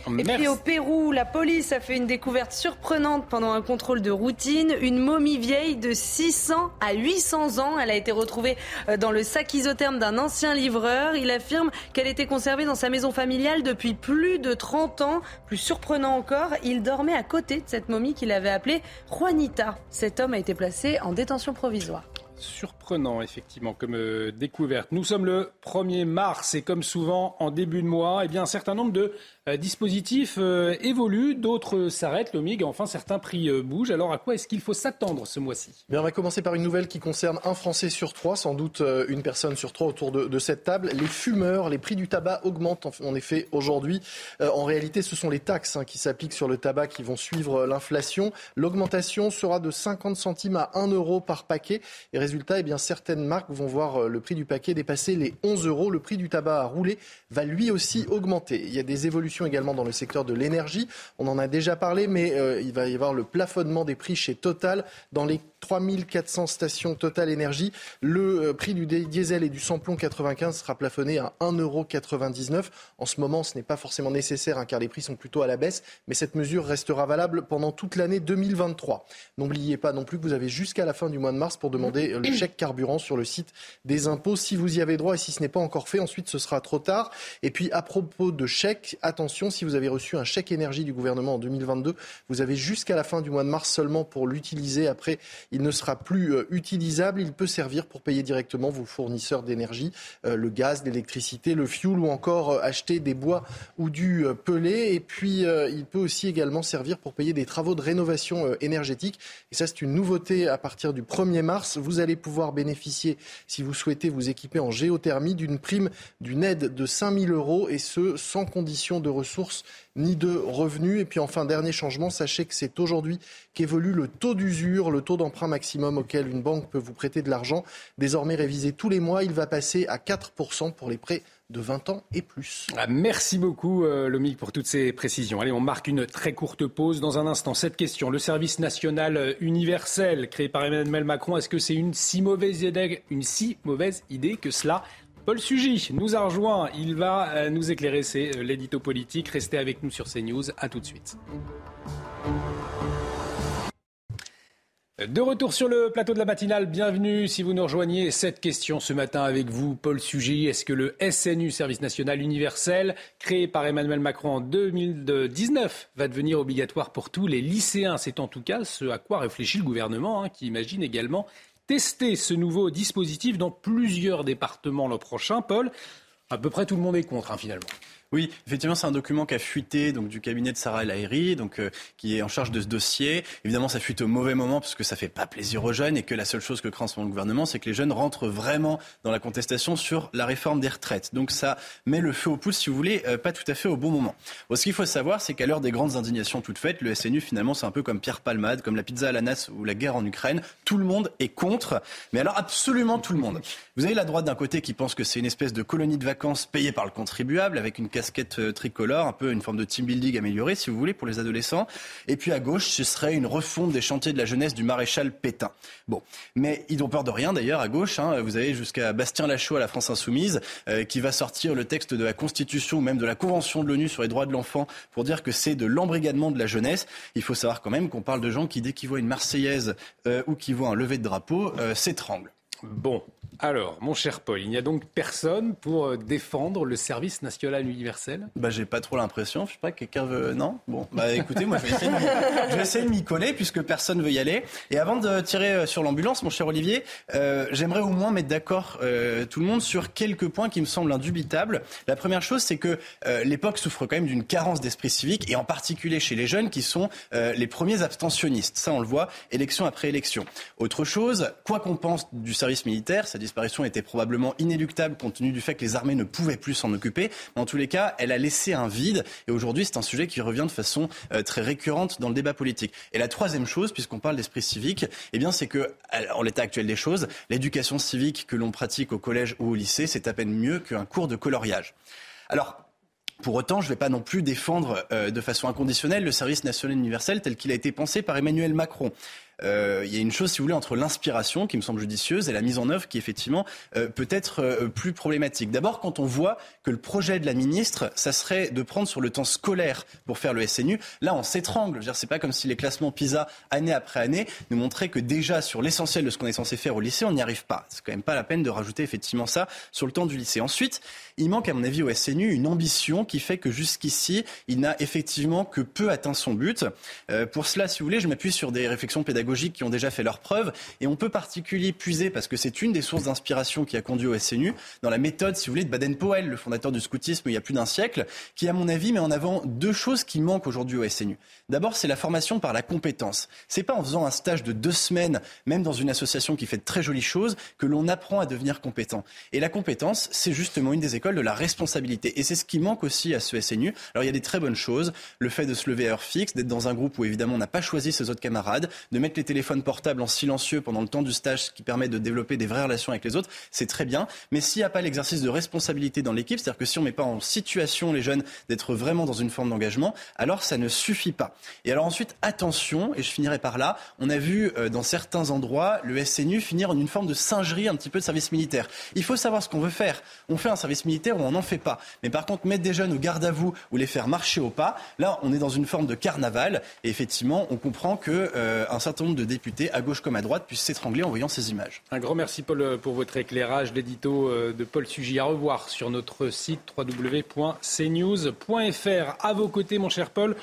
S3: Et puis au Pérou, la police a fait une découverte surprenante pendant un contrôle de routine. Une momie vieille de 600 à 800 ans. Elle a été retrouvée euh, dans le sac isotherme d'un ancien livreur. Il affirme qu'elle était conservée dans sa maison familiale depuis plus de 30 ans. Plus surprenant encore, il dormait à côté de cette momie qu'il avait appelée Juanita. Cet homme a été placé en détention provisoire
S2: surprenant, effectivement, comme euh, découverte. Nous sommes le 1er mars et comme souvent en début de mois, eh bien, un certain nombre de euh, dispositifs euh, évoluent, d'autres s'arrêtent, le MIG, enfin certains prix bougent. Alors à quoi est-ce qu'il faut s'attendre ce mois-ci?
S24: On va commencer par une nouvelle qui concerne un Français sur trois, sans doute une personne sur trois autour de, cette table. Les fumeurs, les prix du tabac augmentent en, effet aujourd'hui. en réalité, ce sont les taxes hein, qui s'appliquent sur le tabac qui vont suivre l'inflation. L'augmentation sera de 50 centimes à 1 euro par paquet. Eh bien, certaines marques vont voir euh, le prix du paquet dépasser les 11 euros. Le prix du tabac à rouler va lui aussi augmenter. Il y a des évolutions également dans le secteur de l'énergie. On en a déjà parlé, mais euh, il va y avoir le plafonnement des prix chez Total dans les 3400 stations Total Énergie. Le euh, prix du diesel et du samplon 95 sera plafonné à 1,99€. En ce moment, ce n'est pas forcément nécessaire hein, car les prix sont plutôt à la baisse, mais cette mesure restera valable pendant toute l'année 2023. N'oubliez pas non plus que vous avez jusqu'à la fin du mois de mars pour demander le chèque carburant sur le site des impôts si vous y avez droit et si ce n'est pas encore fait, ensuite ce sera trop tard. Et puis à propos de chèque, attention, si vous avez reçu un chèque énergie du gouvernement en 2022, vous avez jusqu'à la fin du mois de mars seulement pour l'utiliser. Après, il ne sera plus euh, utilisable. Il peut servir pour payer directement vos fournisseurs d'énergie, euh, le gaz, l'électricité, le fuel ou encore euh, acheter des bois ou du pelé. Et puis, il peut aussi également servir pour payer des travaux de rénovation énergétique. Et ça, c'est une nouveauté à partir du 1er mars. Vous allez pouvoir bénéficier, si vous souhaitez vous équiper en géothermie, d'une prime, d'une aide de 5 000 euros et ce, sans condition de ressources ni de revenus. Et puis enfin, dernier changement, sachez que c'est aujourd'hui qu'évolue le taux d'usure, le taux d'emprunt maximum auquel une banque peut vous prêter de l'argent. Désormais révisé tous les mois, il va passer à 4% pour les prêts de 20 ans et plus.
S2: Ah, merci beaucoup, euh, Lomic, pour toutes ces précisions. Allez, on marque une très courte pause. Dans un instant, cette question. Le service national euh, universel créé par Emmanuel Macron, est-ce que c'est une si mauvaise idée, une si mauvaise idée que cela? Paul Sugy nous a rejoint. Il va euh, nous éclairer. C'est l'édito politique. Restez avec nous sur CNews. À tout de suite. De retour sur le plateau de la matinale, bienvenue si vous nous rejoignez. Cette question ce matin avec vous, Paul Sugy. Est-ce que le SNU, Service National Universel, créé par Emmanuel Macron en 2019, va devenir obligatoire pour tous les lycéens? C'est en tout cas ce à quoi réfléchit le gouvernement, hein, qui imagine également tester ce nouveau dispositif dans plusieurs départements l'an prochain. Paul, à peu près tout le monde est contre hein, finalement.
S47: Oui, effectivement, c'est un document qui a fuité donc du cabinet de Sarah El Haïry, donc euh, qui est en charge de ce dossier. Évidemment, ça fuite au mauvais moment parce que ça fait pas plaisir aux jeunes et que la seule chose que craint son gouvernement, c'est que les jeunes rentrent vraiment dans la contestation sur la réforme des retraites. Donc ça met le feu au pouce, si vous voulez, euh, pas tout à fait au bon moment. ce qu'il faut savoir, c'est qu'à l'heure des grandes indignations toutes faites, le SNU finalement, c'est un peu comme Pierre Palmade, comme la pizza à l'ananas ou la guerre en Ukraine. Tout le monde est contre, mais alors absolument tout le monde. Vous avez la droite d'un côté qui pense que c'est une espèce de colonie de vacances payée par le contribuable avec une casquette euh, tricolore, un peu une forme de team building améliorée, si vous voulez, pour les adolescents. Et puis à gauche, ce serait une refonte des chantiers de la jeunesse du maréchal Pétain. Bon, mais ils n'ont peur de rien d'ailleurs à gauche. Hein. Vous avez jusqu'à Bastien Lachaud à la France Insoumise euh, qui va sortir le texte de la Constitution ou même de la Convention de l'ONU sur les droits de l'enfant pour dire que c'est de l'embrigadement de la jeunesse. Il faut savoir quand même qu'on parle de gens qui, dès qu'ils voient une Marseillaise euh, ou qu'ils voient un lever de drapeau, s'étranglent.
S2: Bon, alors, mon cher Paul, il n'y a donc personne pour euh, défendre le service national universel?
S47: Bah, j'ai pas trop l'impression. Je sais pas, quelqu'un veut. Non? Bon, bah écoutez, moi je vais essayer de m'y coller puisque personne veut y aller. Et avant de tirer euh, sur l'ambulance, mon cher Olivier, euh, j'aimerais au moins mettre d'accord tout le monde sur quelques points qui me semblent indubitables. La première chose, c'est que l'époque souffre quand même d'une carence d'esprit civique et en particulier chez les jeunes qui sont les premiers abstentionnistes. Ça, on le voit, élection après élection. Autre chose, quoi qu'on pense du service militaire, c'est disparition était probablement inéluctable compte tenu du fait que les armées ne pouvaient plus s'en occuper. Mais en tous les cas, elle a laissé un vide. Et aujourd'hui, c'est un sujet qui revient de façon euh, très récurrente dans le débat politique. Et la troisième chose, puisqu'on parle d'esprit civique, eh bien, c'est que, en l'état actuel des choses, l'éducation civique que l'on pratique au collège ou au lycée, c'est à peine mieux qu'un cours de coloriage. Alors, pour autant, je ne vais pas non plus défendre euh, de façon inconditionnelle le service national universel tel qu'il a été pensé par Emmanuel Macron. Euh, il y a une chose, si vous voulez, entre l'inspiration, qui me semble judicieuse, et la mise en œuvre, qui effectivement euh, peut être euh, plus problématique. D'abord, quand on voit que le projet de la ministre, ça serait de prendre sur le temps scolaire pour faire le SNU, là, on s'étrangle. C'est pas comme si les classements PISA, année après année, nous montraient que déjà, sur l'essentiel de ce qu'on est censé faire au lycée, on n'y arrive pas. C'est quand même pas la peine de rajouter effectivement ça sur le temps du lycée. Ensuite, il manque, à mon avis, au SNU une ambition qui fait que jusqu'ici, il n'a effectivement que peu atteint son but. pour cela, si vous voulez, je m'appuie sur des réflexions pédagogiques qui ont déjà fait leurs preuves. Et on peut particulier puiser, parce que c'est une des sources d'inspiration qui a conduit au SNU, dans la méthode, si vous voulez, de Baden-Powell, le fondateur du scoutisme il y a plus d'un siècle, qui, à mon avis, met en avant deux choses qui manquent aujourd'hui au SNU. D'abord, c'est la formation par la compétence. C'est pas en faisant un stage de deux semaines, même dans une association qui fait de très jolies choses, que l'on apprend à devenir compétent. Et la compétence, c'est justement une des de la responsabilité. Et c'est ce qui manque aussi à ce SNU. Alors, il y a des très bonnes choses. Le fait de se lever à heure fixe, d'être dans un groupe où, évidemment, on n'a pas choisi ses autres camarades, de mettre les téléphones portables en silencieux pendant le temps du stage, ce qui permet de développer des vraies relations avec les autres, c'est très bien. Mais s'il n'y a pas l'exercice de responsabilité dans l'équipe, c'est-à-dire que si on ne met pas en situation les jeunes d'être vraiment dans une forme d'engagement, alors ça ne suffit pas. Et alors ensuite, attention, et je finirai par là, on a vu euh, dans certains endroits le SNU finir en une forme de singerie un petit peu de service militaire. Il faut savoir ce qu'on veut faire. On fait un service militaire ou on n'en fait pas. Mais par contre, mettre des jeunes au garde à vous ou les faire marcher au pas, là, on est dans une forme de carnaval. Et effectivement, on comprend que euh, un certain nombre de députés à gauche comme à droite, puissent s'étrangler en voyant ces images.
S2: Un grand merci Paul pour votre éclairage. L'édito euh, de Paul Sugy à revoir sur notre site www.cnews.fr. À vos côtés, mon cher Paul.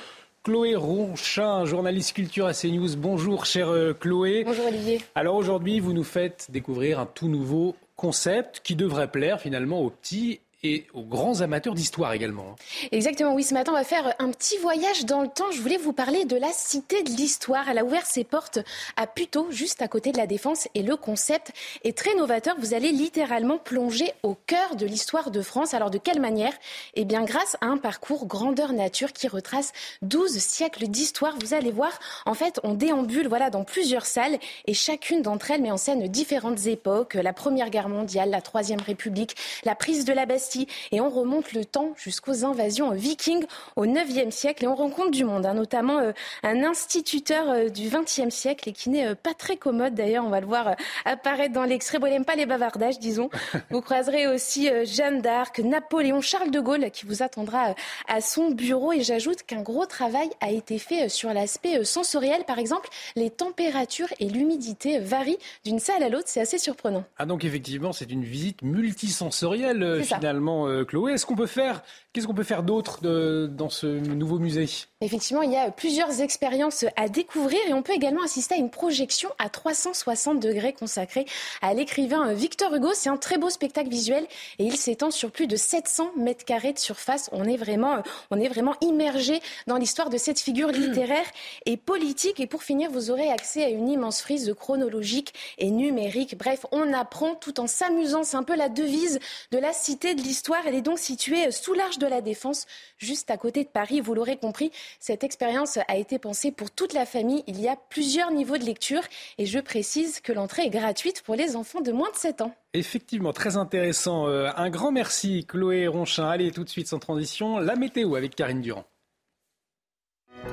S2: Chloé Ronchin, journaliste culture à CNews. Bonjour, chère euh, Chloé.
S48: Bonjour, Olivier.
S2: Alors aujourd'hui, vous nous faites découvrir un tout nouveau concept qui devrait plaire finalement aux petits et aux grands amateurs d'histoire également.
S48: Exactement, oui. Ce matin, on va faire un petit voyage dans le temps. Je voulais vous parler de la Cité de l'Histoire. Elle a ouvert ses portes à Puteaux, juste à côté de la Défense. Et le concept est très novateur. Vous allez littéralement plonger au cœur de l'histoire de France. Alors, de quelle manière? Eh bien, grâce à un parcours grandeur nature qui retrace 12 siècles d'histoire. Vous allez voir, en fait, on déambule voilà, dans plusieurs salles et chacune d'entre elles met en scène différentes époques. La Première Guerre mondiale, la Troisième République, la prise de la Bastille. Et on remonte le temps jusqu'aux invasions vikings au IXe siècle. Et on rencontre du monde, hein, notamment euh, un instituteur euh, du XXe siècle et qui n'est euh, pas très commode. D'ailleurs, on va le voir apparaître dans l'extrait. Bon, il n'aime pas les bavardages, disons. Vous croiserez aussi Jeanne d'Arc, Napoléon, Charles de Gaulle qui vous attendra à son bureau. Et j'ajoute qu'un gros travail a été fait sur l'aspect sensoriel. Par exemple, les températures et l'humidité varient d'une salle à l'autre. C'est assez surprenant.
S2: Ah donc effectivement, c'est une visite multisensorielle finalement, Chloé. Est-ce qu'on peut faire Qu'est-ce qu'on peut faire d'autre dans ce nouveau musée?
S48: Effectivement, il y a plusieurs expériences à découvrir et on peut également assister à une projection à 360 degrés consacrée à l'écrivain Victor Hugo. C'est un très beau spectacle visuel et il s'étend sur plus de 700 mètres carrés de surface. On est vraiment, on est vraiment immergé dans l'histoire de cette figure littéraire et politique. Et pour finir, vous aurez accès à une immense frise chronologique et numérique. Bref, on apprend tout en s'amusant. C'est un peu la devise de la Cité de l'Histoire. Elle est donc située sous l'arche de la Défense, juste à côté de Paris. Vous l'aurez compris, cette expérience a été pensée pour toute la famille. Il y a plusieurs niveaux de lecture et je précise que l'entrée est gratuite pour les enfants de moins de 7 ans.
S2: Effectivement, très intéressant. Euh, un grand merci Chloé Ronchin. Allez, tout de suite sans transition, la météo avec Karine Durand.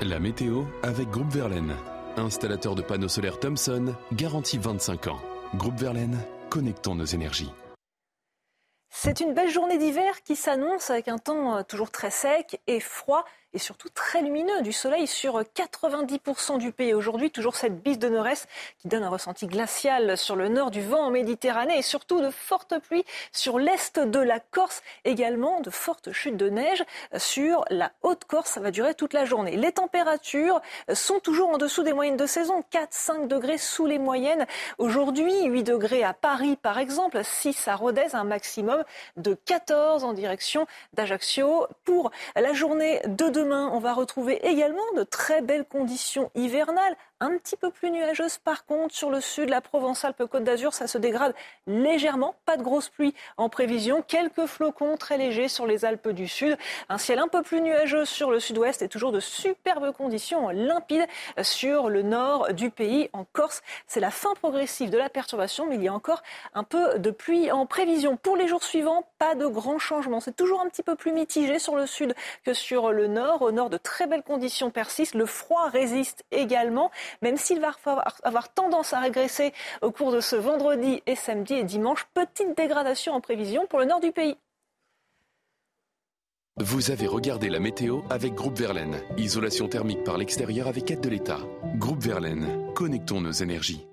S25: La météo avec Groupe Verlaine. Installateur de panneaux solaires Thomson, garantie 25 ans. Groupe Verlaine, connectons nos énergies.
S26: C'est une belle journée d'hiver qui s'annonce avec un temps euh, toujours très sec et froid et surtout très lumineux. Du soleil sur 90% du pays aujourd'hui. Toujours cette bise de nord-est qui donne un ressenti glacial sur le nord du vent en Méditerranée et surtout de fortes pluies sur l'est de la Corse. Également de fortes chutes de neige sur la Haute-Corse. Ça va durer toute la journée. Les températures sont toujours en dessous des moyennes de saison. 4-5 degrés sous les moyennes. Aujourd'hui, 8 degrés à Paris par exemple, 6 à Rodez, un maximum de 14 en direction d'Ajaccio. Pour la journée de demain, on va retrouver également de très belles conditions hivernales un petit peu plus nuageuse par contre sur le sud, la Provence-Alpes-Côte d'Azur, ça se dégrade légèrement, pas de grosses pluies en prévision, quelques flocons très légers sur les Alpes du Sud, un ciel un peu plus nuageux sur le sud-ouest et toujours de superbes conditions limpides sur le nord du pays, en Corse. C'est la fin progressive de la perturbation, mais il y a encore un peu de pluie en prévision. Pour les jours suivants, pas de grands changements. C'est toujours un petit peu plus mitigé sur le sud que sur le nord. Au nord, de très belles conditions persistent. Le froid résiste également même s'il va avoir tendance à régresser au cours de ce vendredi et samedi et dimanche. Petite dégradation en prévision pour le nord du pays.
S25: Vous avez regardé la météo avec Groupe Verlaine. Isolation thermique par l'extérieur avec aide de l'État. Groupe Verlaine, connectons nos énergies.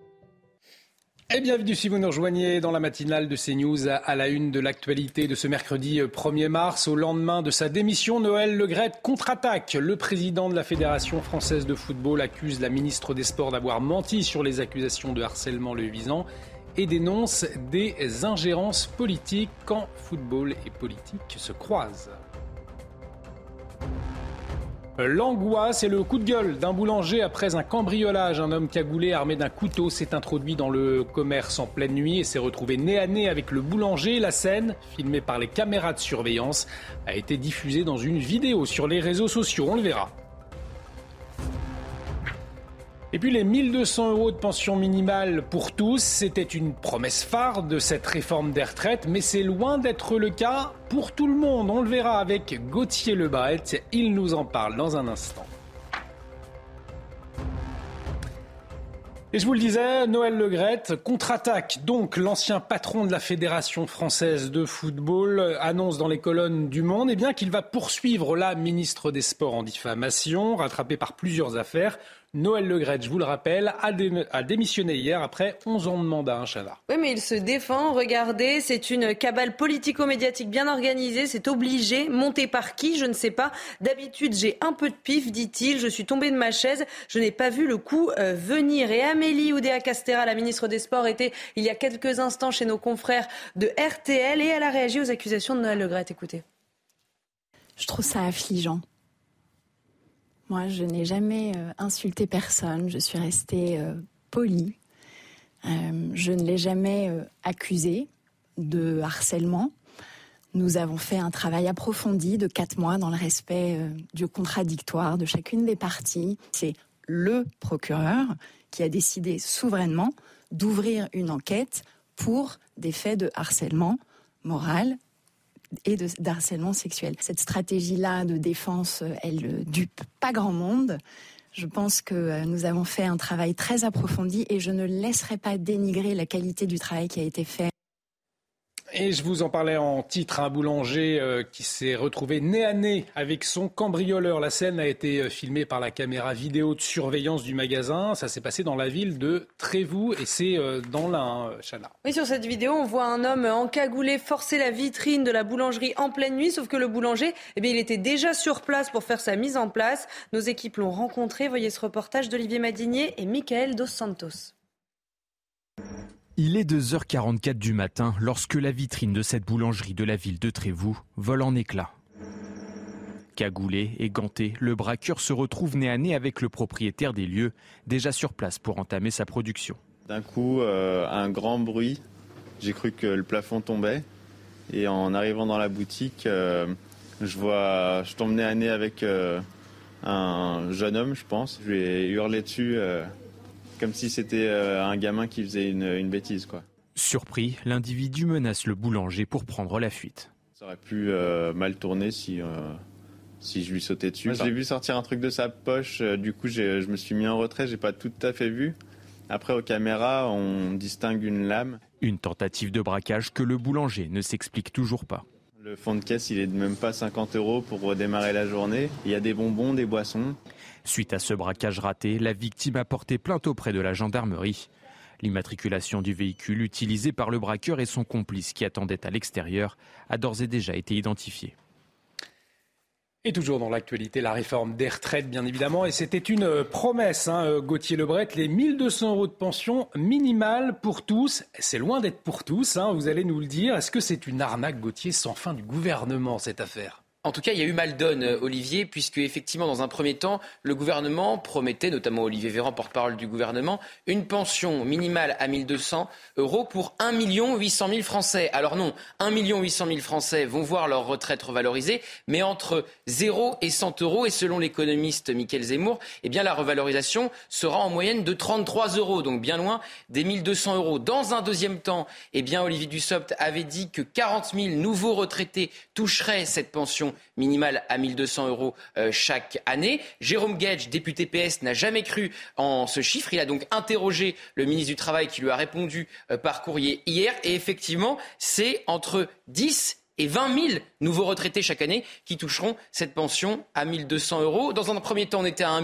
S2: Et bienvenue si vous nous rejoignez dans la matinale de CNews à la une de l'actualité de ce mercredi 1er euh, mars. Au lendemain de sa démission, Noël Legrette contre-attaque. Le président de la Fédération française de football accuse la ministre des Sports d'avoir menti sur les accusations de harcèlement le visant et dénonce des ingérences politiques quand football et politique se croisent. L'angoisse et le coup de gueule d'un boulanger après un cambriolage. Un homme cagoulé armé d'un couteau s'est introduit dans le commerce en pleine nuit et s'est retrouvé nez à nez avec le boulanger. La scène, filmée par les caméras de surveillance, a été diffusée dans une vidéo sur les réseaux sociaux. On le verra. Et puis les 1200 euros de pension minimale pour tous, c'était une promesse phare de cette réforme des retraites, mais c'est loin d'être le cas pour tout le monde. On le verra avec Gauthier Lebret, il nous en parle dans un instant. Et je vous le disais, Noël Legrette contre-attaque. Donc, l'ancien patron de la Fédération française de football annonce dans les colonnes du Monde eh qu'il va poursuivre la ministre des Sports en diffamation, rattrapée par plusieurs affaires Noël Legret, je vous le rappelle, a, démissionné hier après 11 ans de mandat, hein, Chana.
S3: Oui, mais il se défend. Regardez, c'est une cabale politico-médiatique bien organisée. C'est obligé. Monté par qui Je ne sais pas. D'habitude, j'ai un peu de pif, dit-il. Je suis tombé de ma chaise. Je n'ai pas vu le coup euh, venir. Et Amélie Oudéa-Castera, la ministre des Sports, était il y a quelques instants chez nos confrères de RTL et elle a réagi aux accusations de Noël Legret. Écoutez.
S49: Je trouve ça affligeant. Moi, je n'ai jamais euh, insulté personne. Je suis restée euh, polie. Euh, je ne l'ai jamais accusé de harcèlement. Nous avons fait un travail approfondi de quatre mois dans le respect du contradictoire de chacune des parties. C'est le procureur qui a décidé souverainement d'ouvrir une enquête pour des faits de harcèlement moral et de, harcèlement sexuel. Cette stratégie-là de défense, euh, elle dupe pas grand monde. Je pense que euh, nous avons fait un travail très approfondi et je ne laisserai pas dénigrer la qualité du travail qui a été fait.
S2: Et je vous en parlais en titre, un boulanger euh, qui s'est retrouvé nez à nez avec son cambrioleur. La scène a été euh, filmée par la caméra vidéo de surveillance du magasin. Ça s'est passé dans la ville de Trévoux et c'est euh, dans l'Ain, Chana.
S3: Oui, sur cette vidéo, on voit un homme encagoulé forcer la vitrine de la boulangerie en pleine nuit, sauf que le boulanger, eh bien, il était déjà sur place pour faire sa mise en place. Nos équipes l'ont rencontré. Voyez ce reportage d'Olivier Madinier et Michael Dos Santos.
S50: Il est 2h44 du matin lorsque la vitrine de cette boulangerie de la ville de Trévoux vole en éclats. Cagoulé et ganté, le braqueur se retrouve nez à nez avec le propriétaire des lieux, déjà sur place pour entamer sa production.
S9: D'un coup, euh, un grand bruit. J'ai cru que le plafond tombait. Et en arrivant dans la boutique, euh, je vois, je tombe nez à nez avec euh, un jeune homme, je pense. Je lui ai hurlé dessus comme si c'était euh, un gamin qui faisait une, bêtise. Quoi.
S50: Surpris, l'individu menace le boulanger pour prendre la fuite.
S9: Ça aurait pu euh, mal tourner si, euh, si je lui sautais dessus. J'ai vu sortir un truc de sa poche, du coup je me suis mis en retrait, j'ai pas tout à fait vu. Après, aux caméras, on distingue une lame.
S50: Une tentative de braquage que le boulanger ne s'explique toujours pas.
S9: Le fond de caisse, il est de même pas 50 euros pour redémarrer la journée. Il y a des bonbons, des boissons.
S50: Suite à ce braquage raté, la victime a porté plainte auprès de la gendarmerie. L'immatriculation du véhicule utilisé par le braqueur et son complice qui attendait à l'extérieur a d'ores et déjà été identifiée.
S2: Et toujours dans l'actualité, la réforme des retraites, bien évidemment. Et c'était une promesse, hein, Gauthier Lebret, les 1200 euros de pension minimale pour tous. C'est loin d'être pour tous, hein, vous allez nous le dire. Est-ce que c'est une arnaque, Gauthier, sans fin du gouvernement, cette affaire?
S10: En tout cas, il y a eu mal donne, euh, Olivier, puisque effectivement, dans un premier temps, le gouvernement promettait, notamment Olivier Véran, porte-parole du gouvernement, une pension minimale à 1200 euros pour 1 800 000 Français. Alors non, 1 800 000 Français vont voir leur retraite revalorisée, mais entre 0 et 100 euros. Et selon l'économiste Michael Zemmour, eh bien la revalorisation sera en moyenne de 33 euros, donc bien loin des 1200 euros. Dans un deuxième temps, eh bien Olivier Dussopt avait dit que 40 000 nouveaux retraités toucheraient cette pension minimale à 1200 euros euh, chaque année. Jérôme Gage, député PS, n'a jamais cru en ce chiffre. Il a donc interrogé le ministre du Travail qui lui a répondu euh, par courrier hier. Et effectivement, c'est entre 10 et 20 000 nouveaux retraités chaque année qui toucheront cette pension à 1200 euros. Dans un premier temps, on était à 1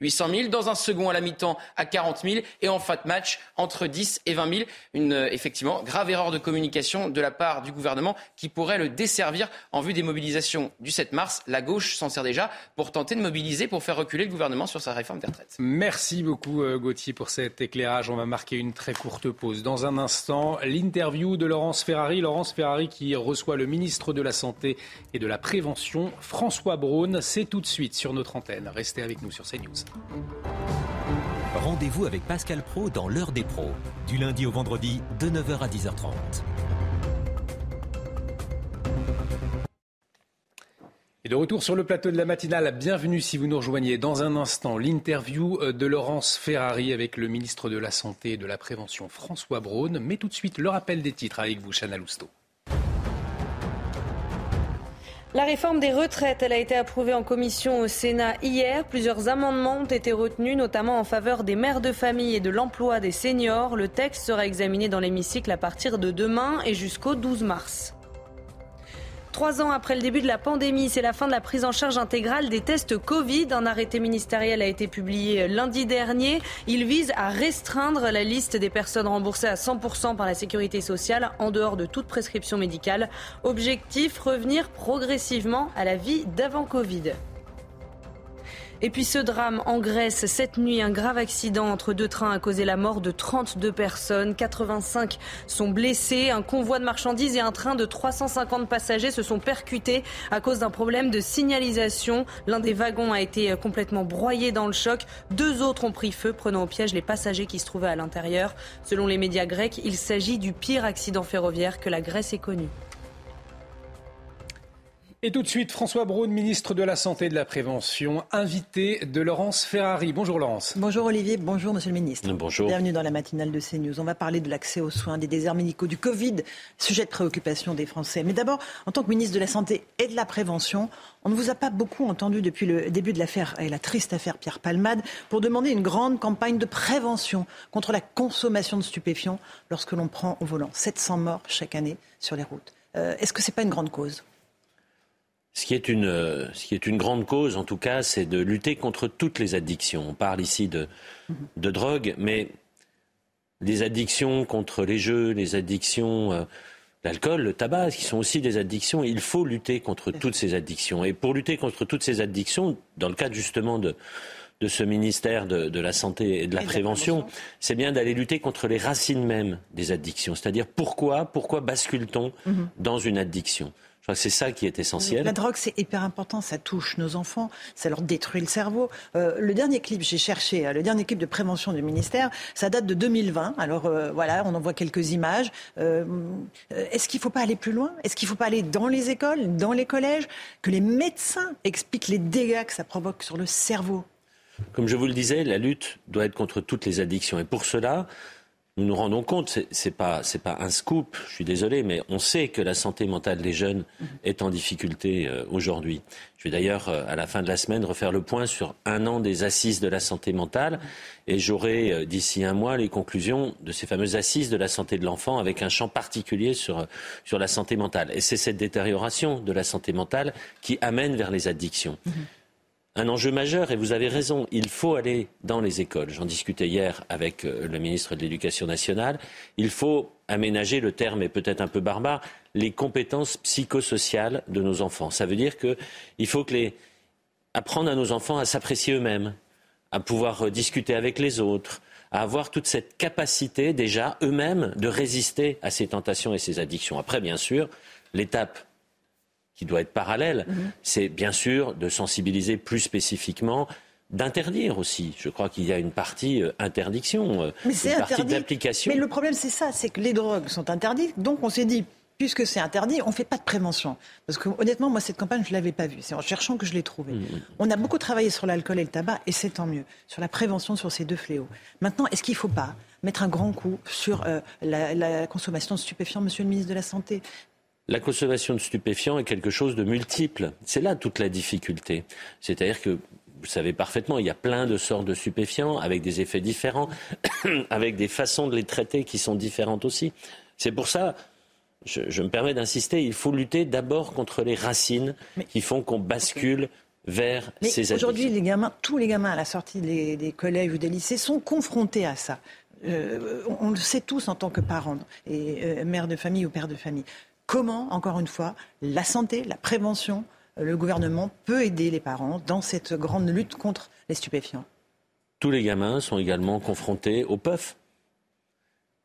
S10: 800 000. Dans un second, à la mi-temps, à 40 000. Et en fin de match, entre 10 et 20 000. Une, euh, effectivement, grave erreur de communication de la part du gouvernement qui pourrait le desservir en vue des mobilisations du 7 mars. La gauche s'en sert déjà pour tenter de mobiliser, pour faire reculer le gouvernement sur sa réforme des retraites.
S2: Merci beaucoup, euh, Gauthier, pour cet éclairage. On va marquer une très courte pause. Dans un instant, l'interview de Laurence Ferrari. Laurence Ferrari qui reçoit le ministre de la Santé et de la Prévention, François Braun. C'est tout de suite sur notre antenne. Restez avec nous sur CNews.
S40: Rendez-vous avec Pascal Pro dans l'heure des pros, du lundi au vendredi de 9h à 10h30.
S2: Et de retour sur le plateau de la matinale, bienvenue si vous nous rejoignez. Dans un instant, l'interview de Laurence Ferrari avec le ministre de la Santé et de la Prévention François Braun. Mais tout de suite, le rappel des titres avec vous, Chana Lousteau.
S3: La réforme des retraites, elle a été approuvée en commission au Sénat hier. Plusieurs amendements ont été retenus, notamment en faveur des mères de famille et de l'emploi des seniors. Le texte sera examiné dans l'hémicycle à partir de demain et jusqu'au 12 mars. Trois ans après le début de la pandémie, c'est la fin de la prise en charge intégrale des tests Covid. Un arrêté ministériel a été publié lundi dernier. Il vise à restreindre la liste des personnes remboursées à 100% par la sécurité sociale en dehors de toute prescription médicale. Objectif, revenir progressivement à la vie d'avant Covid. Et puis ce drame en Grèce, cette nuit, un grave accident entre deux trains a causé la mort de 32 personnes. 85 sont blessés. Un convoi de marchandises et un train de 350 passagers se sont percutés à cause d'un problème de signalisation. L'un des wagons a été complètement broyé dans le choc. Deux autres ont pris feu, prenant au piège les passagers qui se trouvaient à l'intérieur. Selon les médias grecs, il s'agit du pire accident ferroviaire que la Grèce ait connu.
S2: Et tout de suite, François Braun, ministre de la Santé et de la Prévention, invité de Laurence Ferrari. Bonjour Laurence.
S51: Bonjour Olivier, bonjour Monsieur le ministre.
S39: Bonjour.
S51: Bienvenue dans la matinale de CNews. On va parler de l'accès aux soins, des déserts médicaux, du Covid, sujet de préoccupation des Français. Mais d'abord, en tant que ministre de la Santé et de la Prévention, on ne vous a pas beaucoup entendu depuis le début de l'affaire, et la triste affaire Pierre Palmade, pour demander une grande campagne de prévention contre la consommation de stupéfiants lorsque l'on prend au volant. 700 morts chaque année sur les routes. Euh, Est-ce que ce n'est pas une grande cause?
S52: Ce qui, est une, ce qui est une grande cause, en tout cas, c'est de lutter contre toutes les addictions. On parle ici de, de drogue, mais les addictions contre les jeux, les addictions, euh, l'alcool, le tabac, qui sont aussi des addictions, il faut lutter contre toutes ces addictions. Et pour lutter contre toutes ces addictions, dans le cadre justement de, de ce ministère de, de, la Santé et de la Prévention, c'est bien d'aller lutter contre les racines mêmes des addictions. C'est-à-dire pourquoi, pourquoi bascule-t-on
S51: Mhm.
S52: dans une addiction? C'est ça qui est essentiel.
S51: La drogue, c'est hyper important. Ça touche nos enfants. Ça leur détruit le cerveau. Euh, le dernier clip, j'ai cherché, euh, le dernier clip de prévention du ministère, ça date de 2020. Alors euh, voilà, on en voit quelques images. Euh, Est-ce qu'il ne faut pas aller plus loin? Est-ce qu'il ne faut pas aller dans les écoles, dans les collèges? Que les médecins expliquent les dégâts que ça provoque sur le cerveau?
S52: Comme je vous le disais, la lutte doit être contre toutes les addictions. Et pour cela, nous nous rendons compte, ce n'est pas, pas un scoop, je suis désolé, mais on sait que la santé mentale des jeunes est en difficulté euh, aujourd'hui. Je vais d'ailleurs, euh, à la fin de la semaine, refaire le point sur un an des assises de la santé mentale et j'aurai euh, d'ici un mois les conclusions de ces fameuses assises de la santé de l'enfant avec un champ particulier sur, sur la santé mentale. Et c'est cette détérioration de la santé mentale qui amène vers les addictions un enjeu majeur et vous avez raison, il faut aller dans les écoles. J'en discutais hier avec euh, le ministre de l'Éducation nationale. Il faut aménager, le terme est peut-être un peu barbare, les compétences psychosociales de nos enfants. Ça veut dire qu'il faut que les... apprendre à nos enfants à s'apprécier eux-mêmes, à pouvoir euh, discuter avec les autres, à avoir toute cette capacité déjà eux-mêmes de résister à ces tentations et ces addictions. Après, bien sûr, l'étape qui doit être parallèle, c'est bien sûr de sensibiliser plus spécifiquement, d'interdire aussi. Je crois qu'il y a une partie euh, interdiction, euh,
S51: Mais
S52: une partie d'application.
S51: Mais le problème, c'est ça, c'est que les drogues sont interdites. Donc, on s'est dit, puisque c'est interdit, on ne fait pas de prévention. Parce que, honnêtement, moi, cette campagne, je ne l'avais pas vue. C'est en cherchant que je l'ai trouvée. On a beaucoup travaillé sur l'alcool et le tabac, et c'est tant mieux. Sur la prévention sur ces deux fléaux. Maintenant, est-ce qu'il ne faut pas mettre un grand coup sur euh, la, la consommation de stupéfiants, monsieur le ministre de la Santé?
S52: La consommation de stupéfiants est quelque chose de multiple. C'est là toute la difficulté. C'est-à-dire que vous savez parfaitement, il y a plein de sortes de stupéfiants avec des effets différents, avec des façons de les traiter qui sont différentes aussi. C'est pour ça, je, je me permets d'insister, il faut lutter d'abord contre les racines qui font qu'on bascule vers
S51: Mais
S52: ces
S51: aujourd'hui,
S52: addictions.
S51: les gamins, tous les gamins à la sortie des, des collèges ou des lycées sont confrontés à ça. Euh, on, on le sait tous en tant que parents et euh, mère de famille ou père de famille. Comment, encore une fois, la santé, la prévention, euh, le gouvernement peut aider les parents dans cette grande lutte contre les stupéfiants
S52: Tous les gamins sont également confrontés au puff.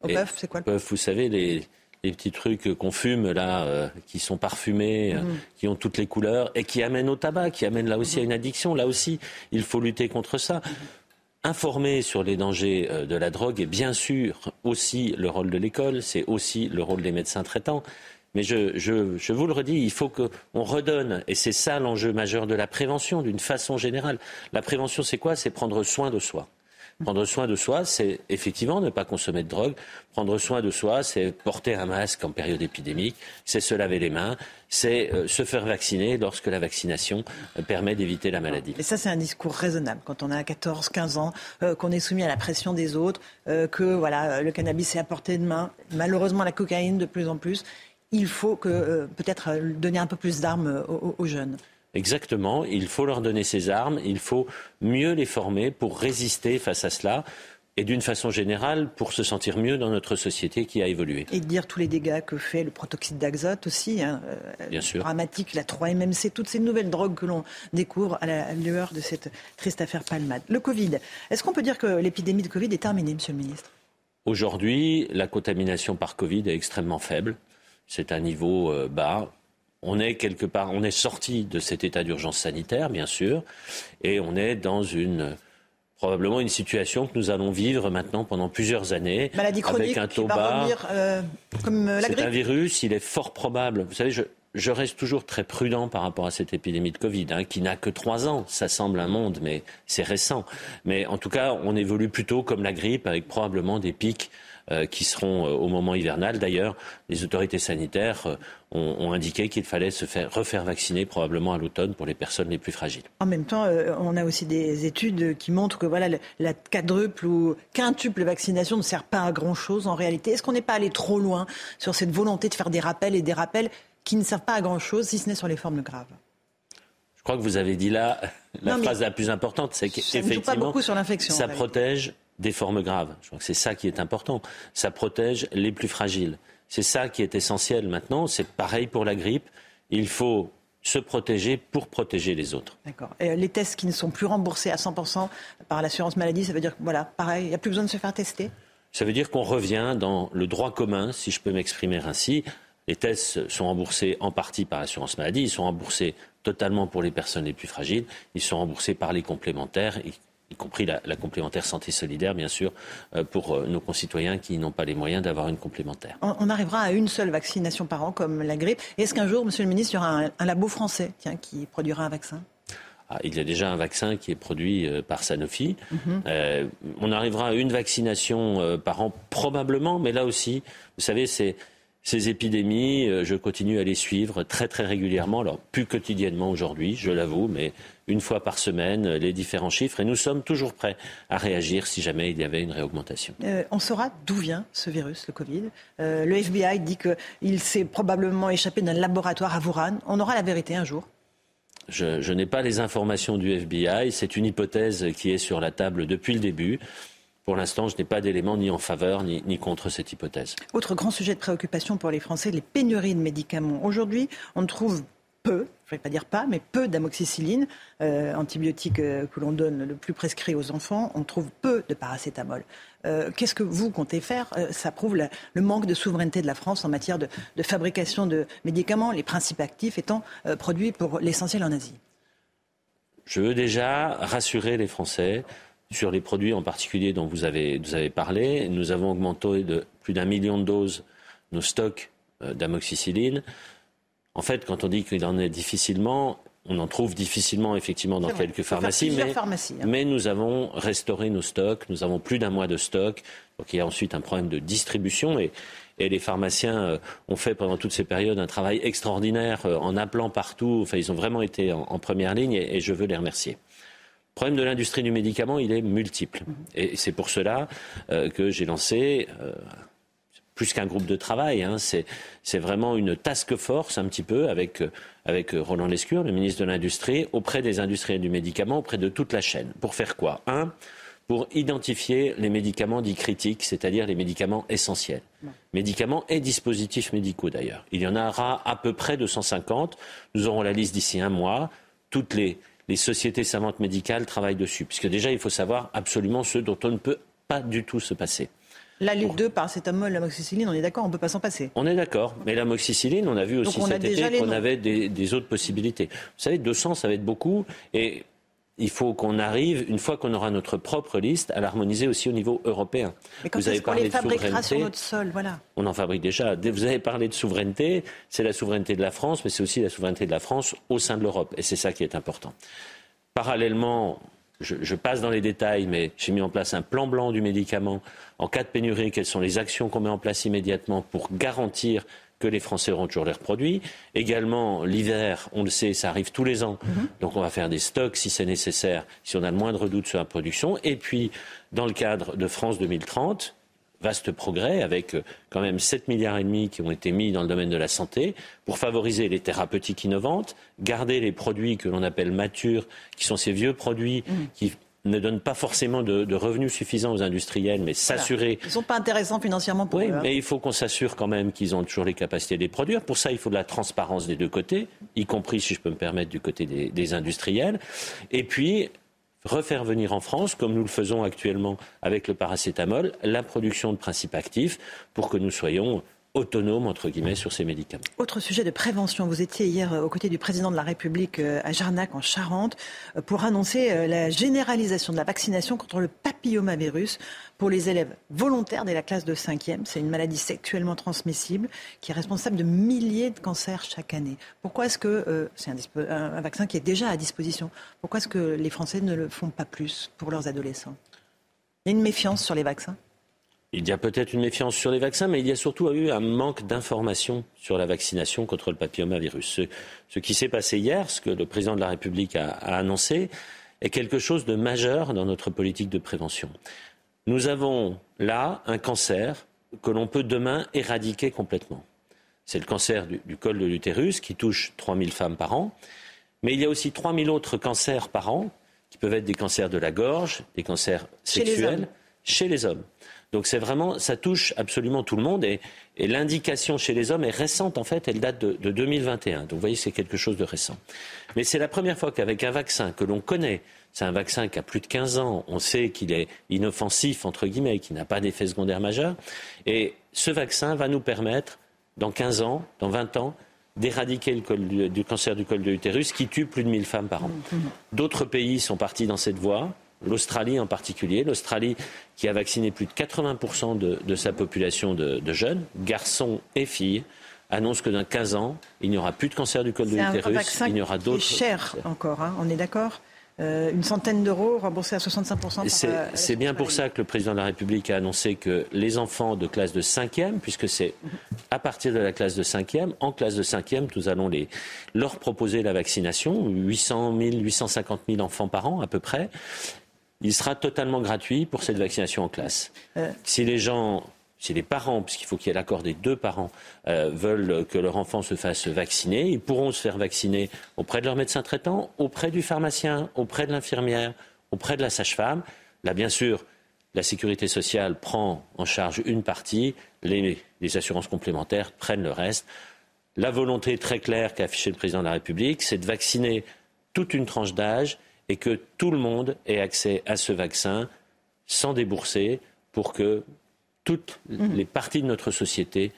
S51: Au
S52: Et
S51: puff, c'est quoi le
S52: puff Vous savez, les, les petits trucs qu'on fume là, euh, qui sont parfumés, euh,
S51: Mhm.
S52: qui ont toutes les couleurs et qui amènent au tabac, qui amènent là aussi à une addiction. Là aussi, il faut lutter contre ça. Informer sur les dangers de la drogue est bien sûr aussi le rôle de l'école, c'est aussi le rôle des médecins traitants. Mais je, vous le redis, il faut qu'on redonne, et c'est ça l'enjeu majeur de la prévention d'une façon générale. La prévention, c'est quoi? C'est prendre soin de soi. Prendre soin de soi, c'est effectivement ne pas consommer de drogue. Prendre soin de soi, c'est porter un masque en période épidémique, c'est se laver les mains, c'est euh, se faire vacciner lorsque la vaccination euh, permet d'éviter la maladie.
S51: Et ça, c'est un discours raisonnable quand on a 14, 15 ans, euh, qu'on est soumis à la pression des autres, que voilà, le cannabis est à portée de main, malheureusement la cocaïne de plus en plus. Il faut que peut-être donner un peu plus d'armes aux jeunes.
S52: Exactement, il faut leur donner ces armes, il faut mieux les former pour résister face à cela et d'une façon générale pour se sentir mieux dans notre société qui a évolué.
S51: Et dire tous les dégâts que fait le protoxyde d'azote aussi, hein,
S52: euh, Bien sûr.
S51: dramatique, la 3-MMC, toutes ces nouvelles drogues que l'on découvre à la lueur de cette triste affaire Palmade. Le Covid, est-ce qu'on peut dire que l'épidémie de Covid est terminée, Monsieur le Ministre?
S52: Aujourd'hui, la contamination par Covid est extrêmement faible. C'est un niveau euh, bas on est quelque part, on est sorti de cet état d'urgence sanitaire, bien sûr, et on est dans une probablement une situation que nous allons vivre maintenant pendant plusieurs années
S51: Maladie chronique
S52: avec un taux bas.
S51: Euh, comme euh, la
S52: C'est un virus, il est fort probable. Vous savez, je, reste toujours très prudent par rapport à cette épidémie de Covid, hein, qui n'a que trois ans. Ça semble un monde, mais c'est récent. Mais en tout cas, on évolue plutôt comme la grippe, avec probablement des pics qui seront euh, au moment hivernal. D'ailleurs, les autorités sanitaires euh, ont, indiqué qu'il fallait se faire refaire vacciner probablement à l'automne pour les personnes les plus fragiles.
S51: En même temps, on a aussi des études qui montrent que voilà, la quadruple ou quintuple vaccination ne sert pas à grand-chose en réalité. Est-ce qu'on n'est pas allé trop loin sur cette volonté de faire des rappels et des rappels qui ne servent pas à grand-chose, si ce n'est sur les formes graves?
S52: Je crois que vous avez dit là la phrase la plus importante, c'est qu'effectivement, ça protège des formes graves. Je crois que c'est ça qui est important. Ça protège les plus fragiles. C'est ça qui est essentiel maintenant. C'est pareil pour la grippe. Il faut se protéger pour protéger les autres.
S51: D'accord. les tests qui ne sont plus remboursés à 100% par l'assurance maladie, ça veut dire que, voilà, pareil, il n'y a plus besoin de se faire tester?
S52: Ça veut dire qu'on revient dans le droit commun, si je peux m'exprimer ainsi. Les tests sont remboursés en partie par l'assurance maladie, ils sont remboursés totalement pour les personnes les plus fragiles, ils sont remboursés par les complémentaires, y compris la, complémentaire santé solidaire, bien sûr, euh, pour euh, nos concitoyens qui n'ont pas les moyens d'avoir une complémentaire.
S51: On, arrivera à une seule vaccination par an, comme la grippe. Est-ce qu'un jour, Monsieur le Ministre, il y aura un, labo français tiens, qui produira un vaccin?
S52: Ah, il y a déjà un vaccin qui est produit euh, par Sanofi. Mhm. on arrivera à une vaccination par an, probablement, mais là aussi, vous savez, c'est ces épidémies, je continue à les suivre très très régulièrement, alors plus quotidiennement aujourd'hui, je l'avoue, mais une fois par semaine les différents chiffres et nous sommes toujours prêts à réagir si jamais il y avait une réaugmentation.
S51: Euh, on saura d'où vient ce virus, le Covid. Euh, le FBI dit qu'il s'est probablement échappé d'un laboratoire à Wuhan. On aura la vérité un jour.
S52: Je, n'ai pas les informations du FBI. C'est une hypothèse qui est sur la table depuis le début. Pour l'instant, je n'ai pas d'éléments ni en faveur ni, ni, contre cette hypothèse.
S51: Autre grand sujet de préoccupation pour les Français, les pénuries de médicaments. Aujourd'hui, on trouve peu, je ne vais pas dire pas, mais peu d'amoxicilline, euh, antibiotique euh, que l'on donne le plus prescrit aux enfants. On trouve peu de paracétamol. Euh, qu'est-ce que vous comptez faire? Ça prouve le manque de souveraineté de la France en matière de, fabrication de médicaments, les principes actifs étant produits pour l'essentiel en Asie.
S52: Je veux déjà rassurer les Français sur les produits en particulier dont vous avez, vous avez parlé. Nous avons augmenté de plus d'un million de doses nos stocks d'amoxicilline. En fait, quand on dit qu'il en est difficilement, on en trouve difficilement effectivement dans quelques pharmacies, mais,
S51: hein.
S52: mais, nous avons restauré nos stocks, nous avons plus d'un mois de stock, donc il y a ensuite un problème de distribution et, et les pharmaciens euh, ont fait pendant toutes ces périodes un travail extraordinaire euh, en appelant partout, enfin ils ont vraiment été en, première ligne et, je veux les remercier. Le problème de l'industrie du médicament, il est multiple. Mm-hmm. Et c'est pour cela euh, que j'ai lancé plus qu'un groupe de travail. Hein. C'est vraiment une task force un petit peu avec, euh, avec euh, Roland Lescure, le ministre de l'Industrie, auprès des industriels du médicament, auprès de toute la chaîne. Pour faire quoi? Un, pour identifier les médicaments dits critiques, c'est-à-dire les médicaments essentiels. Médicaments et dispositifs médicaux d'ailleurs. Il y en aura à peu près 250. Nous aurons la liste d'ici un mois. Toutes les, les sociétés savantes médicales travaillent dessus. Puisque déjà, il faut savoir absolument ce dont on ne peut pas du tout se passer.
S51: La Ligue 2, paracétamol, l'amoxicilline, on est d'accord, on ne peut pas s'en passer.
S52: On est d'accord, mais l'amoxicilline, on a vu aussi cet été qu'on avait des, autres possibilités. Vous savez, 200, ça va être beaucoup, et il faut qu'on arrive, une fois qu'on aura notre propre liste, à l'harmoniser aussi au niveau européen.
S51: Mais quand est-ce qu'on les fabriquera sur notre sol voilà.
S52: On en fabrique déjà. Vous avez parlé de souveraineté, c'est la souveraineté de la France, mais c'est aussi la souveraineté de la France au sein de l'Europe, et c'est ça qui est important. Parallèlement, je, passe dans les détails, mais j'ai mis en place un plan blanc du médicament. En cas de pénurie, quelles sont les actions qu'on met en place immédiatement pour garantir que les Français auront toujours leurs produits. Également, l'hiver, on le sait, ça arrive tous les ans. Mhm. Donc on va faire des stocks si c'est nécessaire, si on a le moindre doute sur la production. Et puis, dans le cadre de France 2030, vaste progrès avec euh, quand même 7 milliards et demi qui ont été mis dans le domaine de la santé pour favoriser les thérapeutiques innovantes, garder les produits que l'on appelle matures, qui sont ces vieux produits mmh. qui ne donnent pas forcément de, revenus suffisants aux industriels, mais s'assurer.
S51: Ils ne sont pas intéressants financièrement pour
S52: oui,
S51: eux.
S52: Oui, hein. mais il faut qu'on s'assure quand même qu'ils ont toujours les capacités de les produire. Pour ça, il faut de la transparence des deux côtés, y compris, si je peux me permettre, du côté des, des industriels. Et puis, refaire venir en France, comme nous le faisons actuellement avec le paracétamol, la production de principes actifs pour que nous soyons autonomes entre guillemets sur ces médicaments.
S51: Autre sujet de prévention, vous étiez hier euh, aux côtés du président de la République euh, à Jarnac en Charente euh, pour annoncer la généralisation de la vaccination contre le papillomavirus pour les élèves volontaires de la classe de 5e. C'est une maladie sexuellement transmissible qui est responsable de milliers de cancers chaque année. Pourquoi est-ce que c'est un, vaccin qui est déjà à disposition Pourquoi est-ce que les Français ne le font pas plus pour leurs adolescents? Il y a une méfiance sur les vaccins?
S52: Il y a peut-être une méfiance sur les vaccins, mais il y a surtout eu un manque d'information sur la vaccination contre le papillomavirus. Ce, qui s'est passé hier, ce que le président de la République a annoncé, est quelque chose de majeur dans notre politique de prévention. Nous avons là un cancer que l'on peut demain éradiquer complètement. C'est le cancer du, col de l'utérus qui touche 3000 femmes par an. Mais il y a aussi 3000 autres cancers par an qui peuvent être des cancers de la gorge, des cancers sexuels chez les hommes. Donc c'est vraiment, ça touche absolument tout le monde et, l'indication chez les hommes est récente en fait, elle date de, de 2021. Donc vous voyez, c'est quelque chose de récent. Mais c'est la première fois qu'avec un vaccin que l'on connaît, c'est un vaccin qui a plus de 15 ans. On sait qu'il est inoffensif, entre guillemets, qu'il n'a pas d'effet secondaire majeur. Et ce vaccin va nous permettre, dans 15 ans, dans 20 ans, d'éradiquer le, du, cancer du col de l'utérus qui tue plus de 1000 femmes par an. D'autres pays sont partis dans cette voie. L'Australie en particulier, l'Australie qui a vacciné plus de 80% de, sa population de, jeunes, garçons et filles, annonce que dans 15 ans, il n'y aura plus de cancer du col de l'utérus. Il y aura d'autres.
S51: C'est cher encore, hein, on est d'accord euh, une centaine d'euros remboursés à 65%.
S52: Euh, c'est bien pour ça que le président de la République a annoncé que les enfants de classe de 5e, puisque c'est à partir de la classe de 5e, en classe de 5e, nous allons les, leur proposer la vaccination, 800 000, 850 000 enfants par an à peu près. Il sera totalement gratuit pour cette vaccination en classe. Euh. Si les gens si les parents, puisqu'il faut qu'il y ait l'accord des deux parents, euh, veulent que leur enfant se fasse vacciner, ils pourront se faire vacciner auprès de leur médecin traitant, auprès du pharmacien, auprès de l'infirmière, auprès de la sage-femme. Là, bien sûr, la sécurité sociale prend en charge une partie, les, les assurances complémentaires prennent le reste. La volonté très claire qu'a affichée le président de la République, c'est de vacciner toute une tranche d'âge et que tout le monde ait accès à ce vaccin sans débourser pour que toutes mhm. les parties de notre société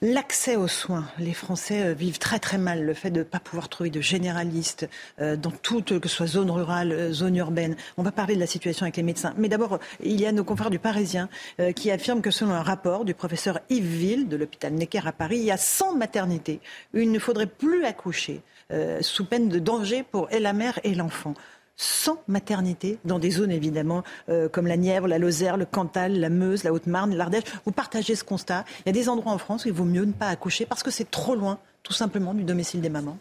S51: L'accès aux soins, les Français euh, vivent très très mal le fait de ne pas pouvoir trouver de généralistes euh, dans toute, que ce soit zone rurale, euh, zone urbaine. On va parler de la situation avec les médecins. Mais d'abord, il y a nos confrères du Parisien qui affirment que selon un rapport du professeur Yves Ville de l'hôpital Necker à Paris, il y a 100 maternités il ne faudrait plus accoucher sous peine de danger pour la mère et l'enfant sans maternité dans des zones évidemment euh, comme la Nièvre, la Lozère, le Cantal, la Meuse, la Haute-Marne, l'Ardèche. Vous partagez ce constat. Il y a des endroits en France où il vaut mieux ne pas accoucher parce que c'est trop loin, tout simplement, du domicile des mamans.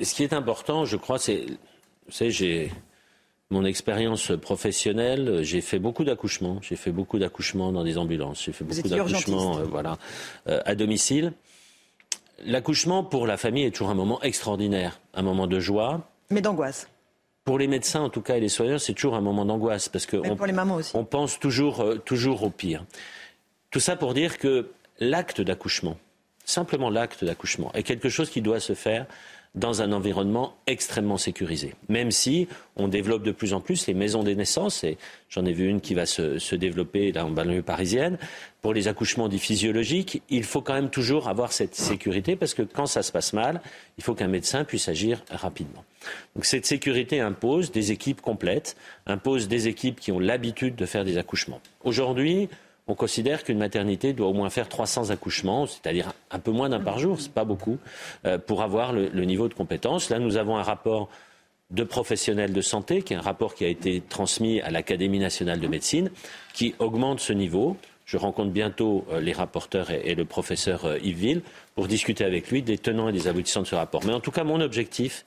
S52: Ce qui est important, je crois, c'est, vous savez, j'ai mon expérience professionnelle, j'ai fait beaucoup d'accouchements. J'ai fait beaucoup d'accouchements dans des ambulances. J'ai fait beaucoup d'accouchements, euh, voilà, euh, à domicile. L'accouchement pour la famille est toujours un moment extraordinaire, un moment de joie.
S51: Mais d'angoisse
S52: pour les médecins, en tout cas, et les soignants, c'est toujours un moment d'angoisse parce que on, pense toujours, euh, toujours au pire. Tout ça pour dire que l'acte d'accouchement, simplement l'acte d'accouchement, est quelque chose qui doit se faire dans un environnement extrêmement sécurisé. Même si on développe de plus en plus les maisons des naissances, et j'en ai vu une qui va se, développer là en banlieue parisienne, pour les accouchements dits physiologiques, il faut quand même toujours avoir cette sécurité parce que quand ça se passe mal, il faut qu'un médecin puisse agir rapidement. Donc cette sécurité impose des équipes complètes, impose des équipes qui ont l'habitude de faire des accouchements. Aujourd'hui, on considère qu'une maternité doit au moins faire 300 accouchements, c'est-à-dire un peu moins d'un par jour, c'est pas beaucoup, euh, pour avoir le, niveau de compétence. Là, nous avons un rapport de professionnels de santé, qui est un rapport qui a été transmis à l'Académie nationale de médecine, qui augmente ce niveau. Je rencontre bientôt euh, les rapporteurs et, le professeur euh, Yves Ville pour discuter avec lui des tenants et des aboutissants de ce rapport. Mais en tout cas, mon objectif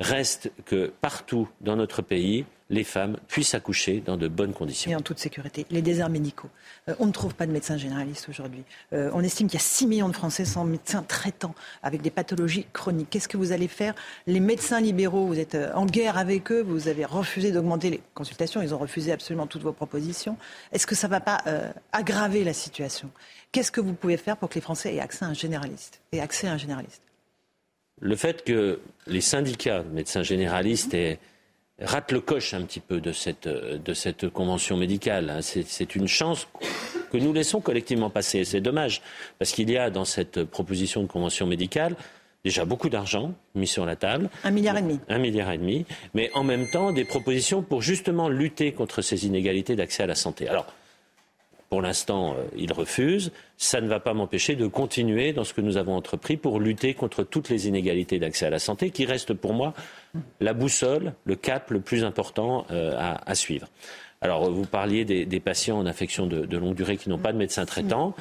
S52: reste que partout dans notre pays, les femmes puissent accoucher dans de bonnes conditions.
S51: Et en toute sécurité. Les déserts médicaux. Euh, on ne trouve pas de médecins généralistes aujourd'hui. Euh, on estime qu'il y a 6 millions de Français sans médecins traitants avec des pathologies chroniques. Qu'est-ce que vous allez faire? Les médecins libéraux, vous êtes euh, en guerre avec eux, vous avez refusé d'augmenter les consultations, ils ont refusé absolument toutes vos propositions. Est-ce que ça ne va pas aggraver la situation? Qu'est-ce que vous pouvez faire pour que les Français aient accès à un généraliste et accès à un généraliste?
S52: Le fait que les syndicats de médecins généralistes aient rate le coche un petit peu de cette, de cette convention médicale. Hein. C'est une chance que nous laissons collectivement passer. C'est dommage, parce qu'il y a dans cette proposition de convention médicale déjà beaucoup d'argent mis sur la table.
S51: Un milliard et demi.
S52: Un milliard et demi, mais en même temps des propositions pour justement lutter contre ces inégalités d'accès à la santé. Alors, pour l'instant, euh, il refuse. Ça ne va pas m'empêcher de continuer dans ce que nous avons entrepris pour lutter contre toutes les inégalités d'accès à la santé, qui reste pour moi la boussole, le cap le plus important euh, à, suivre. Alors, vous parliez des, patients en affection de, de longue durée qui n'ont pas de médecin traitant.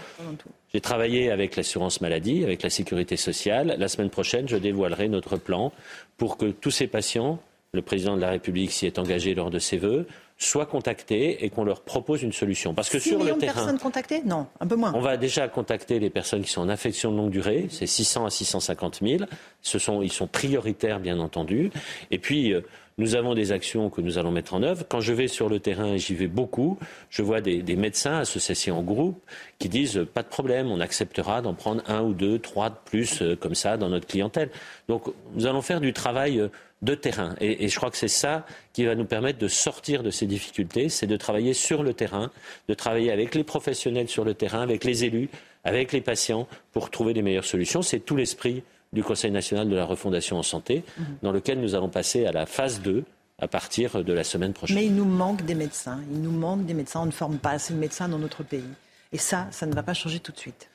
S52: J'ai travaillé avec l'assurance maladie, avec la sécurité sociale. La semaine prochaine, je dévoilerai notre plan pour que tous ces patients, le président de la République s'y est engagé lors de ses vœux, soient contactés et qu'on leur propose une solution.
S51: Parce que sur le terrain, personnes contactées? Non, un peu moins.
S52: On va déjà contacter les personnes qui sont en affection de longue durée, c'est 600 à 650 000. Ce sont, ils sont prioritaires, bien entendu. Et puis, euh, nous avons des actions que nous allons mettre en œuvre. Quand je vais sur le terrain, et j'y vais beaucoup, je vois des, médecins associés en groupe qui disent euh, pas de problème, on acceptera d'en prendre un ou deux, trois de plus euh, comme ça dans notre clientèle. Donc, nous allons faire du travail de terrain. Et, je crois que c'est ça qui va nous permettre de sortir de ces difficultés, c'est de travailler sur le terrain, de travailler avec les professionnels sur le terrain, avec les élus, avec les patients, pour trouver les meilleures solutions. C'est tout l'esprit du Conseil national de la refondation en santé, mhm. dans lequel nous allons passer à la phase 2 à partir de la semaine prochaine.
S51: Mais il nous manque des médecins. Il nous manque des médecins. On ne forme pas assez de médecins dans notre pays. Et ça, ça ne va pas changer tout de suite.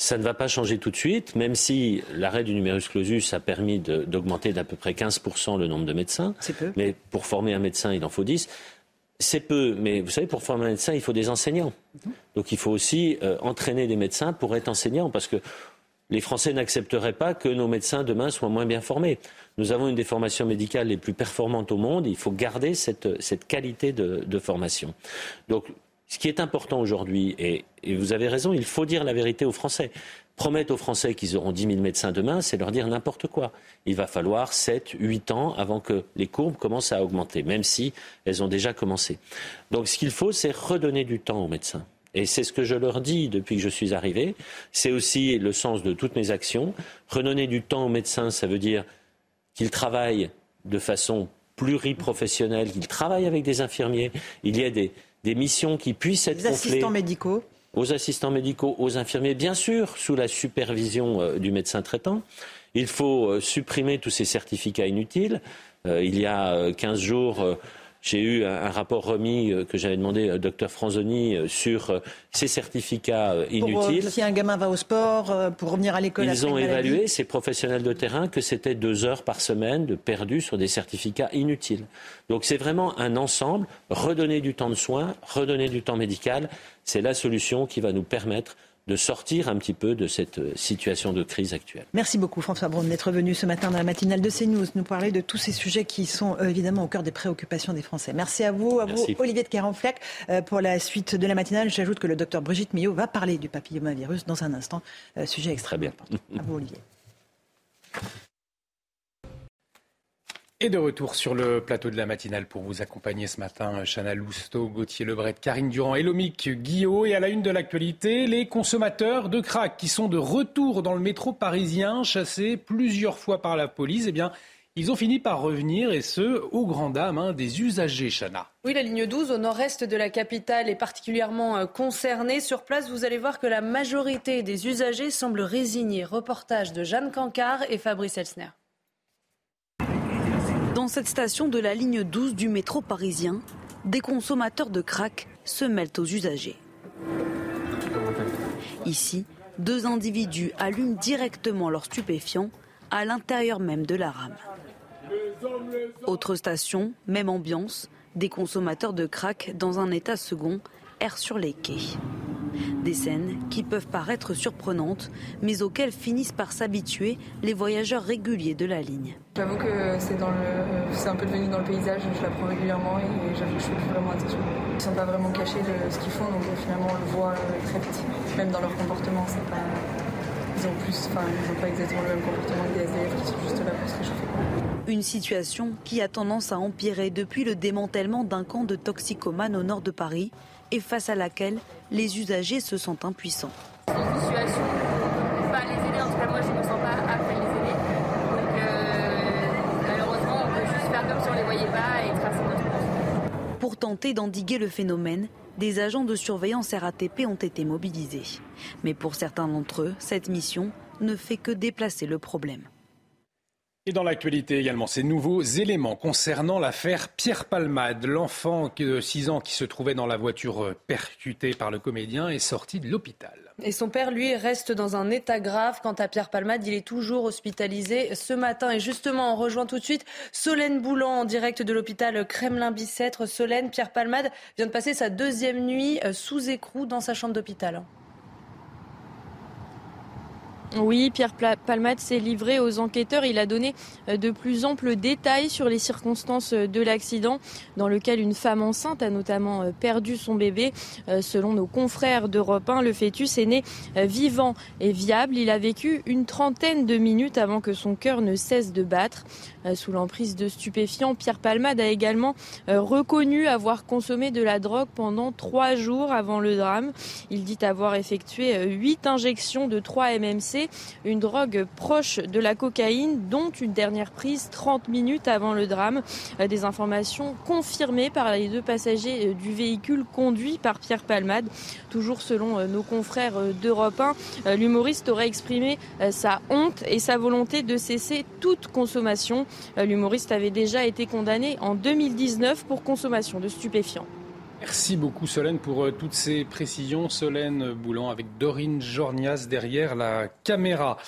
S52: Ça ne va pas changer tout de suite, même si l'arrêt du numerus clausus a permis d'augmenter d'à peu près 15% le nombre de médecins.
S51: C'est peu.
S52: Mais pour former un médecin, il en faut 10. C'est peu, mais vous savez, pour former un médecin, il faut des enseignants. Mhm. Donc il faut aussi euh, entraîner des médecins pour être enseignants, parce que les Français n'accepteraient pas que nos médecins demain soient moins bien formés. Nous avons une des formations médicales les plus performantes au monde. Il faut garder cette, cette qualité de, de formation. Donc ce qui est important aujourd'hui, et, vous avez raison, il faut dire la vérité aux Français. Promettre aux Français qu'ils auront 10 000 médecins demain, c'est leur dire n'importe quoi. Il va falloir 7, 8 ans avant que les courbes commencent à augmenter, même si elles ont déjà commencé. Donc ce qu'il faut, c'est redonner du temps aux médecins. Et c'est ce que je leur dis depuis que je suis arrivé. C'est aussi le sens de toutes mes actions. Redonner du temps aux médecins, ça veut dire qu'ils travaillent de façon pluriprofessionnelle, qu'ils travaillent avec des infirmiers. Il y a des, des missions qui puissent être
S51: Aux assistants médicaux
S52: Aux assistants médicaux, aux infirmiers, bien sûr, sous la supervision euh, du médecin traitant. Il faut euh, supprimer tous ces certificats inutiles. Euh, il y a 15 jours, j'ai eu un, rapport remis que j'avais demandé au docteur Franzoni sur ces certificats inutiles.
S51: si un gamin va au sport, pour revenir à l'école.
S52: Ils ont évalué, ces professionnels de terrain, que c'était deux heures par semaine de perdu sur des certificats inutiles. Donc c'est vraiment un ensemble. Redonner du temps de soins, redonner du temps médical, c'est la solution qui va nous permettre de sortir un petit peu de cette euh, situation de crise actuelle.
S51: Merci beaucoup François Braun d'être venu ce matin dans la matinale de CNews nous parler de tous ces sujets qui sont euh, évidemment au cœur des préoccupations des Français. Merci à vous, à vous Olivier de Carenfleck euh, pour la suite de la matinale. J'ajoute que le docteur Brigitte Millot va parler du papillomavirus dans un instant, sujet extrêmement important. À vous Olivier.
S2: Et de retour sur le plateau de la matinale pour vous accompagner ce matin, Chana Lousteau, Gauthier Lebret, Karine Durand et Lomic Guillot. Et à la une de l'actualité, les consommateurs de crack qui sont de retour dans le métro parisien, chassés plusieurs fois par la police, eh bien, ils ont fini par revenir, et ce, au grand dames hein, des usagers, Chana.
S3: Oui, la ligne 12 au nord-est de la capitale est particulièrement euh, concernée. Sur place, vous allez voir que la majorité des usagers semblent résignés. Reportage de Jeanne Cancard et Fabrice Elsner.
S42: Dans cette station de la ligne 12 du métro parisien, des consommateurs de crack se mêlent aux usagers. Ici, deux individus allument directement leurs stupéfiants à l'intérieur même de la rame. Autre station, même ambiance, des consommateurs de crack dans un état second errent sur les quais. Des scènes qui peuvent paraître surprenantes, mais auxquelles finissent par s'habituer les voyageurs réguliers de la ligne.
S53: J'avoue que c'est dans le, c'est un peu devenu dans le paysage, je la prends régulièrement et j'avoue que je fais plus vraiment attention. Ils ne sont pas vraiment cachés de ce qu'ils font, donc finalement on le voit euh, très vite. Même dans leur comportement, c'est pas, ils ont plus, enfin ils n'ont pas exactement le même comportement que des SDF qui sont juste là pour se réchauffer.
S42: Une situation qui a tendance à empirer depuis le démantèlement d'un camp de toxicomanes au nord de Paris et face à laquelle les usagers se sentent impuissants.
S54: C'est une situation, on peut pas les aider, en tout cas moi je ne me sens pas apte à les aider. Donc euh, malheureusement on peut juste faire comme si on les voyait pas et tracer notre route.
S42: Pour tenter d'endiguer le phénomène, des agents de surveillance RATP ont été mobilisés. Mais pour certains d'entre eux, cette mission ne fait que déplacer le problème.
S2: Et dans l'actualité également, ces nouveaux éléments concernant l'affaire Pierre Palmade. L'enfant de 6 ans qui se trouvait dans la voiture percutée par le comédien est sorti de l'hôpital.
S3: Et son père, lui, reste dans un état grave. Quant à Pierre Palmade, il est toujours hospitalisé ce matin. Et justement, on rejoint tout de suite Solène Boulan en direct de l'hôpital Kremlin-Bicêtre. Solène, Pierre Palmade vient de passer sa deuxième nuit sous écrou dans sa chambre d'hôpital.
S32: Oui, Pierre Palmade s'est livré aux enquêteurs. Il a donné euh, de plus amples détails sur les circonstances euh, de l'accident dans lequel une femme enceinte a notamment euh, perdu son bébé. Selon nos confrères d'Europe 1, le fœtus est né vivant et viable. Il a vécu une trentaine de minutes avant que son cœur ne cesse de battre. Sous l'emprise de stupéfiants, Pierre Palmade a également reconnu avoir consommé de la drogue pendant trois jours avant le drame. Il dit avoir effectué huit injections de 3 MMC une drogue proche de la cocaïne, dont une dernière prise 30 minutes avant le drame. Euh, des informations confirmées par les deux passagers euh, du véhicule conduit par Pierre Palmade. Toujours selon euh, nos confrères d'Europe 1, l'humoriste aurait exprimé sa honte et sa volonté de cesser toute consommation. L'humoriste avait déjà été condamné en 2019 pour consommation de stupéfiants.
S2: Merci beaucoup Solène pour euh, toutes ces précisions. Solène Boulan avec Dorine Jornias derrière la caméra.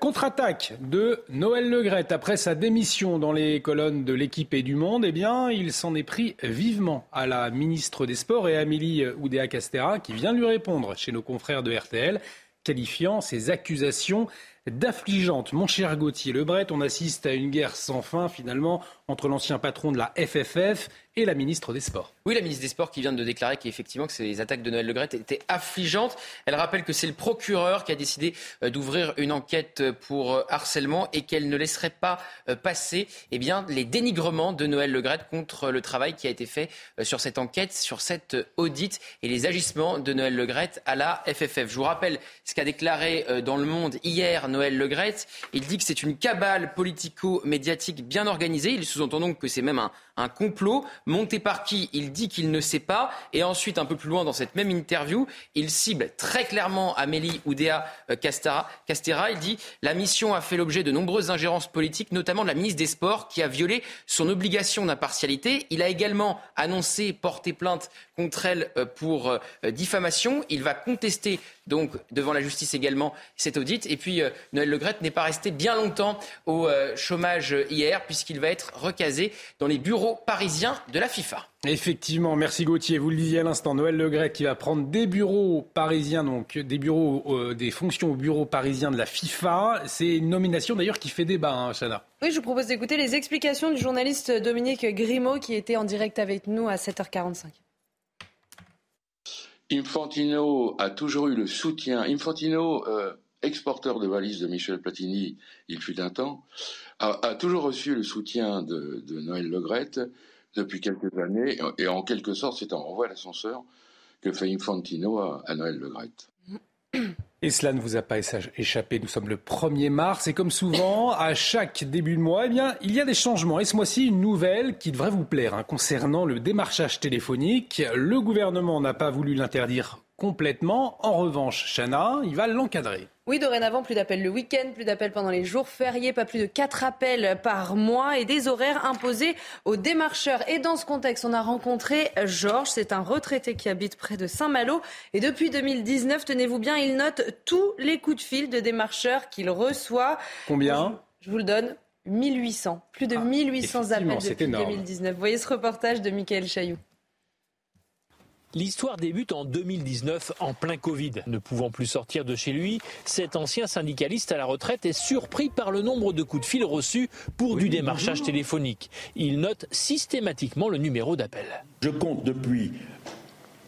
S2: Contre-attaque de Noël Legrette après sa démission dans les colonnes de l'équipe et du Monde, eh bien, il s'en est pris vivement à la ministre des Sports et Amélie Oudéa-Castera qui vient lui répondre chez nos confrères de RTL, qualifiant ces accusations d'affligeantes. Mon cher Gauthier Lebret, on assiste à une guerre sans fin finalement entre l'ancien patron de la FFF et la ministre des Sports.
S10: Oui, la ministre des Sports qui vient de déclarer qu'effectivement que ces attaques de Noël Legrette étaient affligeantes. Elle rappelle que c'est le procureur qui a décidé euh, d'ouvrir une enquête pour euh, harcèlement et qu'elle ne laisserait pas euh, passer eh bien, les dénigrements de Noël Legrette contre le travail qui a été fait sur cette enquête, sur cette audit et les agissements de Noël Legrette à la FFF. Je vous rappelle ce qu'a déclaré dans Le Monde hier Noël Legrette. Il dit que c'est une cabale politico-médiatique bien organisée. Sous-entend donc que c'est même un, un complot monté par qui il dit qu'il ne sait pas. Et ensuite, un peu plus loin dans cette même interview, il cible très clairement Amélie Oudéa euh, Castera. Il dit la mission a fait l'objet de nombreuses ingérences politiques, notamment de la ministre des Sports, qui a violé son obligation d'impartialité. Il a également annoncé porter plainte contre elle euh, pour euh, diffamation. Il va contester donc devant la justice également cet audit. Et puis Noël Legrette n'est pas resté bien longtemps au chômage hier puisqu'il va être recasé dans les bureaux parisiens de la FIFA.
S2: Effectivement, merci Gauthier. Vous le disiez à l'instant, Noël Legret qui va prendre des bureaux parisiens, donc des bureaux, euh, des fonctions au bureau parisien de la FIFA. C'est une nomination d'ailleurs qui fait débat, hein, Chana.
S3: Oui, je vous propose d'écouter les explications du journaliste Dominique Grimaud qui était en direct avec nous à 7h45.
S46: Infantino a toujours eu le soutien. Infantino, euh, exporteur de valises de Michel Platini, il fut un temps, a, toujours reçu le soutien de, de Noël Legrette depuis quelques années, et en quelque sorte, c'est un renvoi à l'ascenseur que fait Infantino à, Noël Le
S2: Et cela ne vous a pas échappé, nous sommes le 1er mars et comme souvent, à chaque début de mois, eh bien, il y a des changements. Et ce mois-ci, une nouvelle qui devrait vous plaire hein, concernant le démarchage téléphonique. Le gouvernement n'a pas voulu l'interdire complètement. En revanche, Chana, il va l'encadrer.
S3: Oui, dorénavant, plus d'appels le week-end, plus d'appels pendant les jours fériés, pas plus de 4 appels par mois et des horaires imposés aux démarcheurs. Et dans ce contexte, on a rencontré Georges, c'est un retraité qui habite près de Saint-Malo. Et depuis 2019, tenez-vous bien, il note tous les coups de fil de démarcheurs qu'il reçoit.
S2: Combien?
S3: Je vous le donne, 1800. Plus de 1800 ah, appels depuis 2019. Vous voyez ce reportage de Michael Chailloux?
S8: L'histoire débute en 2019, en plein Covid. Ne pouvant plus sortir de chez lui, cet ancien syndicaliste à la retraite est surpris par le nombre de coups de fil reçus pour du démarchage téléphonique. Il note systématiquement le numéro d'appel.
S55: Je compte depuis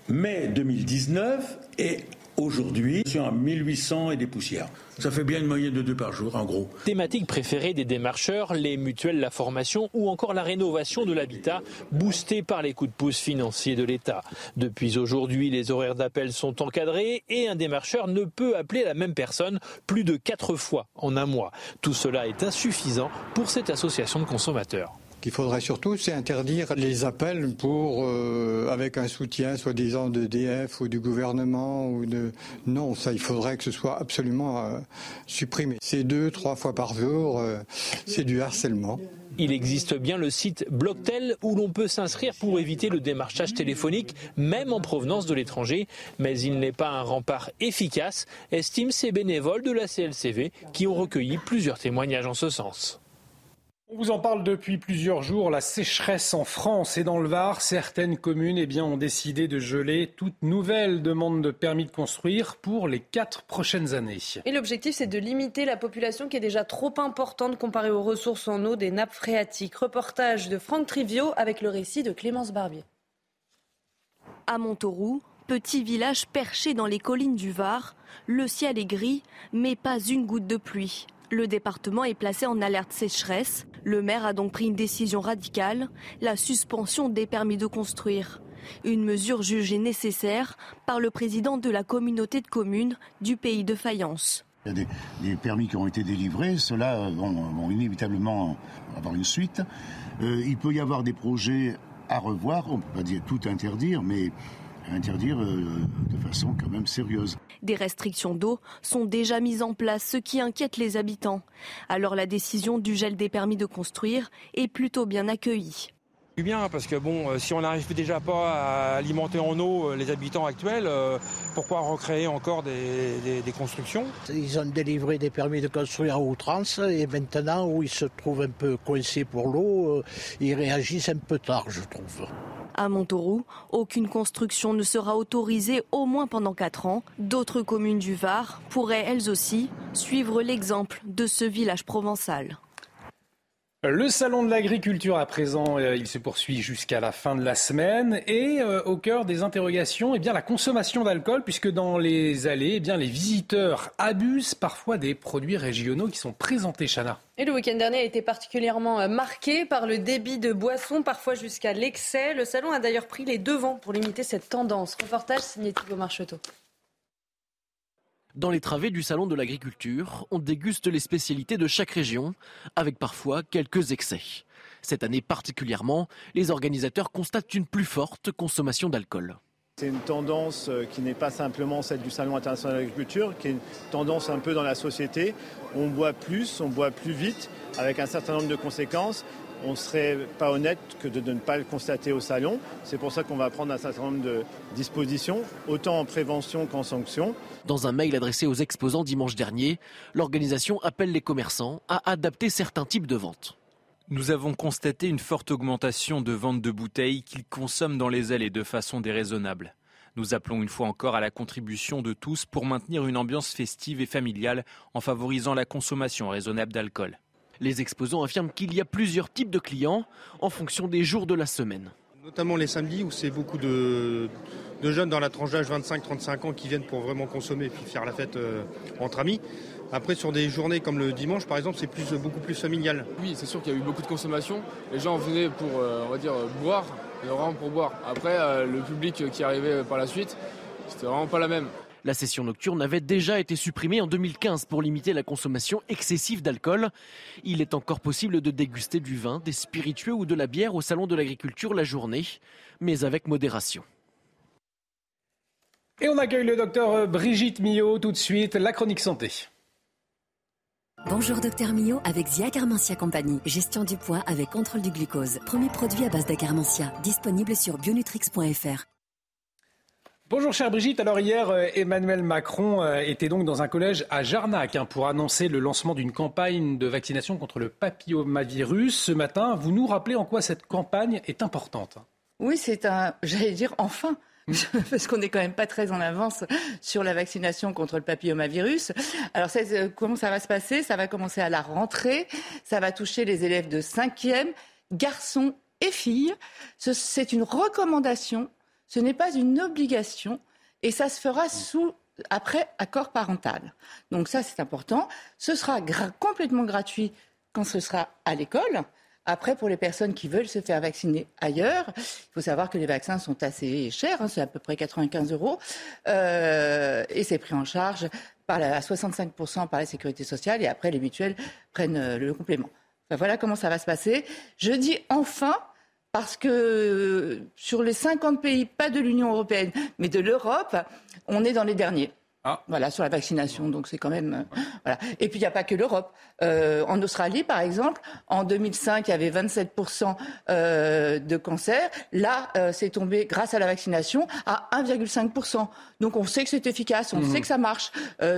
S55: mai 2019 et Aujourd'hui, suis à 1800 et des poussières. Ça fait bien une moyenne de deux par jour, en gros.
S8: Thématique préférée des démarcheurs, les mutuelles, la formation ou encore la rénovation de l'habitat, boostée par les coups de pouce financiers de l'État. Depuis aujourd'hui, les horaires d'appel sont encadrés et un démarcheur ne peut appeler la même personne plus de quatre fois en un mois. Tout cela est insuffisant pour cette association de consommateurs
S56: qu'il faudrait surtout, c'est interdire les appels pour, euh, avec un soutien soi-disant de DF ou du gouvernement ou de. Non, ça, il faudrait que ce soit absolument euh, supprimé. C'est deux, trois fois par jour, euh, c'est du harcèlement.
S8: Il existe bien le site Blocktel où l'on peut s'inscrire pour éviter le démarchage téléphonique, même en provenance de l'étranger, mais il n'est pas un rempart efficace, estiment ces bénévoles de la CLCV qui ont recueilli plusieurs témoignages en ce sens.
S2: On vous en parle depuis plusieurs jours. La sécheresse en France et dans le Var, certaines communes eh bien, ont décidé de geler toute nouvelle demande de permis de construire pour les quatre prochaines années.
S3: Et l'objectif, c'est de limiter la population qui est déjà trop importante comparée aux ressources en eau des nappes phréatiques. Reportage de Franck Trivio avec le récit de Clémence Barbier.
S11: À Montauroux, petit village perché dans les collines du Var, le ciel est gris, mais pas une goutte de pluie. Le département est placé en alerte sécheresse. Le maire a donc pris une décision radicale, la suspension des permis de construire. Une mesure jugée nécessaire par le président de la communauté de communes du pays de Fayence.
S57: Il y a des, permis qui ont été délivrés, ceux-là vont, inévitablement avoir une suite. Euh, il peut y avoir des projets à revoir, on ne peut pas dire tout interdire, mais interdire euh, de façon quand même sérieuse.
S11: Des restrictions d'eau sont déjà mises en place, ce qui inquiète les habitants. Alors la décision du gel des permis de construire est plutôt bien accueillie
S58: bien parce que bon, euh, si on n'arrive déjà pas à alimenter en eau euh, les habitants actuels, pourquoi recréer encore des, des, constructions?
S48: Ils ont délivré des permis de construire à outrance et maintenant où ils se trouvent un peu coincés pour l'eau, ils réagissent un peu tard, je trouve.
S11: À Montauroux, aucune construction ne sera autorisée au moins pendant 4 ans. D'autres communes du Var pourraient elles aussi suivre l'exemple de ce village provençal.
S2: Le salon de l'agriculture à présent, euh, il se poursuit jusqu'à la fin de la semaine et euh, au cœur des interrogations, eh bien la consommation d'alcool puisque dans les allées, eh les visiteurs abusent parfois des produits régionaux qui sont présentés Chana.
S3: Et le week-end dernier a été particulièrement euh, marqué par le débit de boissons, parfois jusqu'à l'excès. Le salon a d'ailleurs pris les devants pour limiter cette tendance. Reportage signé Thibaut Marcheteau.
S4: Dans les travées du salon de l'agriculture, on déguste les spécialités de chaque région, avec parfois quelques excès. Cette année particulièrement, les organisateurs constatent une plus forte consommation d'alcool.
S16: C'est une tendance euh, qui n'est pas simplement celle du Salon international de l'agriculture, qui est une tendance un peu dans la société. On boit plus, on boit plus vite, avec un certain nombre de conséquences on ne serait pas honnête que de, ne pas le constater au salon. C'est pour ça qu'on va prendre un certain nombre de dispositions, autant en prévention qu'en sanction.
S4: Dans un mail adressé aux exposants dimanche dernier, l'organisation appelle les commerçants à adapter certains types de ventes.
S59: Nous avons constaté une forte augmentation de ventes de bouteilles qu'ils consomment dans les allées de façon déraisonnable. Nous appelons une fois encore à la contribution de tous pour maintenir une ambiance festive et familiale en favorisant la consommation raisonnable d'alcool. Les exposants affirment qu'il y a plusieurs types de clients en fonction des jours de la semaine.
S60: Notamment les samedis où c'est beaucoup de, jeunes dans la tranche d'âge 25-35 ans qui viennent pour vraiment consommer et puis faire la fête euh, entre amis. Après, sur des journées comme le dimanche, par exemple, c'est plus, beaucoup plus familial.
S61: Oui, c'est sûr qu'il y a eu beaucoup de consommation. Les gens venaient pour, euh, on va dire, boire, vraiment pour boire. Après, euh, le public qui arrivait par la suite, c'était vraiment pas la même.
S4: La session nocturne avait déjà été supprimée en 2015 pour limiter la consommation excessive d'alcool. Il est encore possible de déguster du vin, des spiritueux ou de la bière au salon de l'agriculture la journée, mais avec modération.
S2: Et on accueille le docteur Brigitte Millot tout de suite, la chronique santé.
S62: Bonjour docteur Millot avec Zia Carmentia Compagnie. Gestion du poids avec contrôle du glucose. Premier produit à base d'acarmentia. Disponible sur bionutrix.fr.
S2: Bonjour chère Brigitte. Alors hier, euh, Emmanuel Macron euh, était donc dans un collège à Jarnac hein, pour annoncer le lancement d'une campagne de vaccination contre le papillomavirus. Ce matin, vous nous rappelez en quoi cette campagne est importante
S63: Oui, c'est un, j'allais dire enfin, parce qu'on n'est quand même pas très en avance sur la vaccination contre le papillomavirus. Alors, euh, comment ça va se passer? Ça va commencer à la rentrée. Ça va toucher les élèves de 5e, garçons et filles. C'est une recommandation. Ce n'est pas une obligation. Et ça se fera après accord parental. Donc ça, c'est important. Ce sera complètement gratuit quand ce sera à l'école. Après, pour les personnes qui veulent se faire vacciner ailleurs, il faut savoir que les vaccins sont assez chers, hein, c'est à peu près 95 euros, euh, et c'est pris en charge par à 65% par la sécurité sociale, et après les mutuelles prennent euh, le complément. voilà comment ça va se passer. Je dis enfin, parce que euh, sur les 50 pays, pas de l'Union européenne, mais de l'Europe, on est dans les derniers. Ah. Voilà, sur la vaccination. Donc c'est quand même. Euh, voilà. Et puis il n'y a pas que l'Europe. Euh, en Australie, par exemple, en 2005, il y avait 27% euh, de cancer. Là, c'est tombé, grâce à la vaccination, à 1,5%. Donc on sait que c'est efficace, on mhm. sait que ça marche.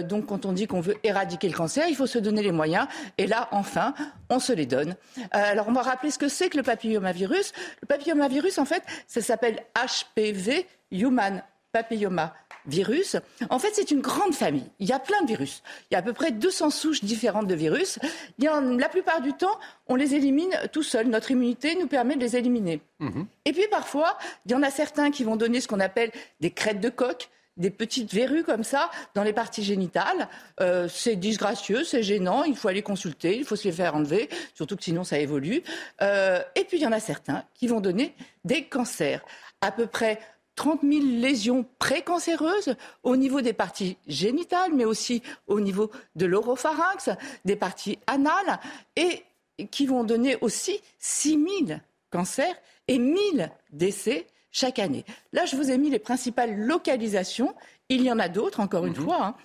S63: donc quand on dit qu'on veut éradiquer le cancer, il faut se donner les moyens. Et là, enfin, on se les donne. alors on va rappeler ce que c'est que le papillomavirus. Le papillomavirus, en fait, ça s'appelle HPV, Human Papilloma virus. En fait, c'est une grande famille. Il y a plein de virus. Il y a à peu près 200 souches différentes de virus. la plupart du temps, on les élimine tout seul. Notre immunité nous permet de les éliminer. Mhm. Et puis parfois, il y en a certains qui vont donner ce qu'on appelle des crêtes de coq des petites verrues comme ça dans les parties génitales. Euh, c'est disgracieux, c'est gênant, il faut aller consulter, il faut se les faire enlever, surtout que sinon ça évolue. Euh, et puis il y en a certains qui vont donner des cancers. À peu près 30 000 lésions précancéreuses au niveau des parties génitales, mais aussi au niveau de l'oropharynx, des parties anales, et qui vont donner aussi 6 000 cancers et 1 000 décès chaque année. Là, je vous ai mis les principales localisations. Il y en a d'autres, encore une mhm. fois.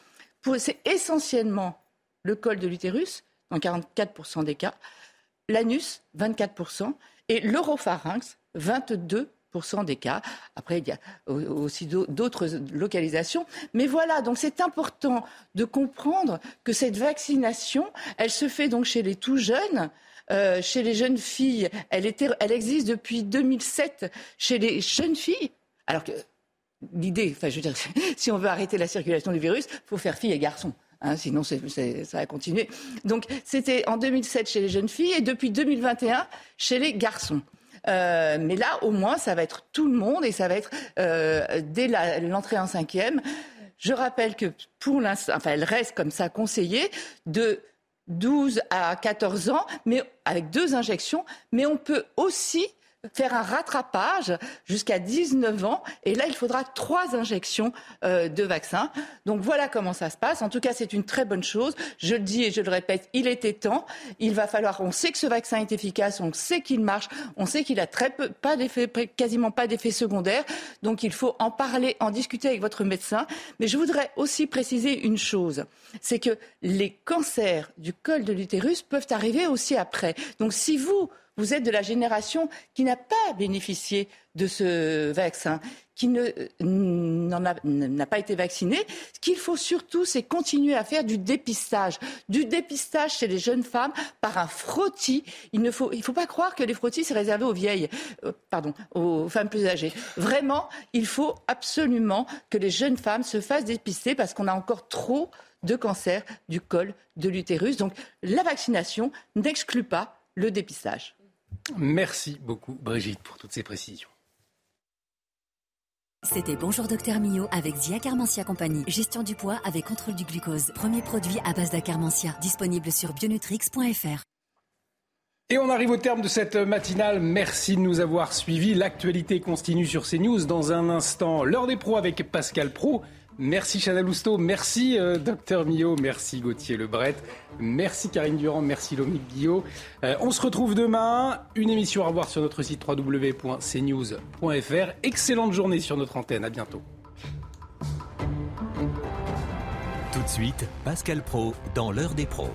S63: Hein. C'est essentiellement le col de l'utérus, dans 44% des cas, l'anus, 24%, et l'oropharynx, 22% des cas. Après, il y a aussi d'autres localisations. Mais voilà, donc c'est important de comprendre que cette vaccination, elle se fait donc chez les tout jeunes. Euh, chez les jeunes filles, elle, était, elle existe depuis 2007 chez les jeunes filles. Alors que l'idée, enfin, je veux dire, si on veut arrêter la circulation du virus, faut faire filles et garçons. Hein, sinon, ça va continuer. Donc, c'était en 2007 chez les jeunes filles et depuis 2021 chez les garçons. Euh, mais là, au moins, ça va être tout le monde et ça va être euh, dès l'entrée en cinquième. Je rappelle que pour l'instant, elle reste comme ça conseillée de 12 à 14 ans, mais avec deux injections. Mais on peut aussi faire un rattrapage jusqu'à 19 ans. Et là, il faudra trois injections euh, de vaccin. Donc voilà comment ça se passe. En tout cas, c'est une très bonne chose. Je le dis et je le répète, il était temps. Il va falloir, on sait que ce vaccin est efficace, on sait qu'il marche, on sait qu'il a très peu, pas d'effet, quasiment pas d'effet secondaire. Donc il faut en parler, en discuter avec votre médecin. Mais je voudrais aussi préciser une chose. C'est que les cancers du col de l'utérus peuvent arriver aussi après. Donc si vous, vous êtes de la génération qui n'a pas bénéficié de ce vaccin, qui n'a pas été vacciné. Ce qu'il faut surtout, c'est continuer à faire du dépistage. Du dépistage chez les jeunes femmes par un frottis. Il ne faut pas croire que les frottis, c'est réservé aux vieilles, euh, pardon, aux femmes plus âgées. Vraiment, il faut absolument que les jeunes femmes se fassent dépister parce qu'on a encore trop de cancers du col de l'utérus. Donc, la vaccination n'exclut pas le dépistage.
S2: Merci beaucoup Brigitte pour toutes ces précisions.
S62: C'était Bonjour Docteur Mio avec Zia Carmentia Compagnie. Gestion du poids avec contrôle du glucose. Premier produit à base d'Acarmentia. Disponible sur bionutrix.fr.
S2: Et on arrive au terme de cette matinale. Merci de nous avoir suivis. L'actualité continue sur CNews. Dans un instant, l'heure des pros avec Pascal Pro. Merci Chanel Lousteau, merci euh, Docteur merci Gauthier Lebret, merci Karine Durand, merci Lomique Guillot. Euh, on se retrouve demain, une émission à revoir sur notre site www.cnews.fr. Excellente journée sur notre antenne, à bientôt.
S64: Tout de suite, Pascal Pro dans l'heure des pros.